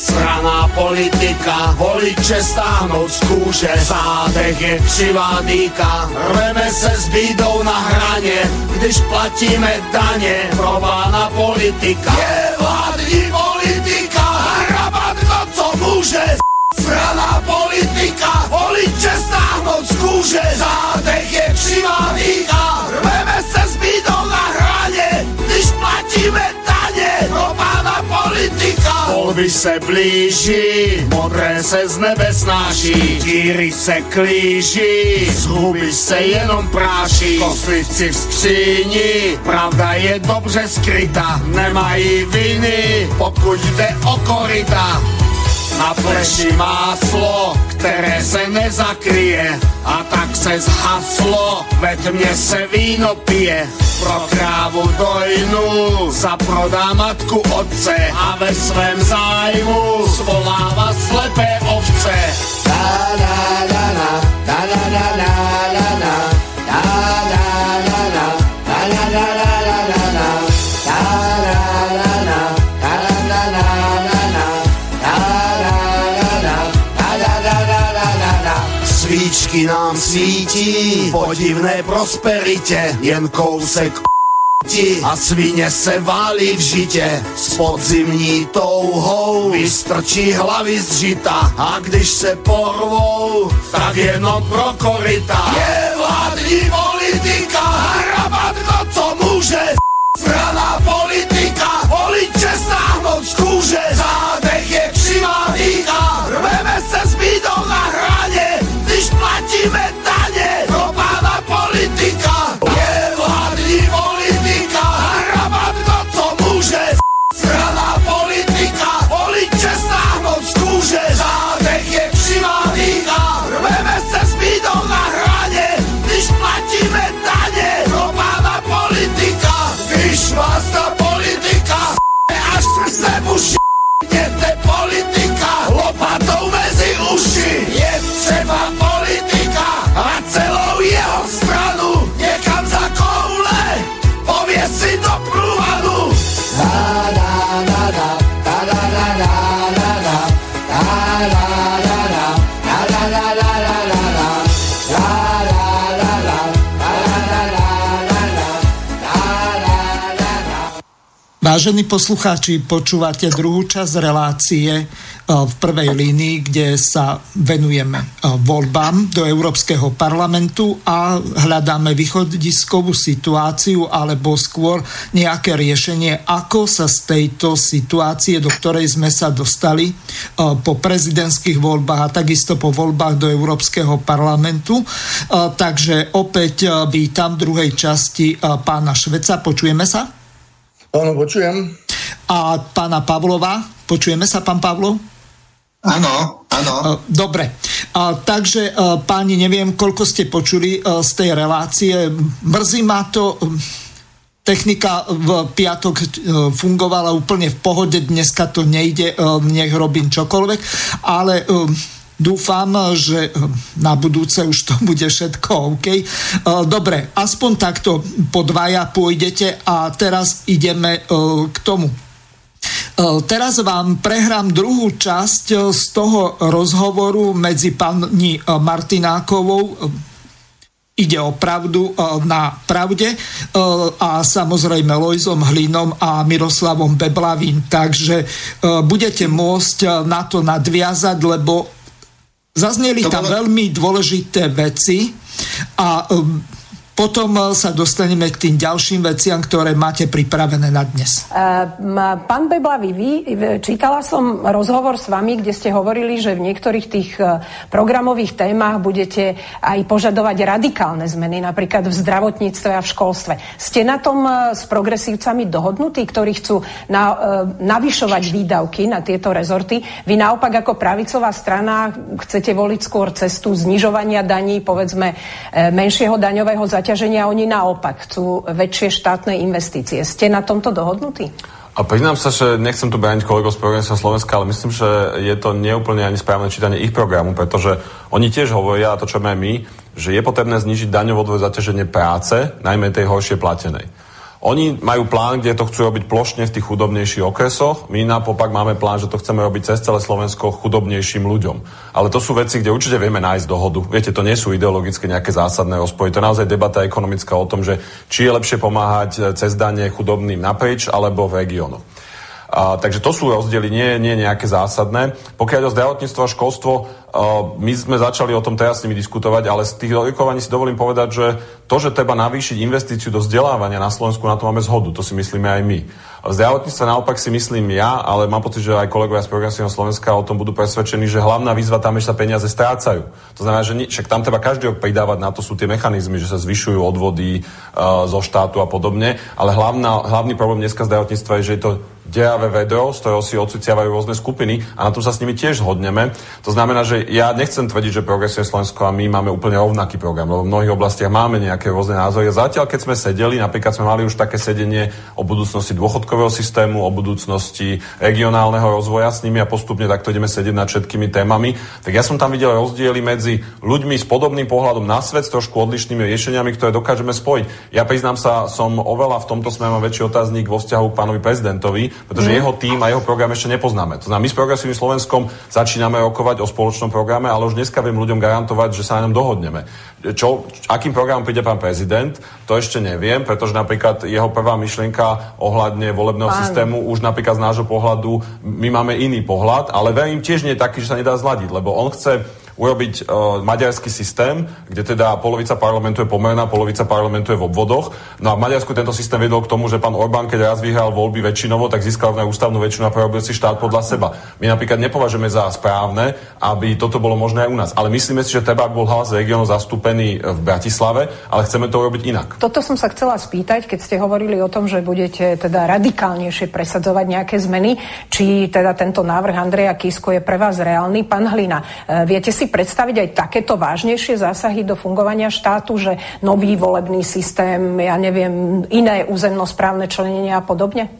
Straná politika, voliče stáhnout z kůže, zádech je křivá dýka, rveme se s bídou na hraně, když platíme daně, prována politika. Je vládní politika, hrabat kdo co může, Straná politika, voliče stáhnout z kůže, zádech je křivá dýka, rveme se s bídou na hraně, když platíme daně, pro pána politika. Volby se blíží, modré se z nebe snáší, díry se klíží, z huby se jenom práší, kostlivci v skříni, pravda je dobře skryta, nemají viny, pokud jde o korita. Na pleši máslo, které se nezakryje a tak se zhaslo, ve tmě se víno pije. Pro krávu dojnu zaprodá matku otce a ve svém zájmu svolává slepé ovce. Da, da, da, Svíčky nám svítí, podivné prosperitě, jen kousek a svině se válí v žitě. S podzimní touhou vystrčí hlavy z žita a když se porvou, tak jenom pro korita. Je vládní politika hrabat kdo co může Strana politika, Así. Vážení poslucháči, počúvate druhú časť relácie v prvej línii, kde sa venujeme voľbám do Európskeho parlamentu a hľadáme východiskovú situáciu alebo skôr nejaké riešenie, ako sa z tejto situácie, do ktorej sme sa dostali po prezidentských voľbách a takisto po voľbách do Európskeho parlamentu. Takže opäť vítam v druhej časti pána Šveca. Počujeme sa? Áno, počujem. A pána Pavlova, počujeme sa, pán Pavlov? Áno, áno. E, dobre. A, takže, e, páni, neviem, koľko ste počuli e, z tej relácie. Mrzí ma to, technika v piatok fungovala úplne v pohode, dneska to nejde, nech robím čokoľvek, ale Dúfam, že na budúce už to bude všetko OK. E, dobre, aspoň takto po dvaja pôjdete a teraz ideme e, k tomu. Teraz vám prehrám druhú časť z toho rozhovoru medzi pani Martinákovou ide o pravdu na pravde a samozrejme Lojzom Hlinom a Miroslavom Beblavým. Takže budete môcť na to nadviazať, lebo Zazneli tam veľmi dôležité veci a um, potom eh, sa dostaneme k tým ďalším veciam, ktoré máte pripravené na dnes. Pán Beblavý, vy, čítala som rozhovor s vami, kde ste hovorili, že v niektorých tých eh, programových témach budete aj požadovať radikálne zmeny, napríklad v zdravotníctve a v školstve. Ste na tom eh, s progresívcami dohodnutí, ktorí chcú na, navyšovať výdavky na tieto rezorty? Vy naopak ako pravicová strana chcete voliť skôr cestu znižovania daní, povedzme menšieho daňového zaťaženia zaťaženia, oni naopak chcú väčšie štátne investície. Ste na tomto dohodnutí? A priznám sa, že nechcem tu brániť kolegov z Progresia Slovenska, ale myslím, že je to neúplne ani správne čítanie ich programu, pretože oni tiež hovoria, a to čo máme my, že je potrebné znižiť daňovodové zaťaženie práce, najmä tej horšie platenej. Oni majú plán, kde to chcú robiť plošne v tých chudobnejších okresoch. My naopak máme plán, že to chceme robiť cez celé Slovensko chudobnejším ľuďom. Ale to sú veci, kde určite vieme nájsť dohodu. Viete, to nie sú ideologicky nejaké zásadné rozpory. To je naozaj debata ekonomická o tom, že či je lepšie pomáhať cez dane chudobným naprieč alebo v regiónoch. A, takže to sú rozdiely, nie, nie nejaké zásadné. Pokiaľ o zdravotníctvo a školstvo, my sme začali o tom teraz s nimi diskutovať, ale z tých rokovaní si dovolím povedať, že to, že treba navýšiť investíciu do vzdelávania na Slovensku, na to máme zhodu. To si myslíme aj my. V naopak si myslím ja, ale mám pocit, že aj kolegovia z Progresívneho Slovenska o tom budú presvedčení, že hlavná výzva tam je, že sa peniaze strácajú. To znamená, že však tam treba každý rok pridávať, na to sú tie mechanizmy, že sa zvyšujú odvody uh, zo štátu a podobne, ale hlavná, hlavný problém dneska zdravotníctva je, že je to deravé vedro, z ktorého si odsuciavajú rôzne skupiny a na tom sa s nimi tiež zhodneme. To znamená, že ja nechcem tvrdiť, že Progresuje Slovensko a my máme úplne rovnaký program, lebo v mnohých oblastiach máme nejaké rôzne názory. Zatiaľ, keď sme sedeli, napríklad sme mali už také sedenie o budúcnosti dôchodkového systému, o budúcnosti regionálneho rozvoja s nimi a postupne takto ideme sedieť nad všetkými témami, tak ja som tam videl rozdiely medzi ľuďmi s podobným pohľadom na svet, s trošku odlišnými riešeniami, ktoré dokážeme spojiť. Ja priznám sa, som oveľa v tomto sme mám väčší otáznik vo vzťahu k pánovi prezidentovi, pretože mm. jeho tým a jeho program ešte nepoznáme. To znamená, my s progresívnym Slovenskom začíname rokovať o spoločnom programe, ale už dneska viem ľuďom garantovať, že sa na ňom dohodneme. Čo, akým programom príde pán prezident, to ešte neviem, pretože napríklad jeho prvá myšlienka ohľadne volebného pán. systému už napríklad z nášho pohľadu, my máme iný pohľad, ale verím tiež nie taký, že sa nedá zladiť, lebo on chce urobiť uh, maďarský systém, kde teda polovica parlamentu je pomerná, polovica parlamentu je v obvodoch. No a v Maďarsku tento systém viedol k tomu, že pán Orbán, keď raz vyhral voľby väčšinovo, tak získal na ústavnú väčšinu a prerobil si štát podľa seba. My napríklad nepovažujeme za správne, aby toto bolo možné aj u nás. Ale myslíme si, že treba, bol hlas regionu zastúpený v Bratislave, ale chceme to urobiť inak. Toto som sa chcela spýtať, keď ste hovorili o tom, že budete teda radikálnejšie presadzovať nejaké zmeny, či teda tento návrh Andreja Kisko je pre vás reálny. Pán Hlina, e, viete si si predstaviť aj takéto vážnejšie zásahy do fungovania štátu, že nový volebný systém, ja neviem, iné územnosprávne členenie a podobne?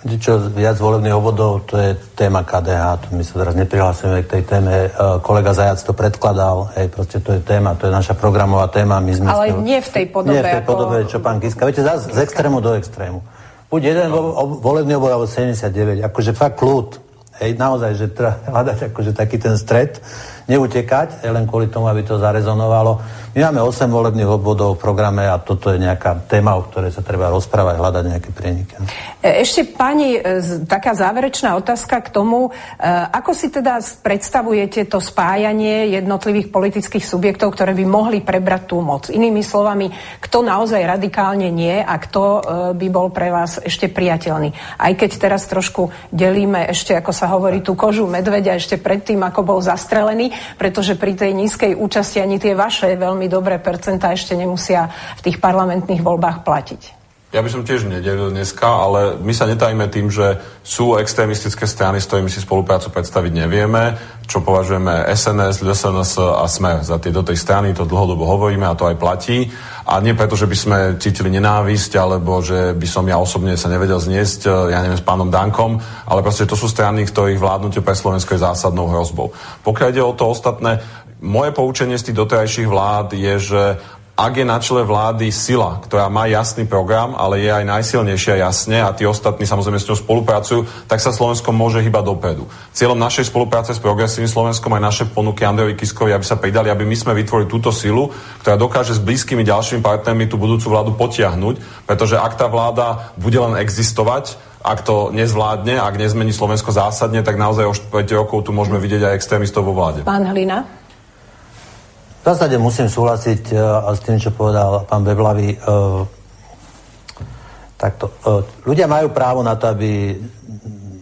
Čo viac volebných obvodov, to je téma KDH, to my sa teraz neprihlásime k tej téme. E, kolega Zajac to predkladal, hej, proste to je téma, to je naša programová téma. My sme Ale nie v tej podobe. Nie v tej ako... podobe, čo pán Kiska. Viete, zás, z extrému do extrému. Buď jeden no. volebný obvod, alebo 79, akože fakt kľud Hej, naozaj, že treba hľadať akože taký ten stred, neutekať, len kvôli tomu, aby to zarezonovalo. My máme 8 volebných obvodov v programe a toto je nejaká téma, o ktorej sa treba rozprávať, hľadať nejaké prieniky. E, ešte pani, e, taká záverečná otázka k tomu, e, ako si teda predstavujete to spájanie jednotlivých politických subjektov, ktoré by mohli prebrať tú moc? Inými slovami, kto naozaj radikálne nie a kto by bol pre vás ešte priateľný? Aj keď teraz trošku delíme ešte, ako sa hovorí, tú kožu medveďa ešte predtým, ako bol zastrelený, pretože pri tej nízkej účasti ani tie vaše veľmi dobré percentá ešte nemusia v tých parlamentných voľbách platiť. Ja by som tiež nedelil dneska, ale my sa netajíme tým, že sú extrémistické strany, s ktorými si spoluprácu predstaviť nevieme, čo považujeme SNS, LSNS a SME za tie do tej strany, to dlhodobo hovoríme a to aj platí. A nie preto, že by sme cítili nenávisť, alebo že by som ja osobne sa nevedel zniesť, ja neviem, s pánom Dankom, ale proste to sú strany, ktorých vládnutie pre Slovensko je zásadnou hrozbou. Pokiaľ ide o to ostatné, moje poučenie z tých doterajších vlád je, že ak je na čele vlády sila, ktorá má jasný program, ale je aj najsilnejšia jasne a tí ostatní samozrejme s ňou spolupracujú, tak sa Slovensko môže hýbať dopredu. Cieľom našej spolupráce s progresívnym Slovenskom aj naše ponuky Andrejovi Kiskovi, aby sa pridali, aby my sme vytvorili túto silu, ktorá dokáže s blízkymi ďalšími partnermi tú budúcu vládu potiahnuť, pretože ak tá vláda bude len existovať, ak to nezvládne, ak nezmení Slovensko zásadne, tak naozaj o 4 rokov tu môžeme vidieť aj extrémistov vo vláde. Pán Hlina? V zásade musím súhlasiť uh, s tým, čo povedal pán Beblavý. Uh, takto. Uh, ľudia majú právo na to, aby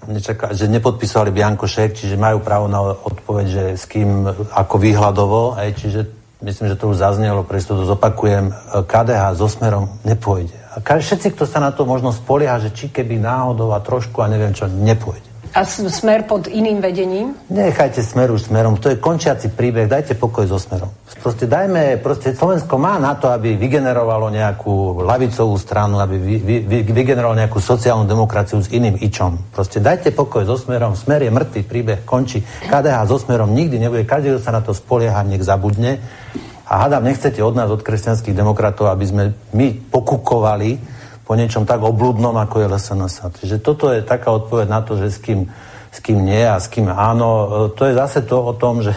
nečaká, že nepodpísali Bianko šek, čiže majú právo na odpoveď, že s kým ako výhľadovo, aj, čiže myslím, že to už zaznelo, preto to zopakujem, KDH so smerom nepôjde. A všetci, kto sa na to možno spolieha, že či keby náhodou a trošku a neviem čo, nepôjde. A smer pod iným vedením? Nechajte smer už smerom. To je končiaci príbeh. Dajte pokoj so smerom. Proste dajme, proste Slovensko má na to, aby vygenerovalo nejakú lavicovú stranu, aby vy, vy, vy, vygenerovalo nejakú sociálnu demokraciu s iným ičom. Proste dajte pokoj so smerom. Smer je mŕtvý príbeh, končí. KDH so smerom nikdy nebude. Každý, kto sa na to spolieha, nech zabudne. A hádam, nechcete od nás, od kresťanských demokratov, aby sme my pokukovali po niečom tak obludnom, ako je LSNS. Čiže toto je taká odpoveď na to, že s kým, s kým nie a s kým áno. E, to je zase to o tom, že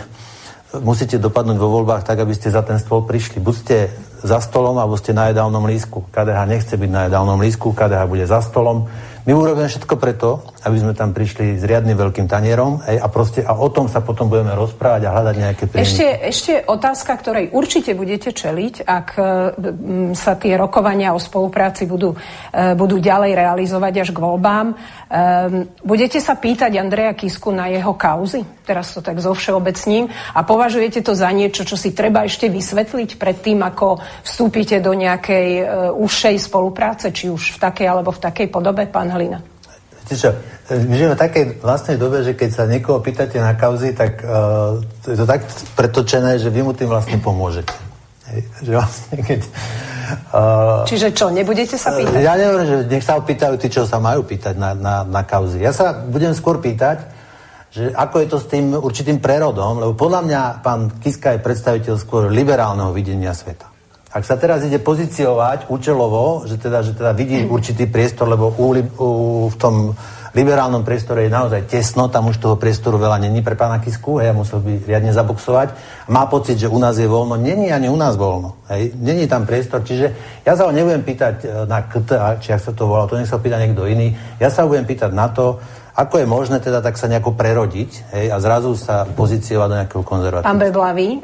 musíte dopadnúť vo voľbách tak, aby ste za ten stôl prišli. Buď ste za stolom, alebo ste na jedálnom lísku. KDH nechce byť na jedálnom lísku, KDH bude za stolom. My urobíme všetko preto, aby sme tam prišli s riadnym veľkým tanierom hej, a, proste, a o tom sa potom budeme rozprávať a hľadať nejaké príjmy. Ešte, ešte otázka, ktorej určite budete čeliť, ak m, sa tie rokovania o spolupráci budú, e, budú ďalej realizovať až k voľbám. E, budete sa pýtať Andreja Kisku na jeho kauzy? Teraz to tak zo všeobecním. A považujete to za niečo, čo si treba ešte vysvetliť pred tým, ako vstúpite do nejakej e, užšej spolupráce, či už v takej alebo v takej podobe, pán Hlina? Čo, my žijeme v takej vlastnej dobe, že keď sa niekoho pýtate na kauzy, tak uh, je to tak pretočené, že vy mu tým vlastne pomôžete. Hej, že vlastne keď, uh, Čiže čo, nebudete sa pýtať? Ja neviem, že nech sa opýtajú tí, čo sa majú pýtať na, na, na kauzy. Ja sa budem skôr pýtať, že ako je to s tým určitým prerodom, lebo podľa mňa pán Kiska je predstaviteľ skôr liberálneho videnia sveta. Ak sa teraz ide pozíciovať účelovo, že teda, že teda vidí určitý priestor, lebo u, u, v tom liberálnom priestore je naozaj tesno, tam už toho priestoru veľa není pre pána Kisku, hej, musel by riadne zaboxovať. Má pocit, že u nás je voľno. Není ani u nás voľno. Hej. Není tam priestor, čiže ja sa ho nebudem pýtať e, na KTA, či ak sa to volá, to nech sa pýta niekto iný. Ja sa ho budem pýtať na to, ako je možné teda tak sa nejako prerodiť hej, a zrazu sa pozíciovať do nejakého konzervatívneho. Pán Beblavý?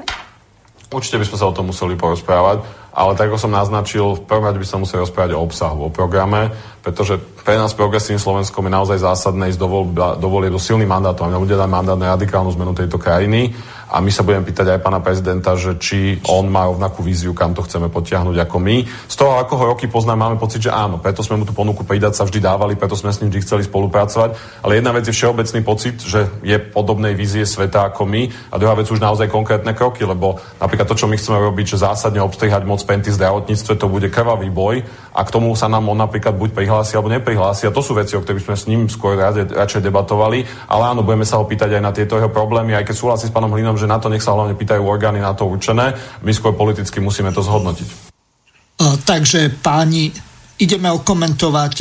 Určite by sme sa o tom museli porozprávať, ale tak ako som naznačil, v prvom rade by sa museli rozprávať o obsahu, o programe, pretože pre nás progresívnym Slovenskom je naozaj zásadné ísť do volie do silný mandát, a ľudia dať mandát na radikálnu zmenu tejto krajiny a my sa budeme pýtať aj pána prezidenta, že či on má rovnakú víziu, kam to chceme potiahnuť ako my. Z toho, ako ho roky poznám, máme pocit, že áno, preto sme mu tú ponuku pridať sa vždy dávali, preto sme s ním vždy chceli spolupracovať. Ale jedna vec je všeobecný pocit, že je podobnej vízie sveta ako my a druhá vec už naozaj konkrétne kroky, lebo napríklad to, čo my chceme robiť, že zásadne obstrihať moc penty zdravotníctve, to bude krvavý boj a k tomu sa nám on napríklad buď prihlási alebo neprihlási. A to sú veci, o ktorých sme s ním skôr radšej debatovali. Ale áno, budeme sa ho pýtať aj na tieto jeho problémy, aj keď súhlasí s pánom Hlinom, že na to nech sa hlavne pýtajú orgány na to určené. My skôr politicky musíme to zhodnotiť. Takže páni, ideme okomentovať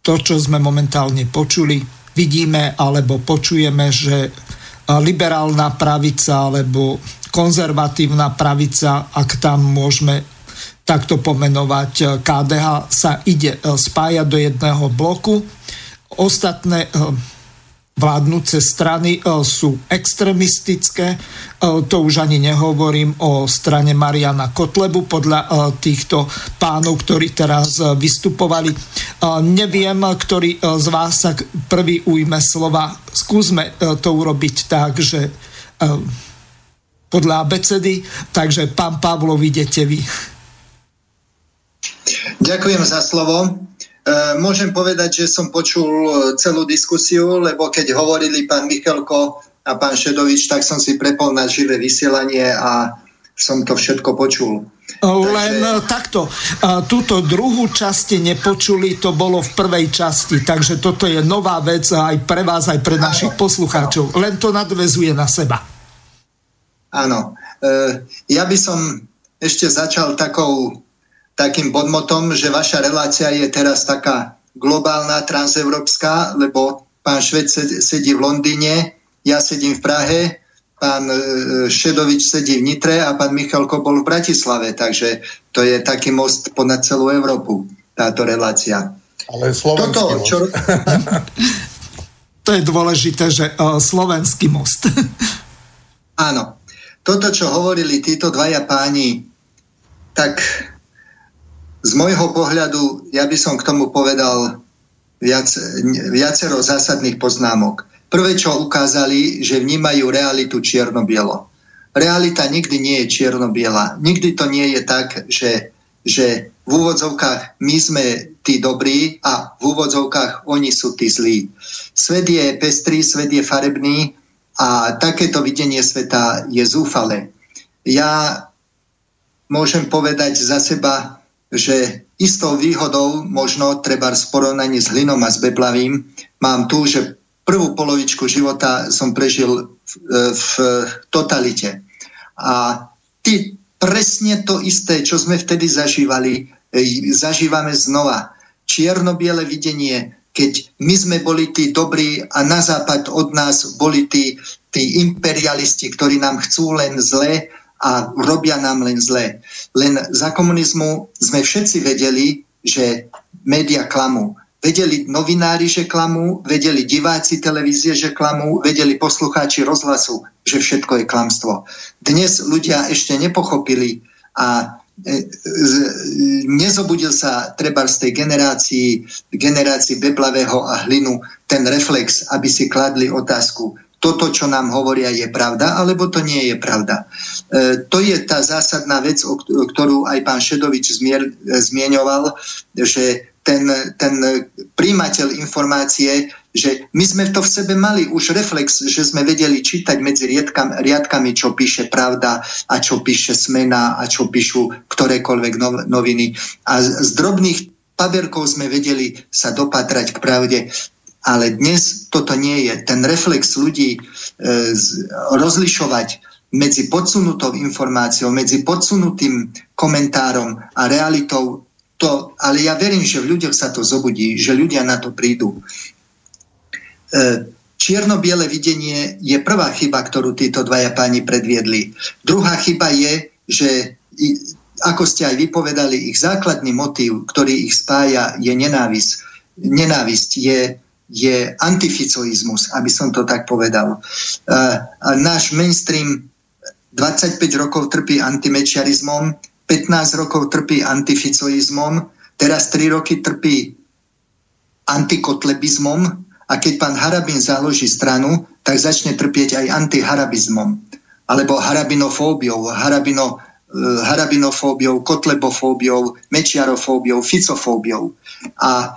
to, čo sme momentálne počuli. vidíme alebo počujeme, že liberálna pravica alebo konzervatívna pravica, ak tam môžeme takto pomenovať KDH, sa ide spájať do jedného bloku. Ostatné vládnúce strany e, sú extremistické. E, to už ani nehovorím o strane Mariana Kotlebu podľa e, týchto pánov, ktorí teraz vystupovali. Neviem, ktorý z vás sa prvý ujme slova. Skúsme to urobiť tak, že podľa abecedy. Takže pán Pavlo, idete vy. Ďakujem za slovo. E, môžem povedať, že som počul e, celú diskusiu, lebo keď hovorili pán Michalko a pán Šedovič, tak som si prepol na živé vysielanie a som to všetko počul. Len takže... takto, túto druhú časť nepočuli, to bolo v prvej časti, takže toto je nová vec aj pre vás, aj pre našich áno, poslucháčov. Áno. Len to nadvezuje na seba. Áno. E, ja by som ešte začal takou takým bodmotom, že vaša relácia je teraz taká globálna, transeurópska, lebo pán Šved sedí v Londýne, ja sedím v Prahe, pán e, Šedovič sedí v Nitre a pán Michalko bol v Bratislave, takže to je taký most ponad celú Európu, táto relácia. Ale slovenský Toto, most. Čo... to je dôležité, že uh, slovenský most. Áno. Toto, čo hovorili títo dvaja páni, tak z môjho pohľadu, ja by som k tomu povedal viac, viacero zásadných poznámok. Prvé, čo ukázali, že vnímajú realitu čierno-bielo. Realita nikdy nie je čierno-biela. Nikdy to nie je tak, že, že v úvodzovkách my sme tí dobrí a v úvodzovkách oni sú tí zlí. Svet je pestrý, svet je farebný a takéto videnie sveta je zúfale. Ja môžem povedať za seba, že istou výhodou, možno treba v porovnaní s hlinom a s beblavým, mám tu, že prvú polovičku života som prežil v, e, v totalite. A ty presne to isté, čo sme vtedy zažívali, e, zažívame znova. Čierno-biele videnie, keď my sme boli tí dobrí a na západ od nás boli tí, tí imperialisti, ktorí nám chcú len zle a robia nám len zlé. Len za komunizmu sme všetci vedeli, že média klamú. Vedeli novinári, že klamú, vedeli diváci televízie, že klamú, vedeli poslucháči rozhlasu, že všetko je klamstvo. Dnes ľudia ešte nepochopili a e, nezobudil sa treba z tej generácii, generácii beblavého a hlinu ten reflex, aby si kladli otázku, toto, čo nám hovoria, je pravda, alebo to nie je pravda. E, to je tá zásadná vec, o ktorú aj pán Šedovič zmier, zmieňoval, že ten, ten príjimateľ informácie, že my sme to v sebe mali už reflex, že sme vedeli čítať medzi riadkami, riadkami čo píše pravda a čo píše smena a čo píšu ktorékoľvek noviny. A z drobných paberkov sme vedeli sa dopatrať k pravde ale dnes toto nie je. Ten reflex ľudí e, rozlišovať medzi podsunutou informáciou, medzi podsunutým komentárom a realitou, to, ale ja verím, že v ľuďoch sa to zobudí, že ľudia na to prídu. E, čierno-biele videnie je prvá chyba, ktorú títo dvaja páni predviedli. Druhá chyba je, že ako ste aj vypovedali, ich základný motív, ktorý ich spája, je nenávisť. Nenávisť je je antificoizmus, aby som to tak povedal. A náš mainstream 25 rokov trpí antimečiarizmom, 15 rokov trpí antificoizmom, teraz 3 roky trpí antikotlebizmom a keď pán Harabin založí stranu, tak začne trpieť aj antiharabizmom alebo harabinofóbiou, harabino, uh, harabinofóbiou, kotlebofóbiou, mečiarofóbiou, ficofóbiou. A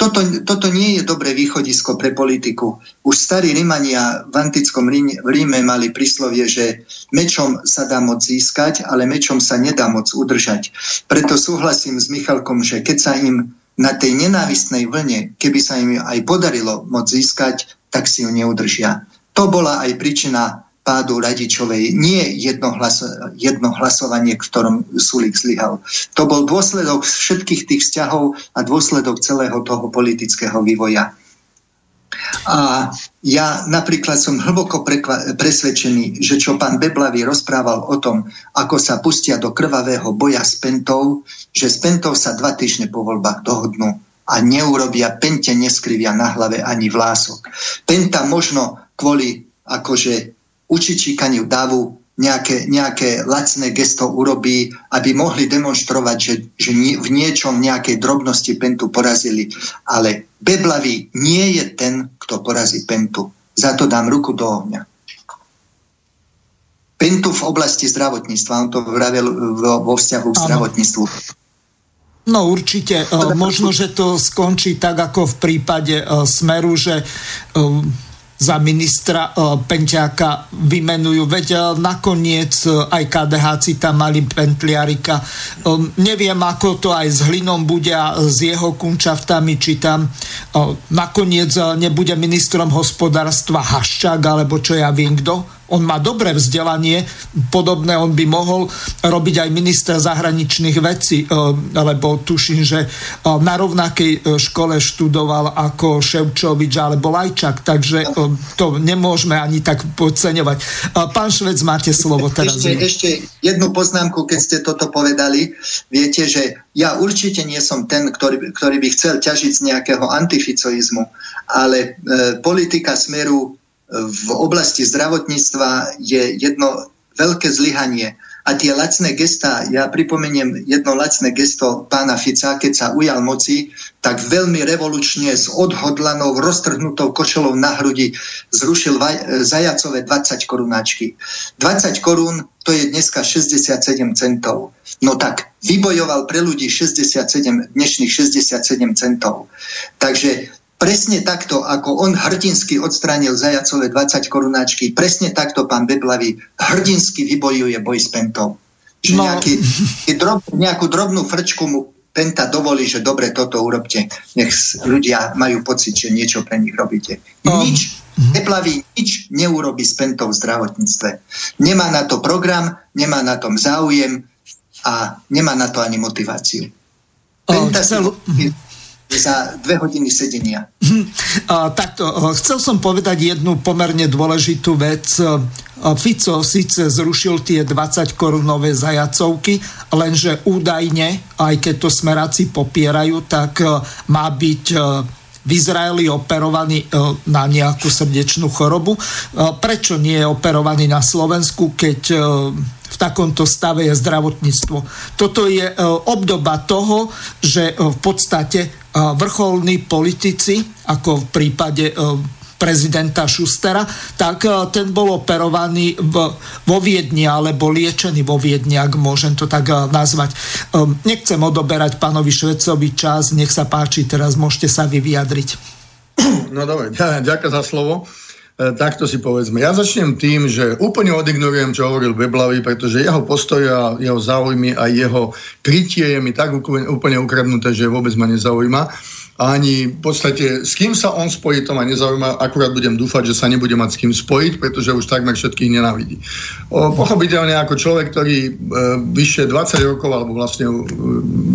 toto, toto nie je dobré východisko pre politiku. Už starí Rimania v antickom Ríme mali príslovie, že mečom sa dá moc získať, ale mečom sa nedá moc udržať. Preto súhlasím s Michalkom, že keď sa im na tej nenávistnej vlne, keby sa im aj podarilo moc získať, tak si ju neudržia. To bola aj príčina pádu Radičovej. Nie jedno, hlas, jedno hlasovanie, v ktorom Sulik zlyhal. To bol dôsledok všetkých tých vzťahov a dôsledok celého toho politického vývoja. A ja napríklad som hlboko prekva- presvedčený, že čo pán Beblavý rozprával o tom, ako sa pustia do krvavého boja s Pentou, že s Pentou sa dva týždne po voľbách dohodnú a neurobia, Pente neskrivia na hlave ani vlások. Penta možno kvôli akože učičíkaniu davu nejaké, nejaké lacné gesto urobí, aby mohli demonstrovať, že, že v niečom nejakej drobnosti Pentu porazili. Ale Beblavý nie je ten, kto porazí Pentu. Za to dám ruku do ohňa. Pentu v oblasti zdravotníctva, on to vravel vo vzťahu k zdravotníctvu. No určite, možno, že to skončí tak, ako v prípade Smeru, že za ministra e, Penťáka vymenujú. Veď e, nakoniec e, aj KDH si tam mali Pentliarika. Neviem, ako to aj s Hlinom bude a s jeho kunčaftami, či tam nakoniec nebude ministrom hospodárstva Haščák, alebo čo ja viem kto on má dobré vzdelanie, podobné on by mohol robiť aj minister zahraničných vecí, e, lebo tuším, že e, na rovnakej e, škole študoval ako Ševčovič alebo Lajčak, takže to nemôžeme ani tak podceňovať. Pán Švec, máte slovo teraz. Ešte, ešte jednu poznámku, keď ste toto povedali. Viete, že ja určite nie som ten, ktorý, ktorý by chcel ťažiť z nejakého antificoizmu, ale e, politika smeru v oblasti zdravotníctva je jedno veľké zlyhanie. A tie lacné gesta, ja pripomeniem jedno lacné gesto pána Fica, keď sa ujal moci, tak veľmi revolučne s odhodlanou, roztrhnutou košelou na hrudi zrušil vaj, zajacové 20 korunáčky. 20 korún to je dneska 67 centov. No tak, vybojoval pre ľudí 67, dnešných 67 centov. Takže Presne takto, ako on hrdinsky odstránil zajacové 20 korunáčky, presne takto pán Beblavý hrdinsky vybojuje boj s Pentou. Že no. nejaký, drob, nejakú drobnú frčku mu Penta dovolí, že dobre, toto urobte. Nech ľudia majú pocit, že niečo pre nich robíte. Um. Nič, Beblavý nič neurobi s Pentou v zdravotníctve. Nemá na to program, nemá na tom záujem a nemá na to ani motiváciu. Penta chcel... si za dve hodiny sedenia. Takto, chcel som povedať jednu pomerne dôležitú vec. Fico síce zrušil tie 20 korunové zajacovky, lenže údajne, aj keď to smeráci popierajú, tak má byť v Izraeli operovaný na nejakú srdečnú chorobu. Prečo nie je operovaný na Slovensku, keď v takomto stave je zdravotníctvo. Toto je obdoba toho, že v podstate vrcholní politici, ako v prípade e, prezidenta Šustera, tak e, ten bol operovaný v, vo Viedni alebo liečený vo Viedni, ak môžem to tak e, nazvať. Nechcem odoberať pánovi Švecovi čas, nech sa páči, teraz môžete sa vy vyjadriť. No dobre, ďakujem za slovo. E, takto si povedzme. Ja začnem tým, že úplne odignorujem, čo hovoril Beblavy, pretože jeho postoj a jeho záujmy a jeho krytie je mi tak úplne ukradnuté, že vôbec ma nezaujíma ani v podstate s kým sa on spojí, to ma nezaujíma, akurát budem dúfať, že sa nebude mať s kým spojiť, pretože už takmer všetkých nenávidí. O, pochopiteľne ako človek, ktorý e, vyše 20 rokov, alebo vlastne e,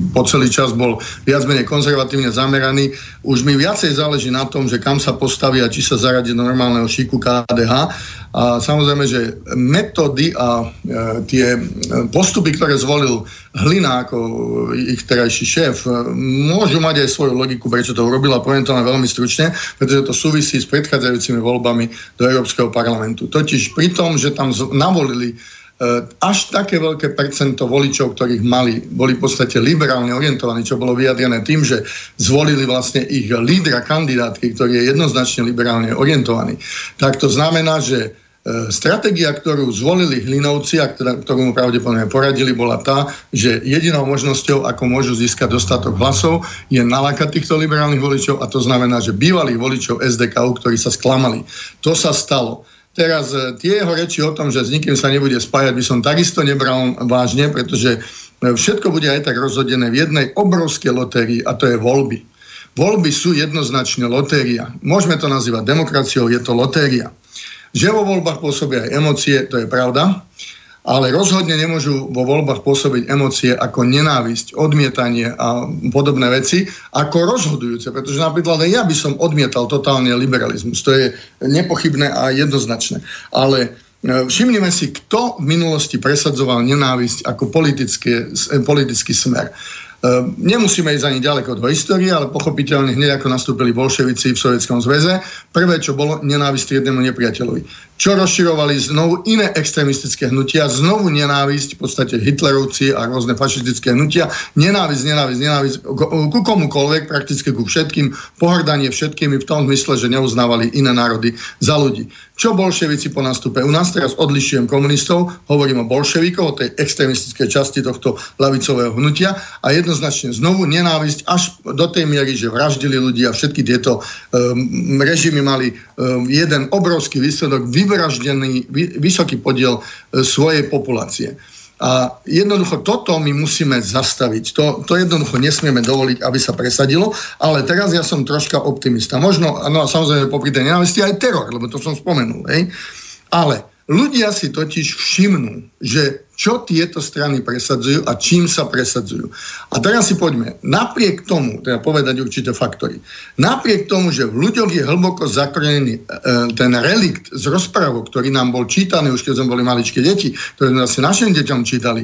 po celý čas bol viac menej konzervatívne zameraný, už mi viacej záleží na tom, že kam sa postaví a či sa zaradí do normálneho šiku KDH a samozrejme, že metódy a e, tie postupy, ktoré zvolil Hlina ako ich terajší šéf, e, môžu mať aj svoju logiku, prečo to urobil a poviem to len veľmi stručne, pretože to súvisí s predchádzajúcimi voľbami do Európskeho parlamentu. Totiž pri tom, že tam navolili e, až také veľké percento voličov, ktorých mali, boli v podstate liberálne orientovaní, čo bolo vyjadrené tým, že zvolili vlastne ich lídra kandidátky, ktorý je jednoznačne liberálne orientovaný. Tak to znamená, že stratégia, ktorú zvolili Hlinovci a ktorú mu pravdepodobne poradili, bola tá, že jedinou možnosťou, ako môžu získať dostatok hlasov, je nalakať týchto liberálnych voličov a to znamená, že bývalých voličov SDKU, ktorí sa sklamali. To sa stalo. Teraz e, tie jeho reči o tom, že s nikým sa nebude spájať, by som takisto nebral vážne, pretože e, všetko bude aj tak rozhodené v jednej obrovskej lotérii a to je voľby. Voľby sú jednoznačne lotéria. Môžeme to nazývať demokraciou, je to lotéria. Že vo voľbách pôsobia aj emócie, to je pravda. ale rozhodne nemôžu vo voľbách pôsobiť emócie ako nenávisť, odmietanie a podobné veci ako rozhodujúce, pretože napríklad aj ja by som odmietal totálne liberalizmus. To je nepochybné a jednoznačné. Ale e, Všimnime si, kto v minulosti presadzoval nenávisť ako politický, politický smer. Ehm, nemusíme ísť ani ďaleko do histórie, ale pochopiteľne hneď ako nastúpili bolševici v Sovietskom zväze, prvé, čo bolo, nenávisť jednému nepriateľovi. Čo rozširovali znovu iné extrémistické hnutia, znovu nenávisť, v podstate Hitlerovci a rôzne fašistické hnutia, nenávisť, nenávisť, nenávisť ku komukoľvek, prakticky ku všetkým, pohrdanie všetkými v tom zmysle, že neuznávali iné národy za ľudí. Čo bolševici po nástupe? U nás teraz odlišujem komunistov, hovorím o bolševikov, o tej extrémistickej časti tohto lavicového hnutia a jednoznačne znovu nenávisť až do tej miery, že vraždili ľudí a všetky tieto um, režimy mali um, jeden obrovský výsledok, vyvraždený vy, vysoký podiel uh, svojej populácie. A jednoducho toto my musíme zastaviť. To, to jednoducho nesmieme dovoliť, aby sa presadilo. Ale teraz ja som troška optimista. Možno, no a samozrejme popri tej nenávisti aj teror, lebo to som spomenul. Hej? Ale ľudia si totiž všimnú, že čo tieto strany presadzujú a čím sa presadzujú. A teraz si poďme, napriek tomu, teda povedať určité faktory, napriek tomu, že v ľuďoch je hlboko zakorenený e, ten relikt z rozprávok, ktorý nám bol čítaný už keď sme boli maličké deti, ktoré sme asi našim deťom čítali,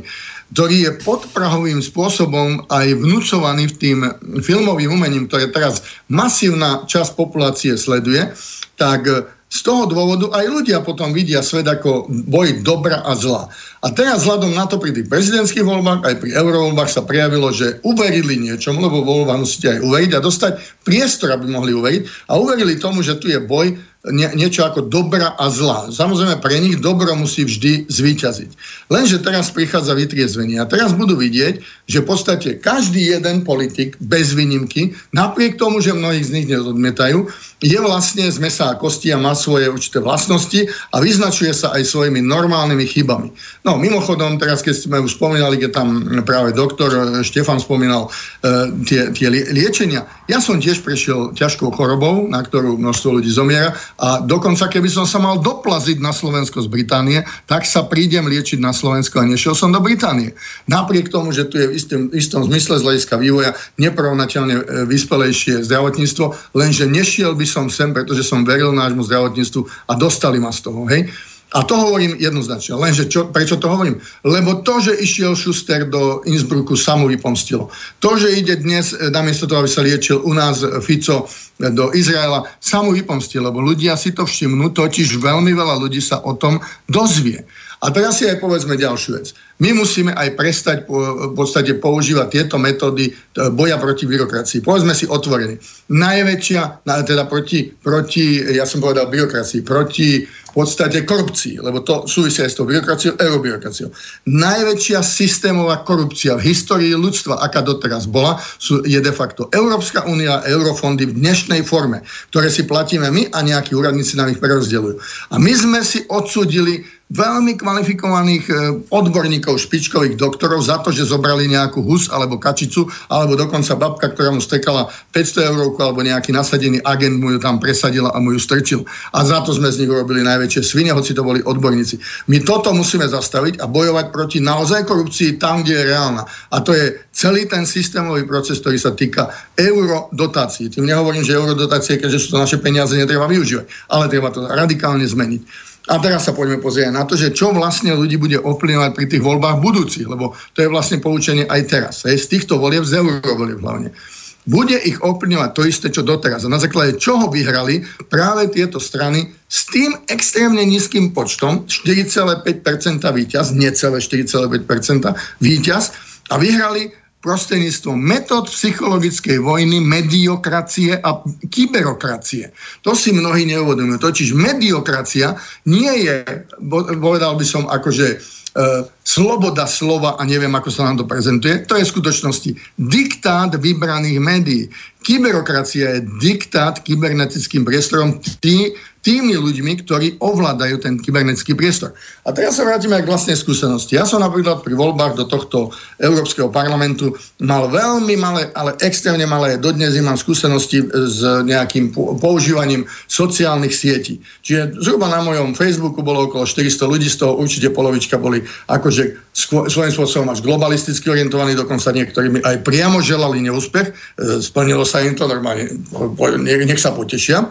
ktorý je podprahovým spôsobom aj vnúcovaný v tým filmovým umením, ktoré teraz masívna časť populácie sleduje, tak z toho dôvodu aj ľudia potom vidia svet ako boj dobra a zla. A teraz vzhľadom na to pri tých prezidentských voľbách, aj pri eurovoľbách sa prejavilo, že uverili niečomu, lebo voľba musíte aj uveriť a dostať priestor, aby mohli uveriť. A uverili tomu, že tu je boj nie, niečo ako dobra a zla. Samozrejme, pre nich dobro musí vždy zvíťaziť. Lenže teraz prichádza vytriezvenie. A teraz budú vidieť, že v podstate každý jeden politik, bez výnimky, napriek tomu, že mnohých z nich nezodmietajú, je vlastne z mesa a kosti a má svoje určité vlastnosti a vyznačuje sa aj svojimi normálnymi chybami. No mimochodom, teraz keď sme už spomínali, keď tam práve doktor Štefan spomínal uh, tie, tie liečenia, ja som tiež prešiel ťažkou chorobou, na ktorú množstvo ľudí zomiera a dokonca, keby som sa mal doplaziť na Slovensko z Británie, tak sa prídem liečiť na Slovensko a nešiel som do Británie. Napriek tomu, že tu je v istom, istom zmysle z hľadiska vývoja neporovnateľne e, vyspelejšie zdravotníctvo, lenže nešiel by som sem, pretože som veril nášmu zdravotníctvu a dostali ma z toho. Hej? A to hovorím jednoznačne. Lenže čo, prečo to hovorím? Lebo to, že išiel Schuster do Innsbrucku, sa mu vypomstilo. To, že ide dnes, e, namiesto toho, aby sa liečil u nás e, Fico e, do Izraela, sa mu vypomstilo, lebo ľudia si to všimnú, totiž veľmi veľa ľudí sa o tom dozvie. A teraz si aj povedzme ďalšiu vec. My musíme aj prestať v podstate používať tieto metódy boja proti byrokracii. Povedzme si otvorene. Najväčšia, teda proti, proti, ja som povedal byrokracii, proti v podstate korupcii, lebo to súvisia s tou byrokraciou, eurobyrokraciou. Najväčšia systémová korupcia v histórii ľudstva, aká doteraz bola, sú, je de facto Európska únia a eurofondy v dnešnej forme, ktoré si platíme my a nejakí úradníci nám ich prerozdeľujú. A my sme si odsudili veľmi kvalifikovaných e, odborníkov, špičkových doktorov za to, že zobrali nejakú hus alebo kačicu, alebo dokonca babka, ktorá mu stekala 500 eurovku alebo nejaký nasadený agent mu ju tam presadila a mu ju strčil. A za to sme z nich urobili najväčšie svine, hoci to boli odborníci. My toto musíme zastaviť a bojovať proti naozaj korupcii tam, kde je reálna. A to je celý ten systémový proces, ktorý sa týka eurodotácií. Tým nehovorím, že eurodotácie, keďže sú to naše peniaze, netreba využívať, ale treba to radikálne zmeniť. A teraz sa poďme pozrieť na to, že čo vlastne ľudí bude ovplyvňovať pri tých voľbách budúcich, lebo to je vlastne poučenie aj teraz. Hej, z týchto volieb, z eurovolieb hlavne. Bude ich ovplyvňovať to isté, čo doteraz. A na základe čoho vyhrali práve tieto strany s tým extrémne nízkym počtom, 4,5% víťaz, necelé 4,5% víťaz, a vyhrali prostredníctvom metód psychologickej vojny, mediokracie a kyberokracie. To si mnohí neuvedomujú. Totiž mediokracia nie je, povedal by som, akože uh, sloboda slova a neviem, ako sa nám to prezentuje. To je v skutočnosti diktát vybraných médií. Kyberokracia je diktát kybernetickým priestorom tý, tými ľuďmi, ktorí ovládajú ten kybernetický priestor. A teraz sa vrátime k vlastnej skúsenosti. Ja som napríklad pri voľbách do tohto Európskeho parlamentu mal veľmi malé, ale extrémne malé, dodnes mám skúsenosti s nejakým používaním sociálnych sietí. Čiže zhruba na mojom Facebooku bolo okolo 400 ľudí, z toho určite polovička boli boli akože svojím spôsobom až globalisticky orientovaní, dokonca niektorí mi aj priamo želali neúspech, e, splnilo sa im to normálne, nech sa potešia.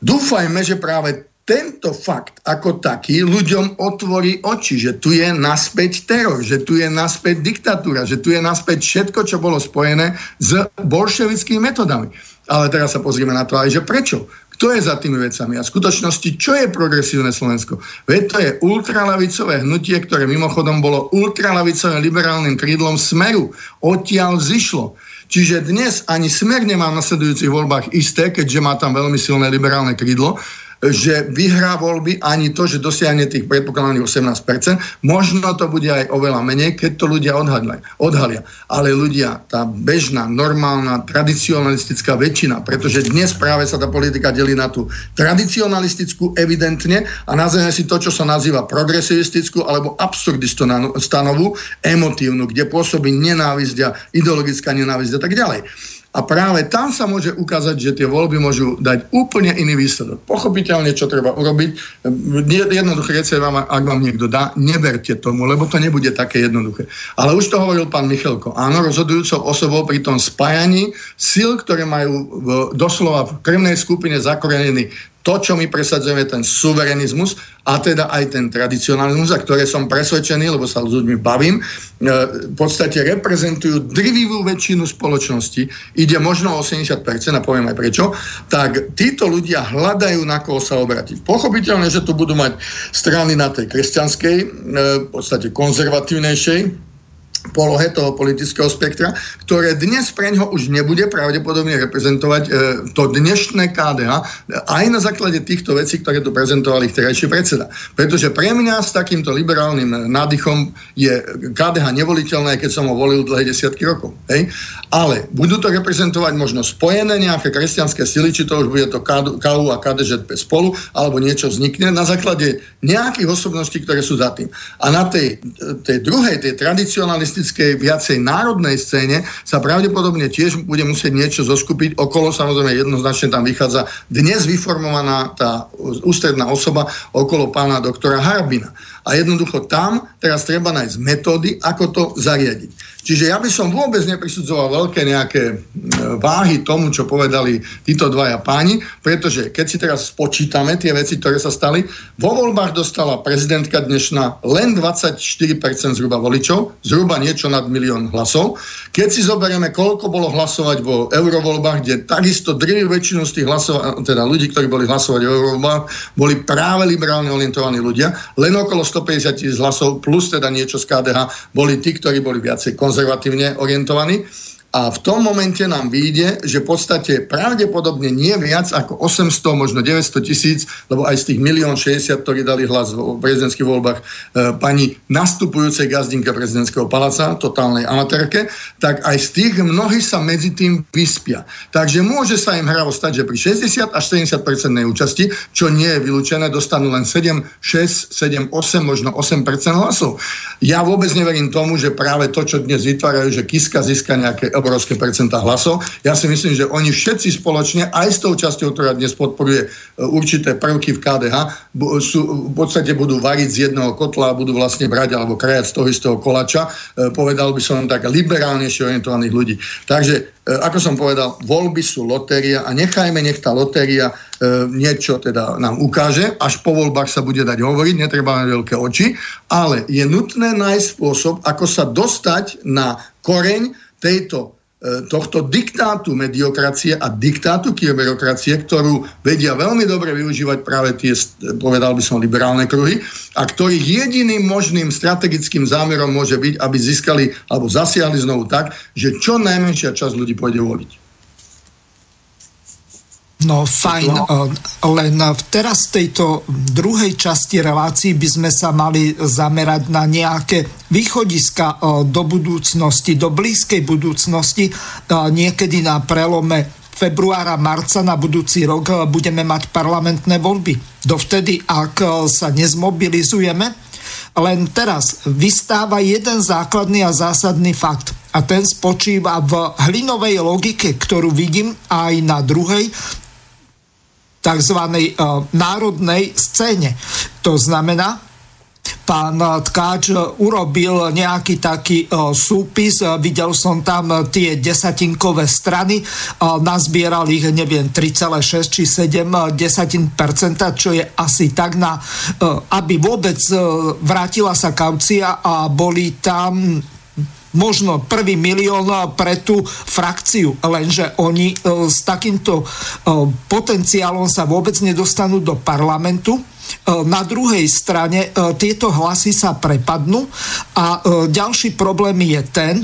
Dúfajme, že práve tento fakt ako taký ľuďom otvorí oči, že tu je naspäť teror, že tu je naspäť diktatúra, že tu je naspäť všetko, čo bolo spojené s bolševickými metodami. Ale teraz sa pozrieme na to aj, že prečo? Kto je za tými vecami? A v skutočnosti, čo je progresívne Slovensko? Veď to je ultralavicové hnutie, ktoré mimochodom bolo ultralavicovým liberálnym krídlom Smeru. Odtiaľ zišlo. Čiže dnes ani Smer nemá v nasledujúcich voľbách isté, keďže má tam veľmi silné liberálne krídlo, že vyhrá voľby ani to, že dosiahne tých predpokladaných 18%. Možno to bude aj oveľa menej, keď to ľudia odhalia. odhalia. Ale ľudia, tá bežná, normálna, tradicionalistická väčšina, pretože dnes práve sa tá politika delí na tú tradicionalistickú evidentne a nazveme si to, čo sa nazýva progresivistickú alebo absurdistonovú, emotívnu, kde pôsobí nenávisť a ideologická nenávisť a tak ďalej. A práve tam sa môže ukázať, že tie voľby môžu dať úplne iný výsledok. Pochopiteľne, čo treba urobiť. Jednoduché veci vám, ak vám niekto dá, neberte tomu, lebo to nebude také jednoduché. Ale už to hovoril pán Michalko. Áno, rozhodujúcou osobou pri tom spájaní síl, ktoré majú doslova v krvnej skupine zakorenený to, čo my presadzujeme, ten suverenizmus a teda aj ten tradicionalizmus, a ktoré som presvedčený, lebo sa s ľuďmi bavím, e, v podstate reprezentujú drvivú väčšinu spoločnosti, ide možno o 80%, a poviem aj prečo, tak títo ľudia hľadajú, na koho sa obratiť. Pochopiteľne, že tu budú mať strany na tej kresťanskej, e, v podstate konzervatívnejšej, polohe toho politického spektra, ktoré dnes pre ňo už nebude pravdepodobne reprezentovať e, to dnešné KDH, aj na základe týchto vecí, ktoré tu prezentovali ich terajší predseda. Pretože pre mňa s takýmto liberálnym nádychom je KDH nevoliteľné, keď som ho volil dlhé desiatky rokov. Hej? Ale budú to reprezentovať možno spojené nejaké kresťanské sily, či to už bude to KU a KDŽP spolu, alebo niečo vznikne na základe nejakých osobností, ktoré sú za tým. A na tej, tej druhej, tej tradicionálnej komunistickej, viacej národnej scéne sa pravdepodobne tiež bude musieť niečo zoskupiť. Okolo samozrejme jednoznačne tam vychádza dnes vyformovaná tá ústredná osoba okolo pána doktora Harabina. A jednoducho tam teraz treba nájsť metódy, ako to zariadiť. Čiže ja by som vôbec neprisudzoval veľké nejaké váhy tomu, čo povedali títo dvaja páni, pretože keď si teraz spočítame tie veci, ktoré sa stali, vo voľbách dostala prezidentka dnešná len 24% zhruba voličov, zhruba niečo nad milión hlasov. Keď si zoberieme, koľko bolo hlasovať vo eurovoľbách, kde takisto drvivú väčšinu z tých hlasov, teda ľudí, ktorí boli hlasovať v eurovoľbách, boli práve liberálne orientovaní ľudia, len okolo 150 tisíc hlasov plus teda niečo z KDH boli tí, ktorí boli viacej konzervatívne orientovaní. A v tom momente nám vyjde, že v podstate pravdepodobne nie viac ako 800, možno 900 tisíc, lebo aj z tých 1 60, ktorí dali hlas v prezidentských voľbách e, pani nastupujúcej gazdinka prezidentského paláca, totálnej amatérke, tak aj z tých mnohí sa medzi tým vyspia. Takže môže sa im hravo stať, že pri 60 až 70% účasti, čo nie je vylúčené, dostanú len 7, 6, 7, 8, možno 8% hlasov. Ja vôbec neverím tomu, že práve to, čo dnes vytvárajú, že Kiska získa nejaké obrovské percentá hlasov. Ja si myslím, že oni všetci spoločne, aj s tou časťou, ktorá dnes podporuje e, určité prvky v KDH, sú, v podstate budú variť z jedného kotla a budú vlastne brať alebo krajať z toho istého kolača, e, povedal by som tak liberálnejšie orientovaných ľudí. Takže, e, ako som povedal, voľby sú lotéria a nechajme, nech tá lotéria niečo teda nám ukáže, až po voľbách sa bude dať hovoriť, netreba mať veľké oči, ale je nutné nájsť spôsob, ako sa dostať na koreň tejto e, tohto diktátu mediokracie a diktátu kyberokracie, ktorú vedia veľmi dobre využívať práve tie, povedal by som, liberálne kruhy a ktorých jediným možným strategickým zámerom môže byť, aby získali alebo zasiahli znovu tak, že čo najmenšia časť ľudí pôjde voliť. No fajn, no. len teraz v tejto druhej časti relácii by sme sa mali zamerať na nejaké východiska e, do budúcnosti, do blízkej budúcnosti, niekedy na prelome februára, marca na budúci rok budeme mať parlamentné voľby. Dovtedy, ak sa nezmobilizujeme, len teraz vystáva jeden základný a zásadný fakt. A ten spočíva v hlinovej logike, ktorú vidím aj na druhej tzv. E, národnej scéne. To znamená, pán Tkáč urobil nejaký taký súpis, videl som tam tie desatinkové strany, nazbieral ich, neviem, 3,6 či 7 percenta, čo je asi tak na, aby vôbec vrátila sa kaucia a boli tam možno prvý milión pre tú frakciu, lenže oni e, s takýmto e, potenciálom sa vôbec nedostanú do parlamentu. E, na druhej strane tieto hlasy sa prepadnú a ďalší problém je ten,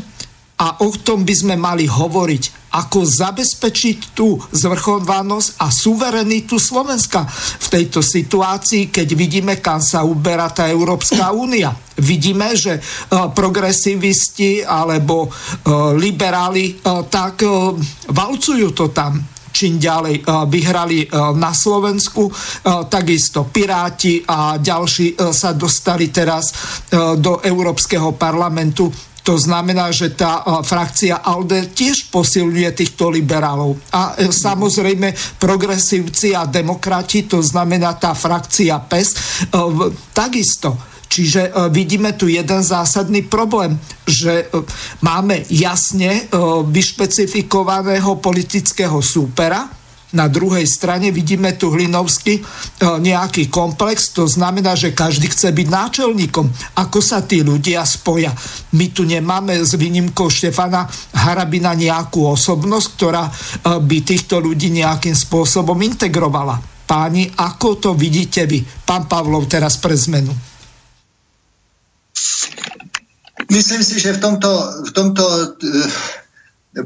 a o tom by sme mali hovoriť, ako zabezpečiť tú zvrchovanosť a suverenitu Slovenska v tejto situácii, keď vidíme, kam sa uberá tá Európska únia. Vidíme, že uh, progresivisti alebo uh, liberáli uh, tak valcujú to tam čím ďalej vyhrali na Slovensku. Takisto Piráti a ďalší sa dostali teraz do Európskeho parlamentu. To znamená, že tá frakcia ALDE tiež posilňuje týchto liberálov. A e, samozrejme progresívci a demokrati, to znamená tá frakcia PES, e, takisto. Čiže e, vidíme tu jeden zásadný problém, že máme jasne vyšpecifikovaného politického súpera, na druhej strane vidíme tu Hlinovský e, nejaký komplex, to znamená, že každý chce byť náčelníkom. Ako sa tí ľudia spoja? My tu nemáme s výnimkou Štefana Harabina nejakú osobnosť, ktorá e, by týchto ľudí nejakým spôsobom integrovala. Páni, ako to vidíte vy? Pán Pavlov teraz pre zmenu. Myslím si, že v tomto, v tomto e, e,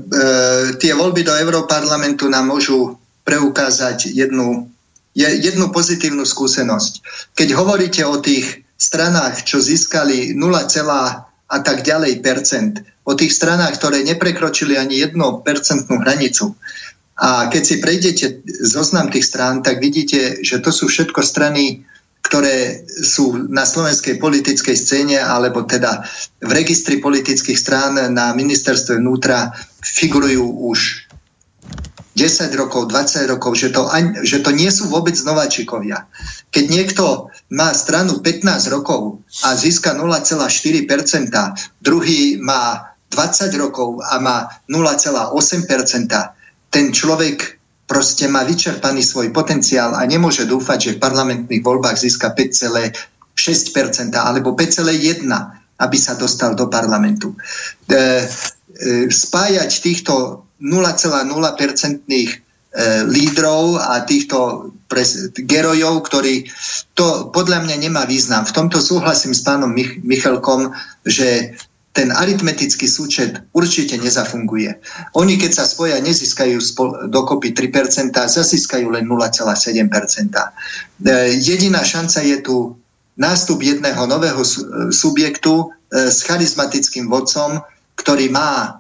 tie voľby do Európarlamentu nám môžu preukázať jednu, jednu pozitívnu skúsenosť. Keď hovoríte o tých stranách, čo získali 0, a tak ďalej percent, o tých stranách, ktoré neprekročili ani 1 percentnú hranicu, a keď si prejdete zoznam tých strán, tak vidíte, že to sú všetko strany, ktoré sú na slovenskej politickej scéne, alebo teda v registri politických strán na ministerstve vnútra figurujú už 10 rokov, 20 rokov, že to, že to nie sú vôbec nováčikovia. Keď niekto má stranu 15 rokov a získa 0,4%, druhý má 20 rokov a má 0,8%, ten človek proste má vyčerpaný svoj potenciál a nemôže dúfať, že v parlamentných voľbách získa 5,6% alebo 5,1% aby sa dostal do parlamentu. E, e, spájať týchto 0,0% e, lídrov a týchto pres, gerojov, ktorí to podľa mňa nemá význam. V tomto súhlasím s pánom Mich- Michalkom, že ten aritmetický súčet určite nezafunguje. Oni, keď sa spoja, nezískajú spol- dokopy 3%, zasískajú len 0,7%. E, jediná šanca je tu nástup jedného nového subjektu e, s charizmatickým vodcom, ktorý má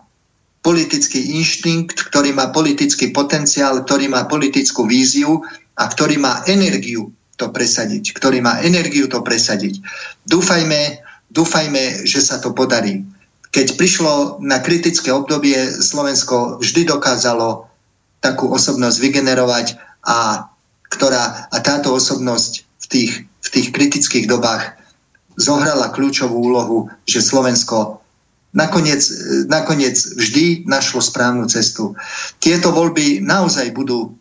politický inštinkt, ktorý má politický potenciál, ktorý má politickú víziu a ktorý má energiu to presadiť, ktorý má energiu to presadiť. Dúfajme, dúfajme, že sa to podarí. Keď prišlo na kritické obdobie, Slovensko vždy dokázalo takú osobnosť vygenerovať a, ktorá, a táto osobnosť v tých, v tých kritických dobách zohrala kľúčovú úlohu, že Slovensko nakoniec, nakoniec vždy našlo správnu cestu. Tieto voľby naozaj budú,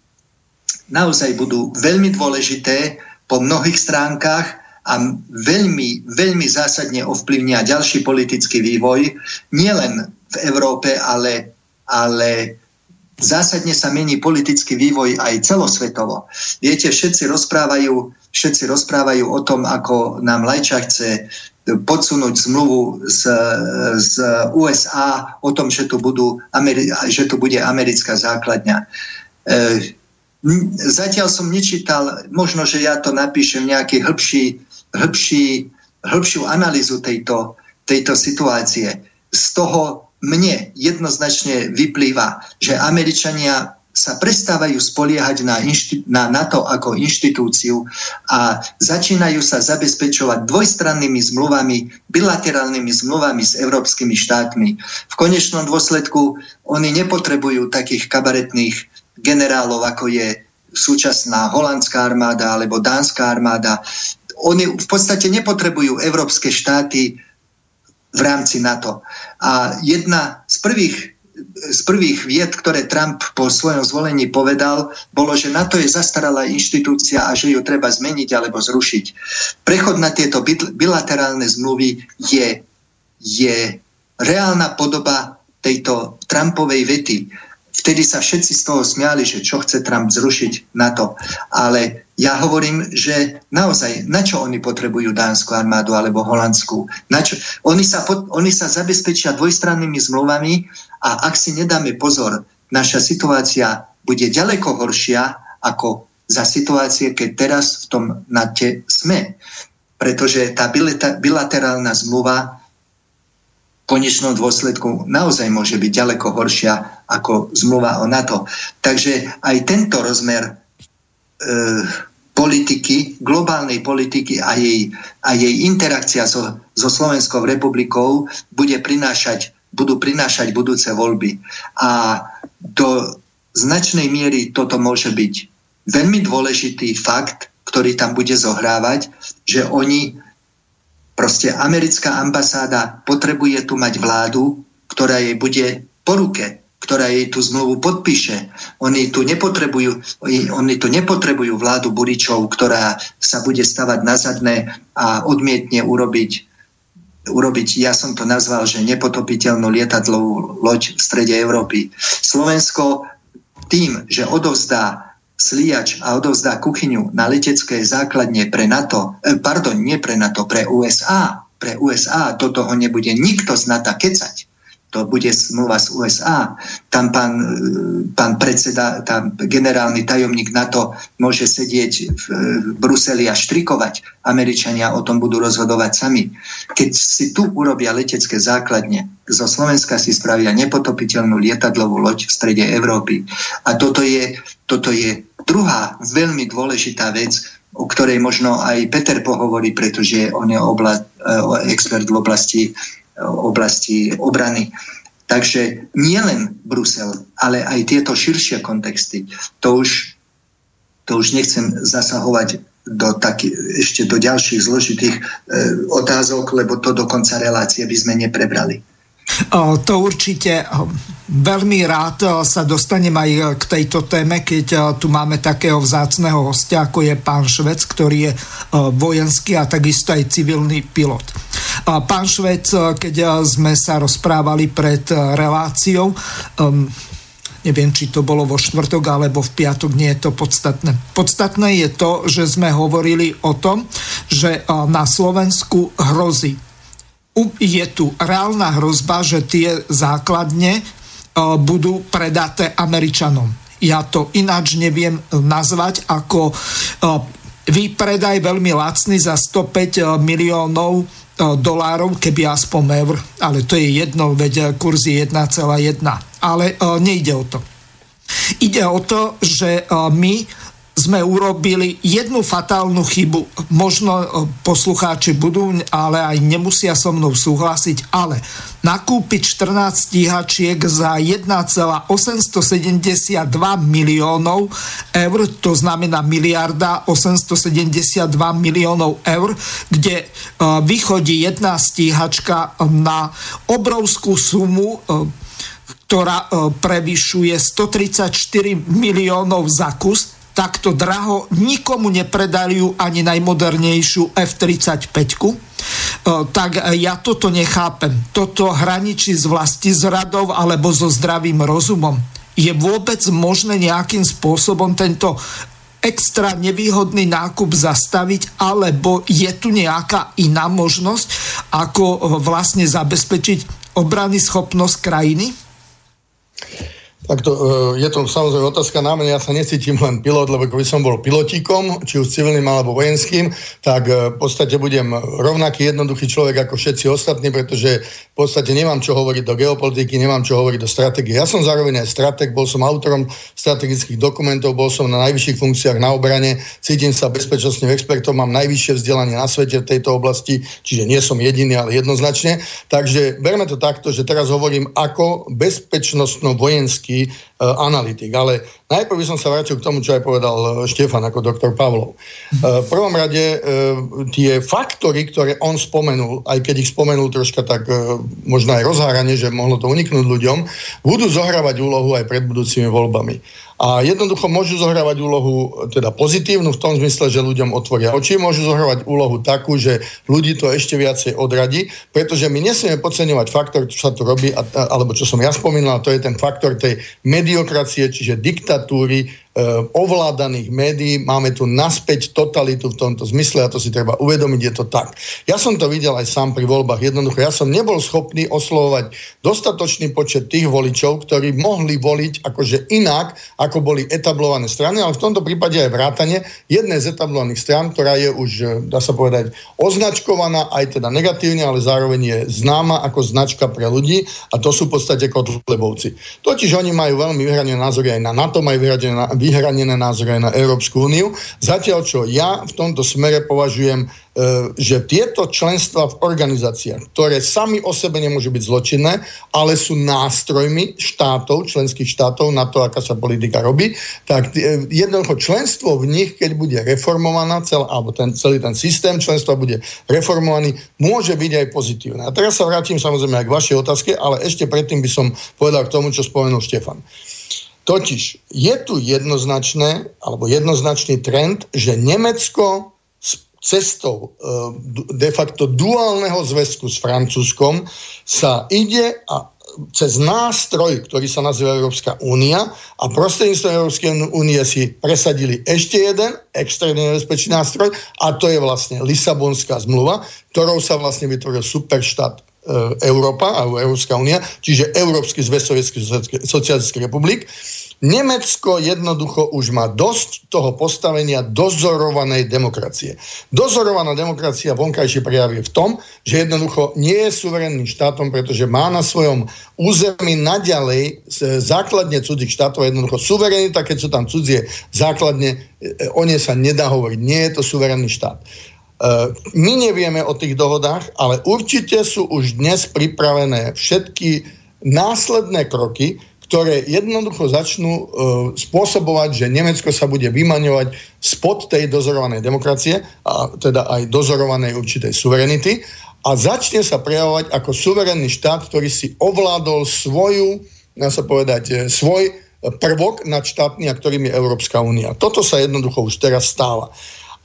naozaj budú veľmi dôležité po mnohých stránkach a veľmi, veľmi zásadne ovplyvnia ďalší politický vývoj, nielen v Európe, ale, ale zásadne sa mení politický vývoj aj celosvetovo. Viete, všetci rozprávajú, všetci rozprávajú o tom, ako nám Lajča chce podsunúť zmluvu z, z USA o tom, že tu, budú, že tu bude americká základňa. E, zatiaľ som nečítal, možno, že ja to napíšem nejaký hĺbší, hĺbší, hĺbšiu analýzu tejto, tejto situácie. Z toho mne jednoznačne vyplýva, že Američania sa prestávajú spoliehať na, inšti- na NATO ako inštitúciu a začínajú sa zabezpečovať dvojstrannými zmluvami, bilaterálnymi zmluvami s európskymi štátmi. V konečnom dôsledku oni nepotrebujú takých kabaretných generálov, ako je súčasná holandská armáda alebo dánska armáda. oni v podstate nepotrebujú európske štáty v rámci NATO. A jedna z prvých z prvých vied, ktoré Trump po svojom zvolení povedal, bolo, že NATO je zastaralá inštitúcia a že ju treba zmeniť alebo zrušiť. Prechod na tieto bilaterálne zmluvy je, je reálna podoba tejto Trumpovej vety. Vtedy sa všetci z toho smiali, že čo chce Trump zrušiť na to. Ale ja hovorím, že naozaj, na čo oni potrebujú dánsku armádu alebo holandskú? Na čo? Oni, sa, oni sa zabezpečia dvojstrannými zmluvami a ak si nedáme pozor, naša situácia bude ďaleko horšia ako za situácie, keď teraz v tom NATE sme. Pretože tá bilaterálna zmluva konečnom dôsledku naozaj môže byť ďaleko horšia ako zmluva o NATO. Takže aj tento rozmer e, politiky, globálnej politiky a jej, a jej interakcia so, so Slovenskou republikou bude prinášať, budú prinášať budúce voľby. A do značnej miery toto môže byť veľmi dôležitý fakt, ktorý tam bude zohrávať, že oni Proste americká ambasáda potrebuje tu mať vládu, ktorá jej bude po ruke, ktorá jej tú zmluvu podpíše. Oni tu nepotrebujú, oni tu nepotrebujú vládu Buričov, ktorá sa bude stavať na zadné a odmietne urobiť urobiť, ja som to nazval, že nepotopiteľnú lietadlovú loď v strede Európy. Slovensko tým, že odovzdá slíjač a odovzdá kuchyňu na letecké základne pre NATO, eh, pardon, nie pre NATO, pre USA, pre USA, do toho nebude nikto z NATO kecať to bude zmluva z USA. Tam pán, e, pán predseda, tam generálny tajomník NATO môže sedieť v, v Bruseli a štrikovať. Američania o tom budú rozhodovať sami. Keď si tu urobia letecké základne, zo Slovenska si spravia nepotopiteľnú lietadlovú loď v strede Európy. A toto je, toto je druhá veľmi dôležitá vec, o ktorej možno aj Peter pohovorí, pretože on je obla, e, expert v oblasti oblasti obrany. Takže nie len Brusel, ale aj tieto širšie kontexty. To už, to už nechcem zasahovať do taký, ešte do ďalších zložitých e, otázok, lebo to do konca relácie by sme neprebrali. To určite veľmi rád sa dostanem aj k tejto téme, keď tu máme takého vzácného hostia, ako je pán Švec, ktorý je vojenský a takisto aj civilný pilot. Pán Švec, keď sme sa rozprávali pred reláciou, neviem, či to bolo vo štvrtok alebo v piatok, nie je to podstatné. Podstatné je to, že sme hovorili o tom, že na Slovensku hrozí je tu reálna hrozba, že tie základne e, budú predaté Američanom. Ja to ináč neviem nazvať ako e, výpredaj veľmi lacný za 105 e, miliónov dolárov, keby aspoň eur, ale to je jedno, veď kurz je 1,1. Ale nejde o to. Ide o to, že my sme urobili jednu fatálnu chybu. Možno e, poslucháči budú, ale aj nemusia so mnou súhlasiť, ale nakúpiť 14 stíhačiek za 1,872 miliónov eur, to znamená miliarda 872 miliónov eur, kde e, vychodí jedna stíhačka na obrovskú sumu e, ktorá prevyšuje 134 miliónov za kus, takto draho nikomu nepredali ani najmodernejšiu F-35. E, tak ja toto nechápem. Toto hraničí s vlasti zradov alebo so zdravým rozumom. Je vôbec možné nejakým spôsobom tento extra nevýhodný nákup zastaviť, alebo je tu nejaká iná možnosť, ako e, vlastne zabezpečiť obrany schopnosť krajiny? Tak to, e, je to samozrejme otázka na mňa, ja sa necítim len pilot, lebo keby som bol pilotíkom, či už civilným alebo vojenským, tak e, v podstate budem rovnaký jednoduchý človek ako všetci ostatní, pretože v podstate nemám čo hovoriť do geopolitiky, nemám čo hovoriť do stratégie. Ja som zároveň aj strateg, bol som autorom strategických dokumentov, bol som na najvyšších funkciách na obrane, cítim sa bezpečnostným expertom, mám najvyššie vzdelanie na svete v tejto oblasti, čiže nie som jediný, ale jednoznačne. Takže berme to takto, že teraz hovorím ako see analytik. Ale najprv by som sa vrátil k tomu, čo aj povedal uh, Štefan ako doktor Pavlov. Uh, v prvom rade tie faktory, ktoré on spomenul, aj keď ich spomenul troška tak možno aj rozháranie, že mohlo to uniknúť ľuďom, budú zohrávať úlohu aj pred budúcimi voľbami. A jednoducho môžu zohrávať úlohu teda pozitívnu v tom zmysle, že ľuďom otvoria oči, môžu zohrávať úlohu takú, že ľudí to ešte viacej odradí, pretože my nesmieme podceňovať faktor, čo sa tu robí, alebo čo som ja spomínal, to je ten faktor tej mediokracie, čiže diktatúry, ovládaných médií, máme tu naspäť totalitu v tomto zmysle a to si treba uvedomiť, je to tak. Ja som to videl aj sám pri voľbách, jednoducho ja som nebol schopný oslovovať dostatočný počet tých voličov, ktorí mohli voliť akože inak, ako boli etablované strany, ale v tomto prípade aj vrátane jednej z etablovaných strán, ktorá je už, e, dá sa povedať, označkovaná aj teda negatívne, ale zároveň je známa ako značka pre ľudí a to sú v podstate kotlebovci. Totiž oni majú veľmi vyhranené názory aj na NATO, majú vyhranené vyhranené názory aj na Európsku úniu. Zatiaľ, čo ja v tomto smere považujem, e, že tieto členstva v organizáciách, ktoré sami o sebe nemôžu byť zločinné, ale sú nástrojmi štátov, členských štátov na to, aká sa politika robí, tak e, jednoducho členstvo v nich, keď bude reformovaná, cel, alebo ten, celý ten systém členstva bude reformovaný, môže byť aj pozitívne. A teraz sa vrátim samozrejme aj k vašej otázke, ale ešte predtým by som povedal k tomu, čo spomenul Štefan. Totiž je tu jednoznačné, alebo jednoznačný trend, že Nemecko s cestou e, de facto duálneho zväzku s Francúzskom sa ide a cez nástroj, ktorý sa nazýva Európska únia a prostredníctvom Európskej únie si presadili ešte jeden extrémne nebezpečný nástroj a to je vlastne Lisabonská zmluva, ktorou sa vlastne vytvoril superštát Európa alebo Európska únia, čiže Európsky zväz Sovietských socialistických republik Nemecko jednoducho už má dosť toho postavenia dozorovanej demokracie. Dozorovaná demokracia vonkajšie prejavie v tom, že jednoducho nie je suverenným štátom, pretože má na svojom území naďalej základne cudzích štátov, jednoducho suverenita, keď sú tam cudzie základne, e, o ne sa nedá hovoriť. Nie je to suverenný štát. E, my nevieme o tých dohodách, ale určite sú už dnes pripravené všetky následné kroky, ktoré jednoducho začnú e, spôsobovať, že Nemecko sa bude vymaňovať spod tej dozorovanej demokracie, a teda aj dozorovanej určitej suverenity a začne sa prejavovať ako suverénny štát, ktorý si ovládol svoju, dá sa povedať, e, svoj prvok nad štátmi, a ktorým je Európska únia. Toto sa jednoducho už teraz stáva.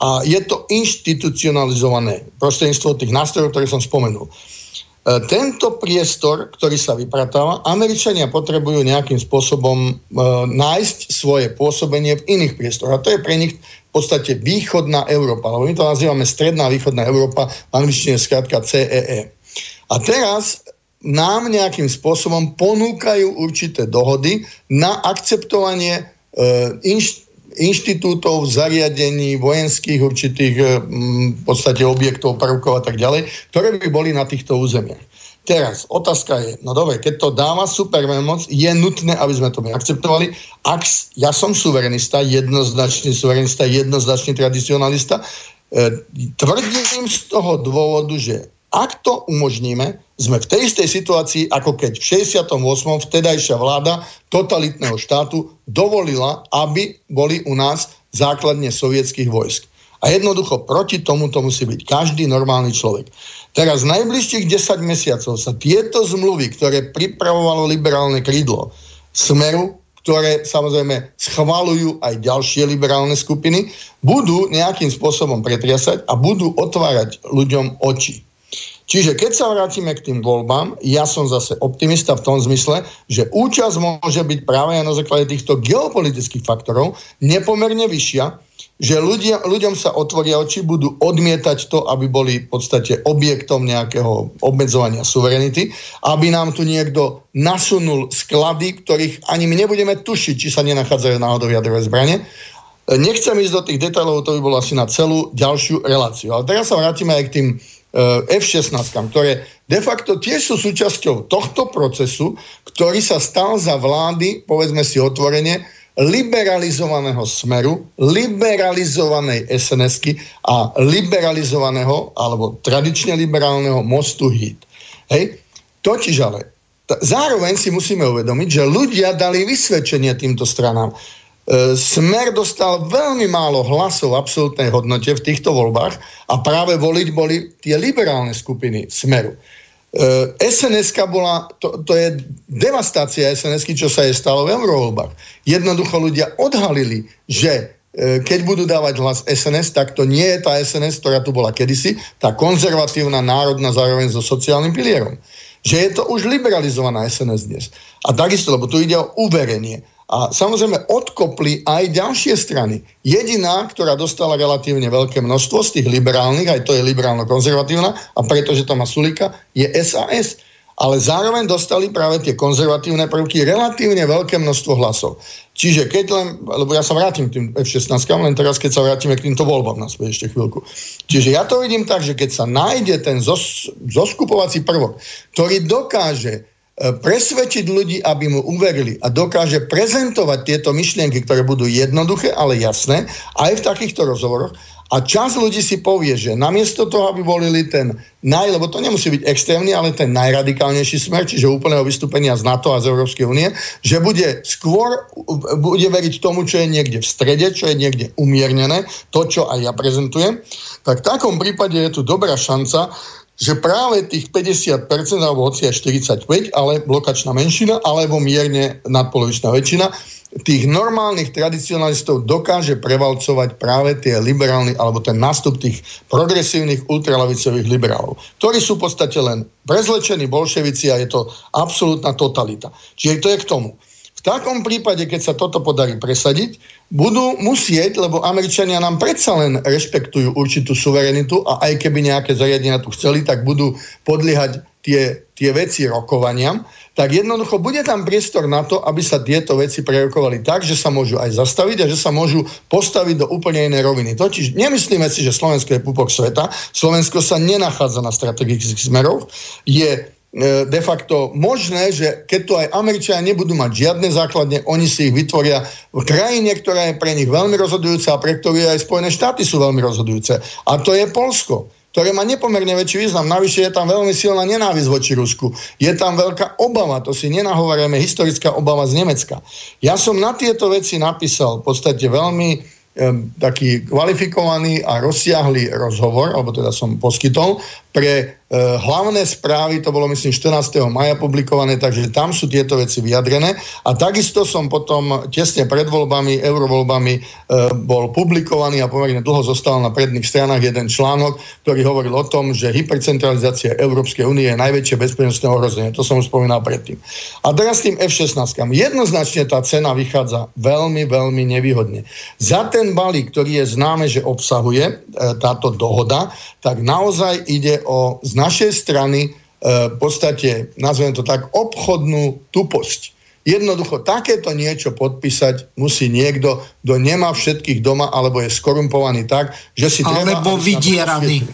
A je to inštitucionalizované prostredníctvom tých nástrojov, ktoré som spomenul. E, tento priestor, ktorý sa vypratáva, Američania potrebujú nejakým spôsobom e, nájsť svoje pôsobenie v iných priestoroch. A to je pre nich v podstate východná Európa, lebo my to nazývame stredná východná Európa, v angličtine skrátka CEE. E. A teraz nám nejakým spôsobom ponúkajú určité dohody na akceptovanie e, inš, inštitútov, zariadení, vojenských určitých eh, v podstate objektov, prvkov a tak ďalej, ktoré by boli na týchto územiach. Teraz, otázka je, no dobre, keď to dáva supervemoc, je nutné, aby sme to my akceptovali. Ak ja som suverenista, jednoznačný suverenista, jednoznačný tradicionalista, e, tvrdím z toho dôvodu, že ak to umožníme, sme v tej istej situácii, ako keď v 68. vtedajšia vláda totalitného štátu dovolila, aby boli u nás základne sovietských vojsk. A jednoducho proti tomu to musí byť každý normálny človek. Teraz najbližších 10 mesiacov sa tieto zmluvy, ktoré pripravovalo liberálne krídlo Smeru, ktoré samozrejme schvalujú aj ďalšie liberálne skupiny, budú nejakým spôsobom pretriasať a budú otvárať ľuďom oči. Čiže keď sa vrátime k tým voľbám, ja som zase optimista v tom zmysle, že účasť môže byť práve na základe týchto geopolitických faktorov nepomerne vyššia, že ľudia, ľuďom sa otvoria oči, budú odmietať to, aby boli v podstate objektom nejakého obmedzovania suverenity, aby nám tu niekto nasunul sklady, ktorých ani my nebudeme tušiť, či sa nenachádzajú náhodou jadrové zbranie. Nechcem ísť do tých detailov, to by bolo asi na celú ďalšiu reláciu. Ale teraz sa vrátime aj k tým F-16, ktoré de facto tiež sú súčasťou tohto procesu, ktorý sa stal za vlády, povedzme si otvorene, liberalizovaného smeru, liberalizovanej sns a liberalizovaného, alebo tradične liberálneho mostu HIT. Hej? Totiž ale t- zároveň si musíme uvedomiť, že ľudia dali vysvedčenie týmto stranám. E, Smer dostal veľmi málo hlasov v absolútnej hodnote v týchto voľbách a práve voliť boli tie liberálne skupiny Smeru. sns bola, to, to je devastácia sns čo sa je stalo v eurovoľbách. Jednoducho ľudia odhalili, že E, keď budú dávať hlas SNS, tak to nie je tá SNS, ktorá tu bola kedysi, tá konzervatívna, národná, zároveň so sociálnym pilierom. Že je to už liberalizovaná SNS dnes. A takisto, lebo tu ide o uverenie. A samozrejme odkopli aj ďalšie strany. Jediná, ktorá dostala relatívne veľké množstvo z tých liberálnych, aj to je liberálno-konzervatívna, a pretože to má Sulika, je SAS ale zároveň dostali práve tie konzervatívne prvky relatívne veľké množstvo hlasov. Čiže keď len, lebo ja sa vrátim k tým F-16, len teraz, keď sa vrátime k týmto voľbám na ešte chvíľku. Čiže ja to vidím tak, že keď sa nájde ten zos, zoskupovací prvok, ktorý dokáže presvedčiť ľudí, aby mu uverili a dokáže prezentovať tieto myšlienky, ktoré budú jednoduché, ale jasné, aj v takýchto rozhovoroch, a čas ľudí si povie, že namiesto toho, aby volili ten naj, lebo to nemusí byť extrémny, ale ten najradikálnejší smer, čiže úplného vystúpenia z NATO a z Európskej únie, že bude skôr, bude veriť tomu, čo je niekde v strede, čo je niekde umiernené, to, čo aj ja prezentujem, tak v takom prípade je tu dobrá šanca, že práve tých 50%, alebo hoci aj 45%, ale blokačná menšina, alebo mierne nadpolovičná väčšina, tých normálnych tradicionalistov dokáže prevalcovať práve tie liberálni, alebo ten nástup tých progresívnych ultralavicových liberálov, ktorí sú v podstate len prezlečení bolševici a je to absolútna totalita. Čiže to je k tomu. Takom prípade, keď sa toto podarí presadiť, budú musieť, lebo Američania nám predsa len rešpektujú určitú suverenitu a aj keby nejaké zariadenia tu chceli, tak budú podliehať tie, tie veci rokovaniam tak jednoducho bude tam priestor na to, aby sa tieto veci prerokovali tak, že sa môžu aj zastaviť a že sa môžu postaviť do úplne inej roviny. Totiž nemyslíme si, že Slovensko je pupok sveta. Slovensko sa nenachádza na strategických smeroch. Je de facto možné, že keď tu aj Američania nebudú mať žiadne základne, oni si ich vytvoria v krajine, ktorá je pre nich veľmi rozhodujúca a pre ktorú aj Spojené štáty sú veľmi rozhodujúce. A to je Polsko ktoré má nepomerne väčší význam. Navyše je tam veľmi silná nenávisť voči Rusku. Je tam veľká obava, to si nenahovorieme, historická obava z Nemecka. Ja som na tieto veci napísal v podstate veľmi taký kvalifikovaný a rozsiahlý rozhovor, alebo teda som poskytol, pre E, hlavné správy, to bolo myslím 14. maja publikované, takže tam sú tieto veci vyjadrené. A takisto som potom tesne pred voľbami, eurovoľbami e, bol publikovaný a pomerne dlho zostal na predných stranách jeden článok, ktorý hovoril o tom, že hypercentralizácia Európskej únie je najväčšie bezpečnostné ohrozenie. To som už spomínal predtým. A teraz tým F-16. Jednoznačne tá cena vychádza veľmi, veľmi nevýhodne. Za ten balík, ktorý je známe, že obsahuje e, táto dohoda, tak naozaj ide o z našej strany e, v podstate, nazvem to tak, obchodnú tuposť. Jednoducho takéto niečo podpísať musí niekto, kto nemá všetkých doma alebo je skorumpovaný tak, že si treba... Alebo vydieraný.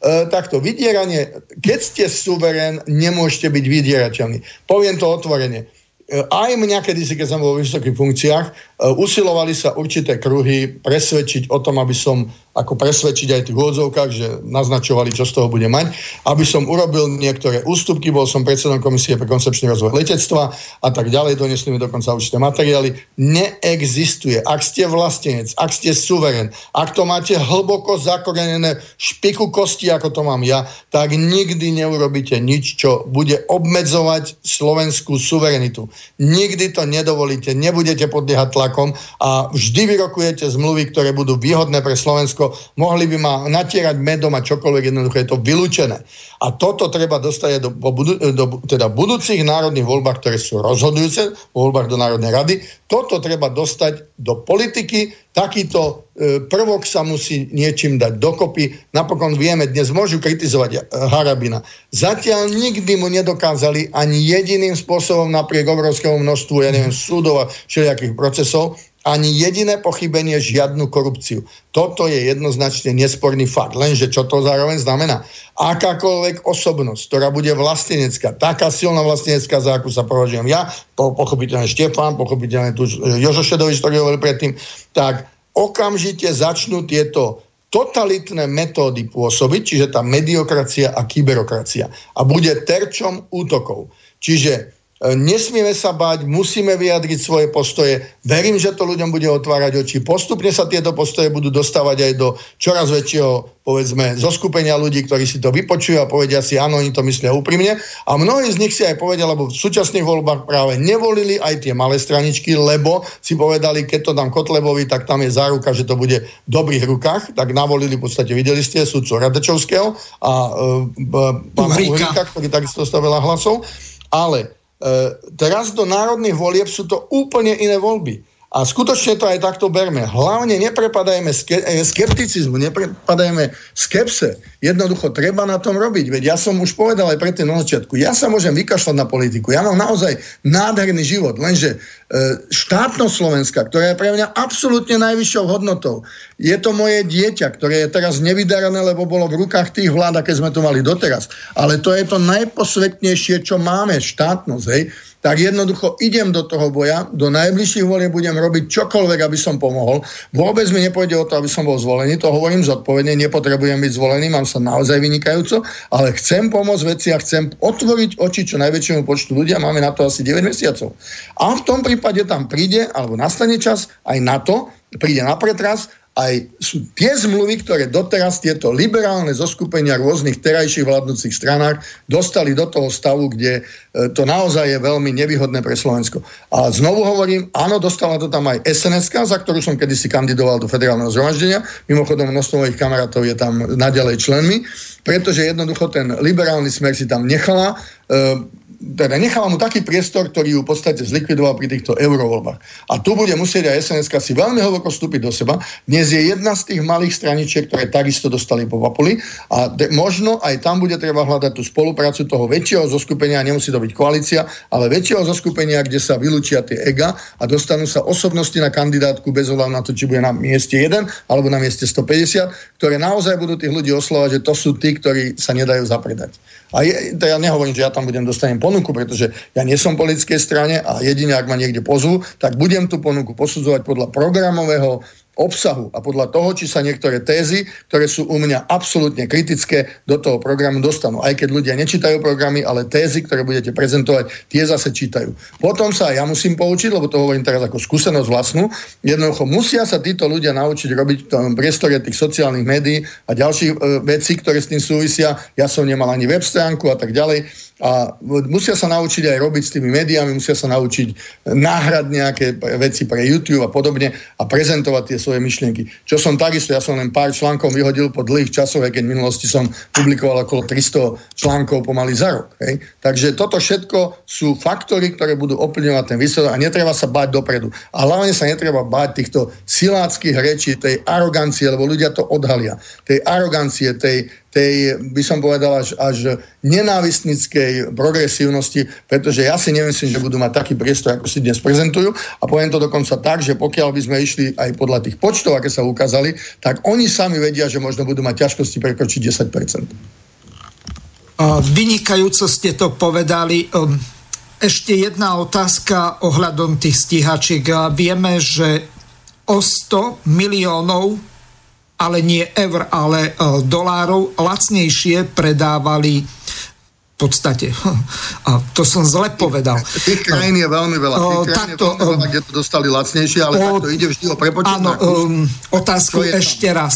E, takto, vydieranie, keď ste suverén, nemôžete byť vydierateľní. Poviem to otvorene. E, aj mňa, kedy si, keď som bol vo vysokých funkciách, e, usilovali sa určité kruhy presvedčiť o tom, aby som ako presvedčiť aj tých úvodzovkách, že naznačovali, čo z toho bude mať, aby som urobil niektoré ústupky, bol som predsedom komisie pre koncepčný rozvoj letectva a tak ďalej, donesli mi dokonca určité materiály. Neexistuje. Ak ste vlastenec, ak ste suveren, ak to máte hlboko zakorenené špiku kosti, ako to mám ja, tak nikdy neurobíte nič, čo bude obmedzovať slovenskú suverenitu. Nikdy to nedovolíte, nebudete podliehať tlakom a vždy vyrokujete zmluvy, ktoré budú výhodné pre Slovensko Slovensko, mohli by ma natierať medom a čokoľvek, jednoducho je to vylúčené. A toto treba dostať do, do, do teda budúcich národných voľbách, ktoré sú rozhodujúce, voľbách do Národnej rady. Toto treba dostať do politiky. Takýto e, prvok sa musí niečím dať dokopy. Napokon vieme, dnes môžu kritizovať e, Harabina. Zatiaľ nikdy mu nedokázali ani jediným spôsobom napriek obrovskému množstvu, ja neviem, súdov a všelijakých procesov ani jediné pochybenie, žiadnu korupciu. Toto je jednoznačne nesporný fakt. Lenže čo to zároveň znamená? Akákoľvek osobnosť, ktorá bude vlastenecká, taká silná vlastenecká, za akú sa považujem ja, po, pochopiteľne Štefan, pochopiteľne tu Jožo Šedovič, ktorý hovoril predtým, tak okamžite začnú tieto totalitné metódy pôsobiť, čiže tá mediokracia a kyberokracia. A bude terčom útokov. Čiže nesmieme sa bať, musíme vyjadriť svoje postoje. Verím, že to ľuďom bude otvárať oči. Postupne sa tieto postoje budú dostávať aj do čoraz väčšieho, povedzme, zoskupenia ľudí, ktorí si to vypočujú a povedia si, áno, oni to myslia úprimne. A mnohí z nich si aj povedia, lebo v súčasných voľbách práve nevolili aj tie malé straničky, lebo si povedali, keď to dám Kotlebovi, tak tam je záruka, že to bude v dobrých rukách. Tak navolili, v podstate videli ste, sudcu Radačovského a e, pána Uhrika, ktorý takisto dostal veľa hlasov. Ale E, teraz do národných volieb sú to úplne iné voľby. A skutočne to aj takto berme. Hlavne neprepadajme e, skepticizmu, neprepadajme skepse. Jednoducho treba na tom robiť. Veď ja som už povedal aj predtým na začiatku, ja sa môžem vykašľať na politiku. Ja mám naozaj nádherný život, lenže e, štátnosť Slovenska, ktorá je pre mňa absolútne najvyššou hodnotou, je to moje dieťa, ktoré je teraz nevydarané, lebo bolo v rukách tých vlád, aké sme to mali doteraz. Ale to je to najposvetnejšie, čo máme, štátnosť. Hej? Tak jednoducho idem do toho boja, do najbližších volie budem robiť čokoľvek, aby som pomohol. Vôbec mi nepôjde o to, aby som bol zvolený, to hovorím zodpovedne, nepotrebujem byť zvolený, mám sa naozaj vynikajúco, ale chcem pomôcť veci a chcem otvoriť oči čo najväčšiemu počtu ľudia, máme na to asi 9 mesiacov. A v tom prípade tam príde, alebo nastane čas aj na to, príde na pretras aj sú tie zmluvy, ktoré doteraz tieto liberálne zoskupenia rôznych terajších vládnúcich stranách dostali do toho stavu, kde to naozaj je veľmi nevýhodné pre Slovensko. A znovu hovorím, áno, dostala to tam aj sns za ktorú som kedysi kandidoval do federálneho zhromaždenia. Mimochodom, množstvo mojich kamarátov je tam naďalej členmi, pretože jednoducho ten liberálny smer si tam nechala. E, teda nechala mu taký priestor, ktorý ju v podstate zlikvidoval pri týchto eurovoľbách. A tu bude musieť aj sns si veľmi hlboko vstúpiť do seba. Dnes je jedna z tých malých straničiek, ktoré takisto dostali po vapuli a de- možno aj tam bude treba hľadať tú spoluprácu toho väčšieho zoskupenia, nemusí to byť koalícia, ale väčšieho zoskupenia, kde sa vylúčia tie ega a dostanú sa osobnosti na kandidátku bez ohľadu na to, či bude na mieste 1 alebo na mieste 150, ktoré naozaj budú tých ľudí oslovať, že to sú tí, ktorí sa nedajú zapredať. A je, to ja nehovorím, že ja tam budem dostanem ponuku, pretože ja nie som politickej strane a jedine, ak ma niekde pozvú, tak budem tú ponuku posudzovať podľa programového obsahu a podľa toho, či sa niektoré tézy, ktoré sú u mňa absolútne kritické, do toho programu dostanú. Aj keď ľudia nečítajú programy, ale tézy, ktoré budete prezentovať, tie zase čítajú. Potom sa ja musím poučiť, lebo to hovorím teraz ako skúsenosť vlastnú. Jednoducho musia sa títo ľudia naučiť robiť v tom priestore tých sociálnych médií a ďalších e, vecí, ktoré s tým súvisia. Ja som nemal ani web stránku a tak ďalej a musia sa naučiť aj robiť s tými médiami, musia sa naučiť náhrať nejaké veci pre YouTube a podobne a prezentovať tie svoje myšlienky. Čo som takisto, ja som len pár článkov vyhodil po dlhých časoch, keď v minulosti som publikoval okolo 300 článkov pomaly za rok. Hej. Takže toto všetko sú faktory, ktoré budú oplňovať ten výsledok a netreba sa báť dopredu. A hlavne sa netreba báť týchto siláckých rečí, tej arogancie, lebo ľudia to odhalia. Tej arogancie, tej, tej, by som povedal, až, až nenávistnickej progresívnosti, pretože ja si nemyslím, že budú mať taký priestor, ako si dnes prezentujú. A poviem to dokonca tak, že pokiaľ by sme išli aj podľa tých počtov, aké sa ukázali, tak oni sami vedia, že možno budú mať ťažkosti prekročiť 10%. Vynikajúco ste to povedali. Ehm, ešte jedna otázka ohľadom tých stíhačiek. Vieme, že o 100 miliónov ale nie eur, ale uh, dolárov, lacnejšie predávali v podstate. A to som zle povedal. Tých krajín je veľmi veľa. Tých krajín takto, je veľmi veľa, kde to dostali lacnejšie, ale o, takto ide vždy o prepočet. Áno, um, otázku ešte tam? raz.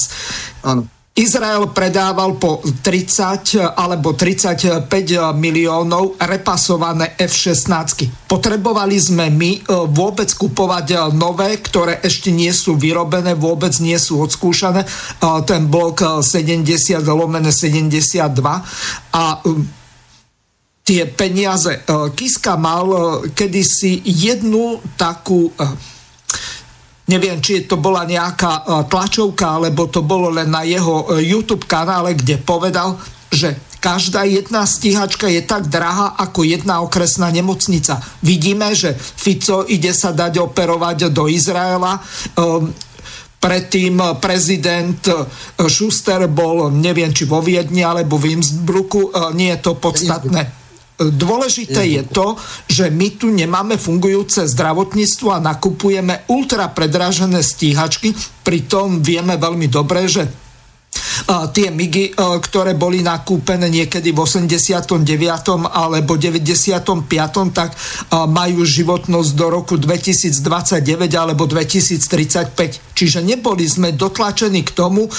Áno. Izrael predával po 30 alebo 35 miliónov repasované F-16. Potrebovali sme my e, vôbec kupovať nové, ktoré ešte nie sú vyrobené, vôbec nie sú odskúšané. Ten blok 70 lomené 72 a tie peniaze. Kiska mal kedysi jednu takú neviem, či to bola nejaká e, tlačovka, alebo to bolo len na jeho e, YouTube kanále, kde povedal, že každá jedna stíhačka je tak drahá ako jedna okresná nemocnica. Vidíme, že Fico ide sa dať operovať do Izraela. Ehm, predtým prezident e, Schuster bol, neviem, či vo Viedni alebo v Innsbrucku, nie je to podstatné Dôležité je to, že my tu nemáme fungujúce zdravotníctvo a nakupujeme ultra predražené stíhačky, pritom vieme veľmi dobre, že tie MIGy, ktoré boli nakúpené niekedy v 89. alebo 95. tak majú životnosť do roku 2029 alebo 2035. Čiže neboli sme dotlačení k tomu,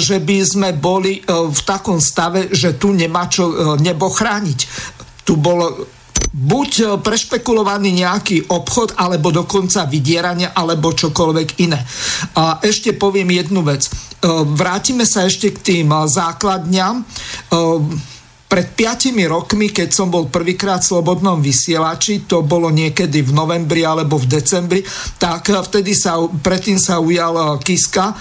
že by sme boli v takom stave, že tu nemá čo nebo chrániť. Tu bolo buď e, prešpekulovaný nejaký obchod, alebo dokonca vydieranie, alebo čokoľvek iné. A ešte poviem jednu vec. E, vrátime sa ešte k tým e, základňam pred piatimi rokmi, keď som bol prvýkrát v Slobodnom vysielači, to bolo niekedy v novembri alebo v decembri, tak vtedy sa, predtým sa ujal eh, Kiska eh,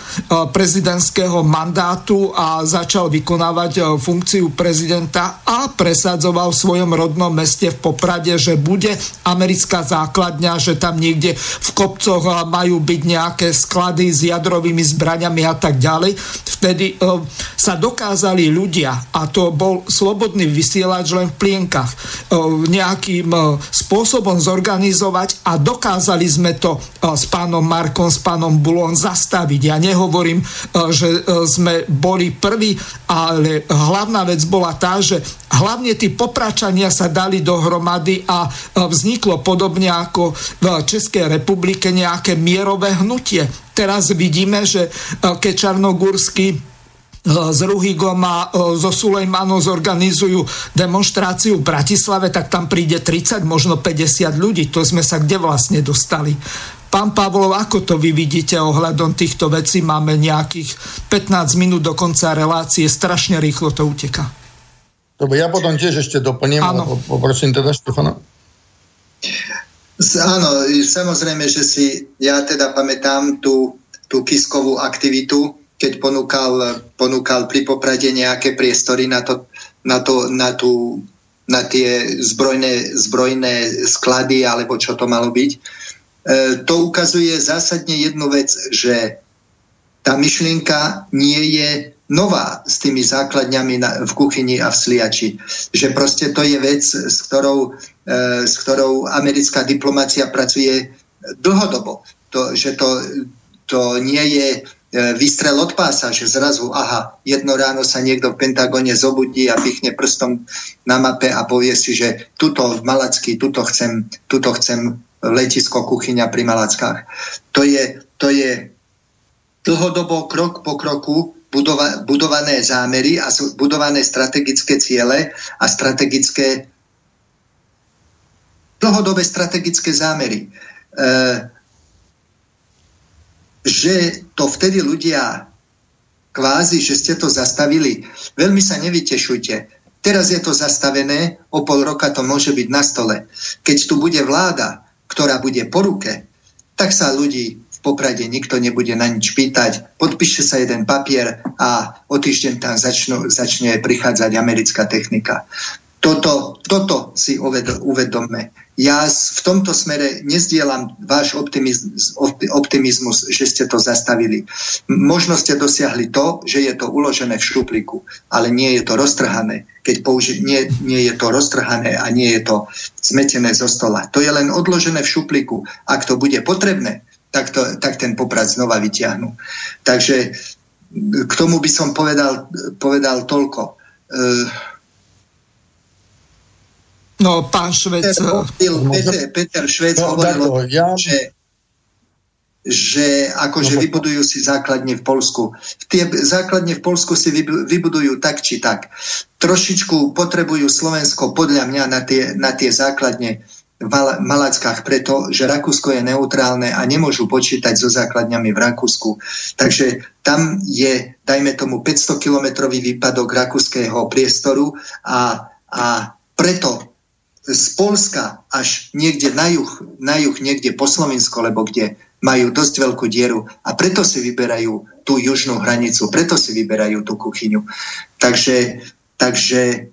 prezidentského mandátu a začal vykonávať eh, funkciu prezidenta a presadzoval v svojom rodnom meste v Poprade, že bude americká základňa, že tam niekde v kopcoch majú byť nejaké sklady s jadrovými zbraňami a tak ďalej. Vtedy sa dokázali ľudia, a to bol Slobodný slobodný vysielač len v plienkach e, nejakým e, spôsobom zorganizovať a dokázali sme to e, s pánom Markom, s pánom Bulon zastaviť. Ja nehovorím, že sme boli prví, ale hlavná vec bola tá, že hlavne tí popračania sa dali dohromady a vzniklo podobne ako v Českej republike nejaké mierové hnutie. Teraz vidíme, že keď Čarnogórsky s Ruhigom a e, so Sulejmanom zorganizujú demonstráciu v Bratislave, tak tam príde 30, možno 50 ľudí. To sme sa kde vlastne dostali. Pán Pavlov, ako to vy vidíte ohľadom týchto vecí? Máme nejakých 15 minút do konca relácie, strašne rýchlo to uteká. Dobre, ja potom tiež ešte doplním, poprosím teda Štefana. Áno, samozrejme, že si ja teda pamätám tú, tú kiskovú aktivitu, keď ponúkal, ponúkal pri Poprade nejaké priestory na, to, na, to, na, tú, na tie zbrojné, zbrojné sklady, alebo čo to malo byť. E, to ukazuje zásadne jednu vec, že tá myšlienka nie je nová s tými základňami na, v kuchyni a v sliači. Že proste to je vec, s ktorou, e, s ktorou americká diplomácia pracuje dlhodobo. To, že to, to nie je výstrel od pása, že zrazu, aha, jedno ráno sa niekto v Pentagone zobudí a pichne prstom na mape a povie si, že tuto v Malacky, tuto chcem, tuto chcem letisko, kuchyňa pri Malackách. To je, to je dlhodobo krok po kroku budova, budované zámery a budované strategické ciele a strategické dlhodobé strategické zámery. E, že to vtedy ľudia kvázi, že ste to zastavili, veľmi sa nevytešujte. Teraz je to zastavené, o pol roka to môže byť na stole. Keď tu bude vláda, ktorá bude po ruke, tak sa ľudí v Poprade nikto nebude na nič pýtať. Podpíše sa jeden papier a o týždeň tam začnú, začne prichádzať americká technika. Toto, toto si uvedomme ja v tomto smere nezdielam váš optimizmus, optimizmus, že ste to zastavili. Možno ste dosiahli to, že je to uložené v šupliku, ale nie je to roztrhané. Keď použi- nie, nie je to roztrhané a nie je to zmetené zo stola. To je len odložené v šupliku. Ak to bude potrebné, tak, to, tak ten poprad znova vyťahnú. Takže k tomu by som povedal, povedal toľko. Uh, No, pán Švec... Peter, Peter Švec no, hovoril, ja... že, že akože no, vybudujú si základne v Polsku. Tie základne v Polsku si vybudujú tak či tak. Trošičku potrebujú Slovensko podľa mňa na tie, na tie základne v Malackách preto, že Rakúsko je neutrálne a nemôžu počítať so základňami v Rakúsku. Takže tam je, dajme tomu, 500-kilometrový výpadok rakúskeho priestoru a, a preto z Polska až niekde na juh, na juh niekde po Slovensko, lebo kde majú dosť veľkú dieru a preto si vyberajú tú južnú hranicu, preto si vyberajú tú kuchyňu. Takže, takže,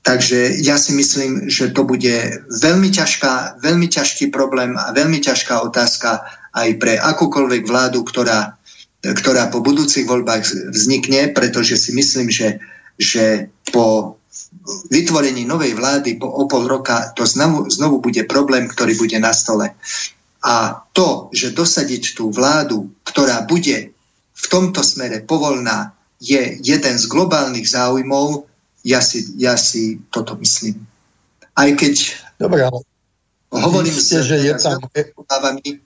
takže ja si myslím, že to bude veľmi ťažká, veľmi ťažký problém a veľmi ťažká otázka aj pre akúkoľvek vládu, ktorá, ktorá po budúcich voľbách vznikne, pretože si myslím, že, že po vytvorení novej vlády po, o pol roka to znovu, znovu bude problém, ktorý bude na stole. A to, že dosadiť tú vládu, ktorá bude v tomto smere povolná je jeden z globálnych záujmov, ja si, ja si toto myslím. Aj keď Dobre, ale Hovorím ste, že je tam...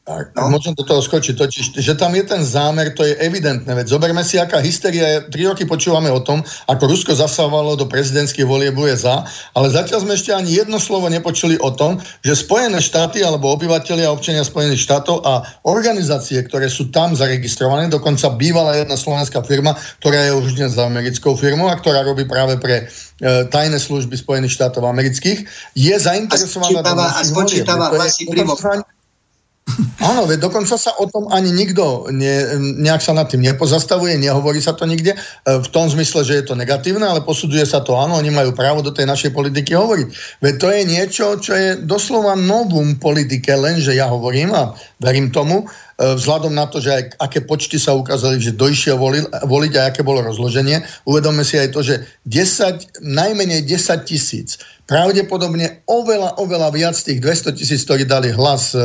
Tak, no. Môžem do toho skočiť, totiž, že tam je ten zámer, to je evidentné. Veď zoberme si, aká hysteria je. Tri roky počúvame o tom, ako Rusko zasávalo do prezidentských volieb USA, ale zatiaľ sme ešte ani jedno slovo nepočuli o tom, že Spojené štáty alebo obyvateľia občania Spojených štátov a organizácie, ktoré sú tam zaregistrované, dokonca bývala jedna slovenská firma, ktorá je už dnes za americkou firmou a ktorá robí práve pre E, tajné služby Spojených štátov amerických, je zainteresovaná... A spočítava hlasy Áno, veď dokonca sa o tom ani nikto ne, nejak sa nad tým nepozastavuje, nehovorí sa to nikde, e, v tom zmysle, že je to negatívne, ale posudzuje sa to, áno, oni majú právo do tej našej politiky hovoriť. Veď to je niečo, čo je doslova novum politike, lenže ja hovorím a verím tomu, vzhľadom na to, že aj aké počty sa ukázali, že doišiel voliť, voliť a aké bolo rozloženie. Uvedome si aj to, že 10, najmenej 10 tisíc, pravdepodobne oveľa, oveľa viac tých 200 tisíc, ktorí dali hlas e, e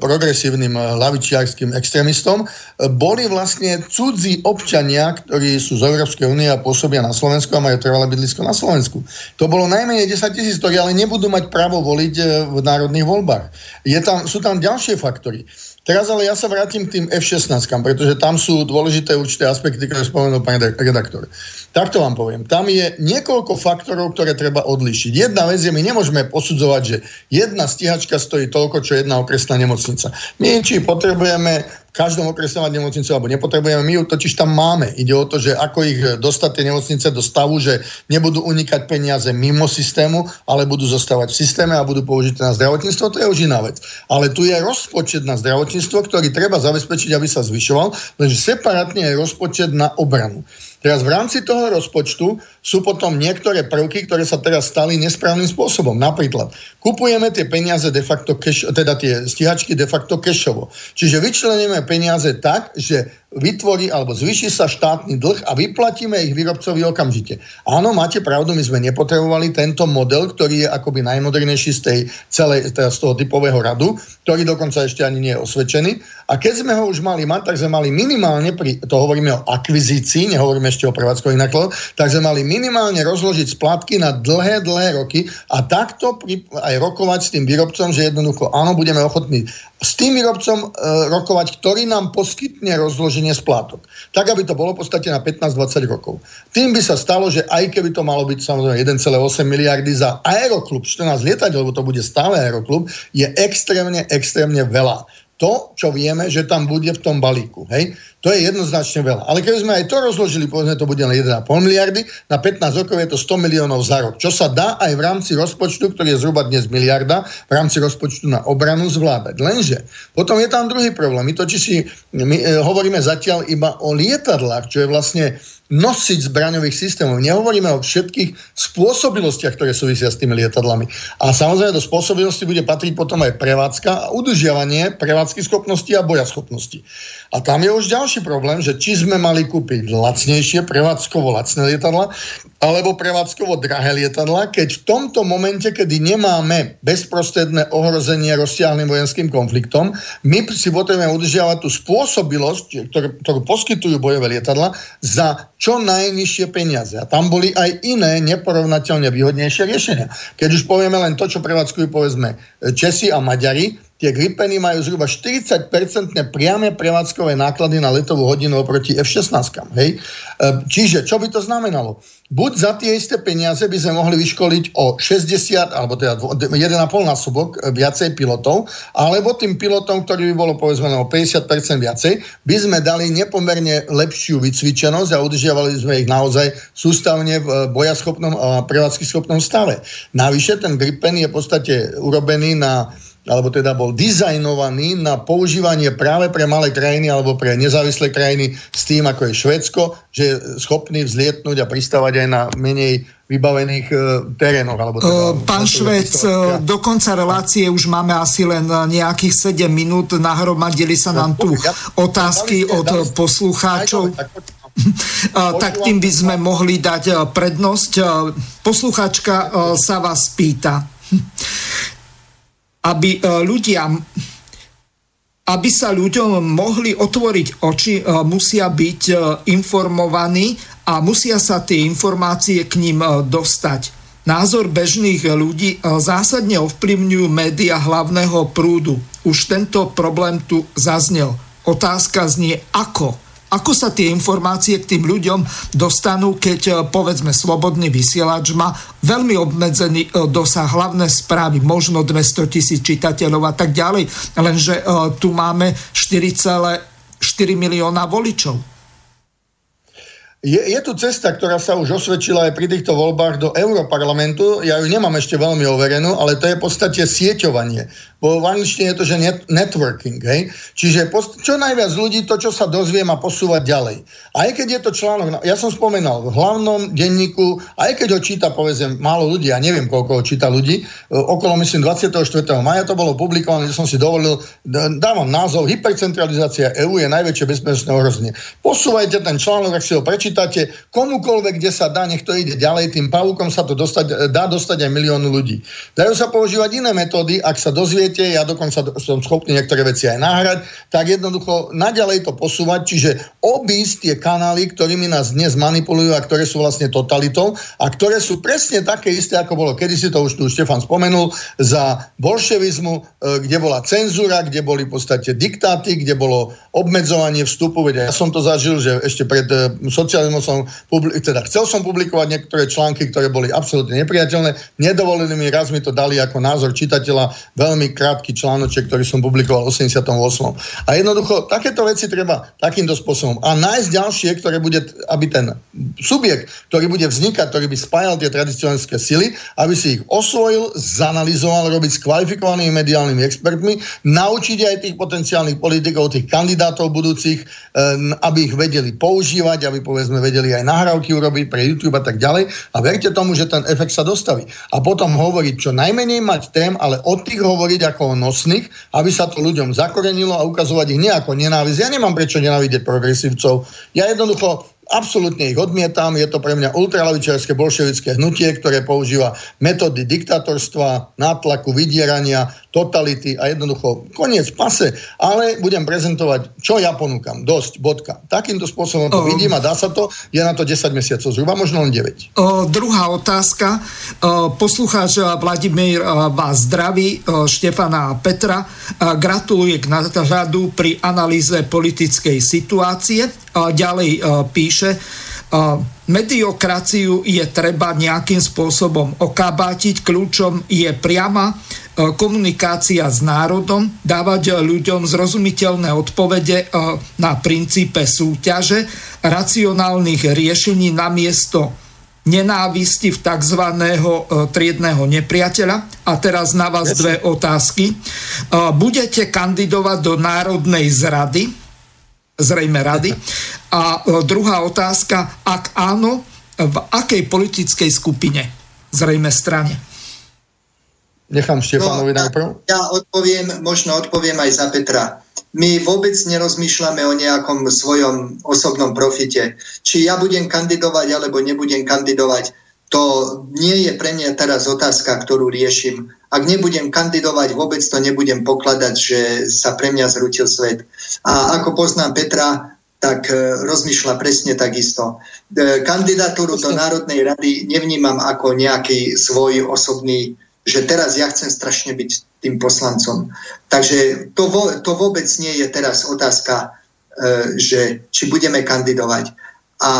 progresívnym e, lavičiarským extrémistom, e, boli vlastne cudzí občania, ktorí sú z Európskej únie a pôsobia na Slovensku a majú trvalé bydlisko na Slovensku. To bolo najmenej 10 tisíc, ktorí ale nebudú mať právo voliť v národných voľbách. Je tam, sú tam ďalšie faktory. Teraz ale ja sa vrátim k tým F-16, pretože tam sú dôležité určité aspekty, ktoré spomenul pán redaktor. Takto vám poviem. Tam je niekoľko faktorov, ktoré treba odlišiť. Jedna vec je, my nemôžeme posudzovať, že jedna stíhačka stojí toľko, čo jedna okresná nemocnica. My či potrebujeme každom okrese mať nemocnicu alebo nepotrebujeme. My ju totiž tam máme. Ide o to, že ako ich dostať tie nemocnice do stavu, že nebudú unikať peniaze mimo systému, ale budú zostávať v systéme a budú použité na zdravotníctvo, to je už iná vec. Ale tu je rozpočet na zdravotníctvo, ktorý treba zabezpečiť, aby sa zvyšoval, lenže separátne je rozpočet na obranu. Teraz v rámci toho rozpočtu sú potom niektoré prvky, ktoré sa teraz stali nesprávnym spôsobom. Napríklad, kupujeme tie peniaze de facto cash, teda tie stíhačky de facto cashovo. Čiže vyčleníme peniaze tak, že vytvorí alebo zvýši sa štátny dlh a vyplatíme ich výrobcovi okamžite. Áno, máte pravdu, my sme nepotrebovali tento model, ktorý je akoby najmodernejší z, tej celej, teda z toho typového radu, ktorý dokonca ešte ani nie je osvedčený. A keď sme ho už mali mať, tak sme mali minimálne, pri, to hovoríme o akvizícii, nehovoríme ešte o prevádzkových nákladoch, tak sme mali minimálne rozložiť splátky na dlhé, dlhé roky a takto pri, aj rokovať s tým výrobcom, že jednoducho áno, budeme ochotní s tým výrobcom e, rokovať, ktorý nám poskytne rozloženie splátok. Tak, aby to bolo v podstate na 15-20 rokov. Tým by sa stalo, že aj keby to malo byť samozrejme 1,8 miliardy za aeroklub, 14 lietať, lebo to bude stále aeroklub, je extrémne, extrémne veľa to, čo vieme, že tam bude v tom balíku. Hej? To je jednoznačne veľa. Ale keby sme aj to rozložili, povedzme, to bude na 1,5 miliardy, na 15 rokov je to 100 miliónov za rok. Čo sa dá aj v rámci rozpočtu, ktorý je zhruba dnes miliarda, v rámci rozpočtu na obranu zvládať. Lenže potom je tam druhý problém. My totiž si my, e, hovoríme zatiaľ iba o lietadlách, čo je vlastne nosiť zbraňových systémov. Nehovoríme o všetkých spôsobilostiach, ktoré súvisia s tými lietadlami. A samozrejme do spôsobilosti bude patriť potom aj prevádzka a udržiavanie prevádzky schopnosti a boja schopnosti. A tam je už ďalší problém, že či sme mali kúpiť lacnejšie, prevádzkovo lacné lietadla, alebo prevádzkovo drahé lietadla, keď v tomto momente, kedy nemáme bezprostredné ohrozenie rozsiahlým vojenským konfliktom, my si potrebujeme udržiavať tú spôsobilosť, ktorú, ktorú poskytujú bojové lietadla, za čo najnižšie peniaze. A tam boli aj iné neporovnateľne výhodnejšie riešenia. Keď už povieme len to, čo prevádzkujú povedzme Česi a Maďari, tie Gripeny majú zhruba 40-percentné priame prevádzkové náklady na letovú hodinu oproti F-16. Hej? E, čiže, čo by to znamenalo? Buď za tie isté peniaze by sme mohli vyškoliť o 60, alebo teda 1,5 násobok e, viacej pilotov, alebo tým pilotom, ktorý by bolo povedzme o 50% viacej, by sme dali nepomerne lepšiu vycvičenosť a udržiavali sme ich naozaj sústavne v e, bojaschopnom a prevádzky schopnom stave. Navyše ten Gripen je v podstate urobený na alebo teda bol dizajnovaný na používanie práve pre malé krajiny alebo pre nezávislé krajiny s tým, ako je Švedsko, že je schopný vzlietnúť a pristávať aj na menej vybavených e, terénoch. Alebo teda, e, Pán Švec, e, do konca relácie už máme asi len nejakých 7 minút. Nahromadili sa nám tu otázky od poslucháčov. tak tým by sme mohli dať prednosť. Poslucháčka sa vás pýta aby e, ľudia aby sa ľuďom mohli otvoriť oči, musia byť informovaní a musia sa tie informácie k ním dostať. Názor bežných ľudí zásadne ovplyvňujú média hlavného prúdu. Už tento problém tu zaznel. Otázka znie ako ako sa tie informácie k tým ľuďom dostanú, keď e, povedzme slobodný vysielač má veľmi obmedzený e, dosah hlavné správy, možno 200 tisíc čitateľov a tak ďalej, lenže e, tu máme 4,4 milióna voličov. Je, je tu cesta, ktorá sa už osvedčila aj pri týchto voľbách do Európarlamentu. Ja ju nemám ešte veľmi overenú, ale to je v podstate sieťovanie. V angličtine je to, že net, networking. Hej? Čiže post, čo najviac ľudí, to, čo sa dozvie, má posúvať ďalej. Aj keď je to článok, ja som spomenal, v hlavnom denníku, aj keď ho číta, povedzme, málo ľudí, ja neviem, koľko ho číta ľudí, e, okolo, myslím, 24. maja to bolo publikované, že som si dovolil, dávam názov, hypercentralizácia EÚ je najväčšie bezpečnostné ohrozenie. Posúvajte ten článok, ak si ho prečítate, komukoľvek, kde sa dá, nech to ide ďalej, tým pavúkom sa to dostať, dá dostať aj miliónu ľudí. Dajú sa používať iné metódy, ak sa dozviete, ja dokonca som schopný niektoré veci aj náhrať, tak jednoducho naďalej to posúvať, čiže obísť tie kanály, ktorými nás dnes manipulujú a ktoré sú vlastne totalitou a ktoré sú presne také isté, ako bolo kedysi, to už tu Štefan spomenul, za bolševizmu, e, kde bola cenzúra, kde boli v podstate diktáty, kde bolo obmedzovanie vstupu, veď ja som to zažil, že ešte pred e, socializmu som, teda chcel som publikovať niektoré články, ktoré boli absolútne nepriateľné. Nedovolili mi, raz mi to dali ako názor čitateľa, veľmi krátky článoček, ktorý som publikoval v 88. A jednoducho, takéto veci treba takýmto spôsobom. A nájsť ďalšie, ktoré bude, aby ten subjekt, ktorý bude vznikať, ktorý by spájal tie tradicionálne sily, aby si ich osvojil, zanalizoval, robiť s kvalifikovanými mediálnymi expertmi, naučiť aj tých potenciálnych politikov, tých kandidátov budúcich, eh, aby ich vedeli používať, aby povedzme vedeli aj nahrávky urobiť pre YouTube a tak ďalej. A verte tomu, že ten efekt sa dostaví. A potom hovoriť čo najmenej mať tém, ale od tých hovoriť ako nosných, aby sa to ľuďom zakorenilo a ukazovať ich nie ako nenávisť. Ja nemám prečo nenávidieť progresívcov. Ja jednoducho Absolútne ich odmietam, je to pre mňa ultralavičiarské bolševické hnutie, ktoré používa metódy diktatorstva, nátlaku, vydierania, totality a jednoducho koniec pase, ale budem prezentovať, čo ja ponúkam. Dosť, bodka. Takýmto spôsobom to vidím a dá sa to, je na to 10 mesiacov, zhruba možno len 9. O, druhá otázka. O, poslucháč Vladimír vás zdraví, o, Štefana a Petra. O, gratuluje k náhľadu pri analýze politickej situácie ďalej e, píše, e, mediokraciu je treba nejakým spôsobom okábatiť. Kľúčom je priama e, komunikácia s národom, dávať ľuďom zrozumiteľné odpovede na princípe súťaže, racionálnych riešení namiesto nenávisti v tzv. triedného nepriateľa. A teraz na vás dve otázky. Budete kandidovať do Národnej zrady, zrejme rady. A e, druhá otázka, ak áno, v akej politickej skupine, zrejme strane? Nechám Štefanovi no, najprv. Ja odpoviem, možno odpoviem aj za Petra. My vôbec nerozmýšľame o nejakom svojom osobnom profite. Či ja budem kandidovať, alebo nebudem kandidovať, to nie je pre mňa teraz otázka, ktorú riešim. Ak nebudem kandidovať, vôbec to nebudem pokladať, že sa pre mňa zrutil svet. A ako poznám Petra, tak e, rozmýšľa presne takisto. E, kandidatúru do Národnej rady nevnímam ako nejaký svoj osobný, že teraz ja chcem strašne byť tým poslancom. Takže to, to vôbec nie je teraz otázka, e, že či budeme kandidovať. A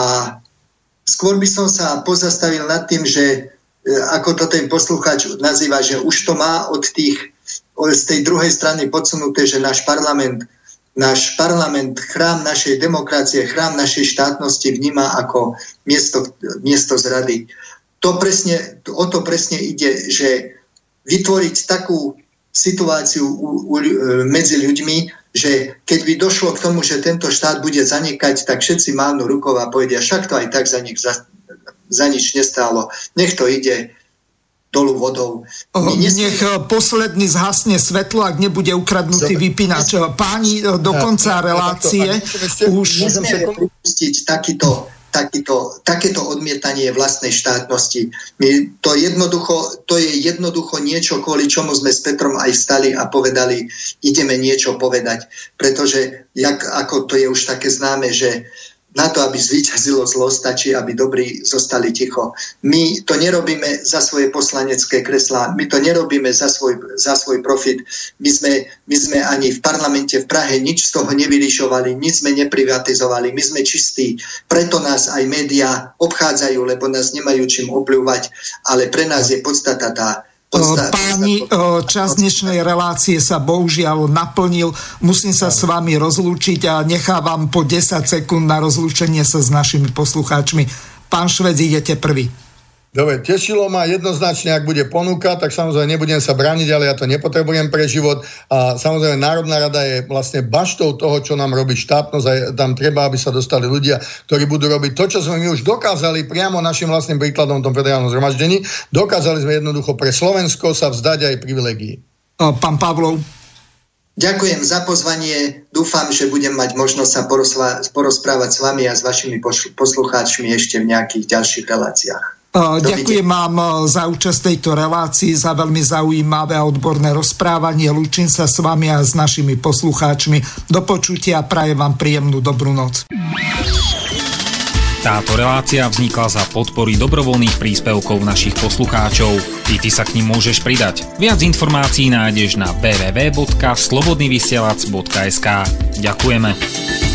skôr by som sa pozastavil nad tým, že ako to ten poslucháč nazýva, že už to má od tých, z tej druhej strany podsunuté, že náš parlament, náš parlament, chrám našej demokracie, chrám našej štátnosti vníma ako miesto, miesto zrady. To presne, o to presne ide, že vytvoriť takú situáciu u, u, e, medzi ľuďmi, že keď by došlo k tomu, že tento štát bude zanikať, tak všetci mávnu rukou a povedia, však to aj tak za nich za nič nestálo. Nech to ide dolu vodou. nesmie... Nech eh, posledný zhasne svetlo, ak nebude ukradnutý Dobre. vypínač. Páni, eh, do konca relácie už... Nesmieme pripustiť takýto, takýto, takéto odmietanie vlastnej štátnosti. My to, jednoducho, to je jednoducho niečo, kvôli čomu sme s Petrom aj vstali a povedali, ideme niečo povedať. Pretože, jak, ako to je už také známe, že na to, aby zvíťazilo zlo, stačí, aby dobrí zostali ticho. My to nerobíme za svoje poslanecké kreslá, my to nerobíme za svoj, za svoj profit. My sme, my sme ani v parlamente v Prahe nič z toho nevylišovali, nič sme neprivatizovali, my sme čistí. Preto nás aj médiá obchádzajú, lebo nás nemajú čím opľúvať, ale pre nás je podstata tá, Páni, čas dnešnej relácie sa bohužiaľ naplnil. Musím sa s vami rozlúčiť a nechávam po 10 sekúnd na rozlúčenie sa s našimi poslucháčmi. Pán Švec, idete prvý. Dobre, tešilo ma jednoznačne, ak bude ponuka, tak samozrejme nebudem sa brániť, ale ja to nepotrebujem pre život. A samozrejme Národná rada je vlastne baštou toho, čo nám robí štátnosť a tam treba, aby sa dostali ľudia, ktorí budú robiť to, čo sme my už dokázali priamo našim vlastným príkladom v tom federálnom zhromaždení. Dokázali sme jednoducho pre Slovensko sa vzdať aj privilegií. Pán Pavlov. Ďakujem za pozvanie. Dúfam, že budem mať možnosť sa porozprávať s vami a s vašimi poslucháčmi ešte v nejakých ďalších reláciách. Ďakujem vám za účasť tejto relácii, za veľmi zaujímavé a odborné rozprávanie. Lúčim sa s vami a s našimi poslucháčmi. Do počutia a prajem vám príjemnú dobrú noc. Táto relácia vznikla za podpory dobrovoľných príspevkov našich poslucháčov. Ty, ty sa k ním môžeš pridať. Viac informácií nájdeš na www.slobodnyvysielac.sk Ďakujeme.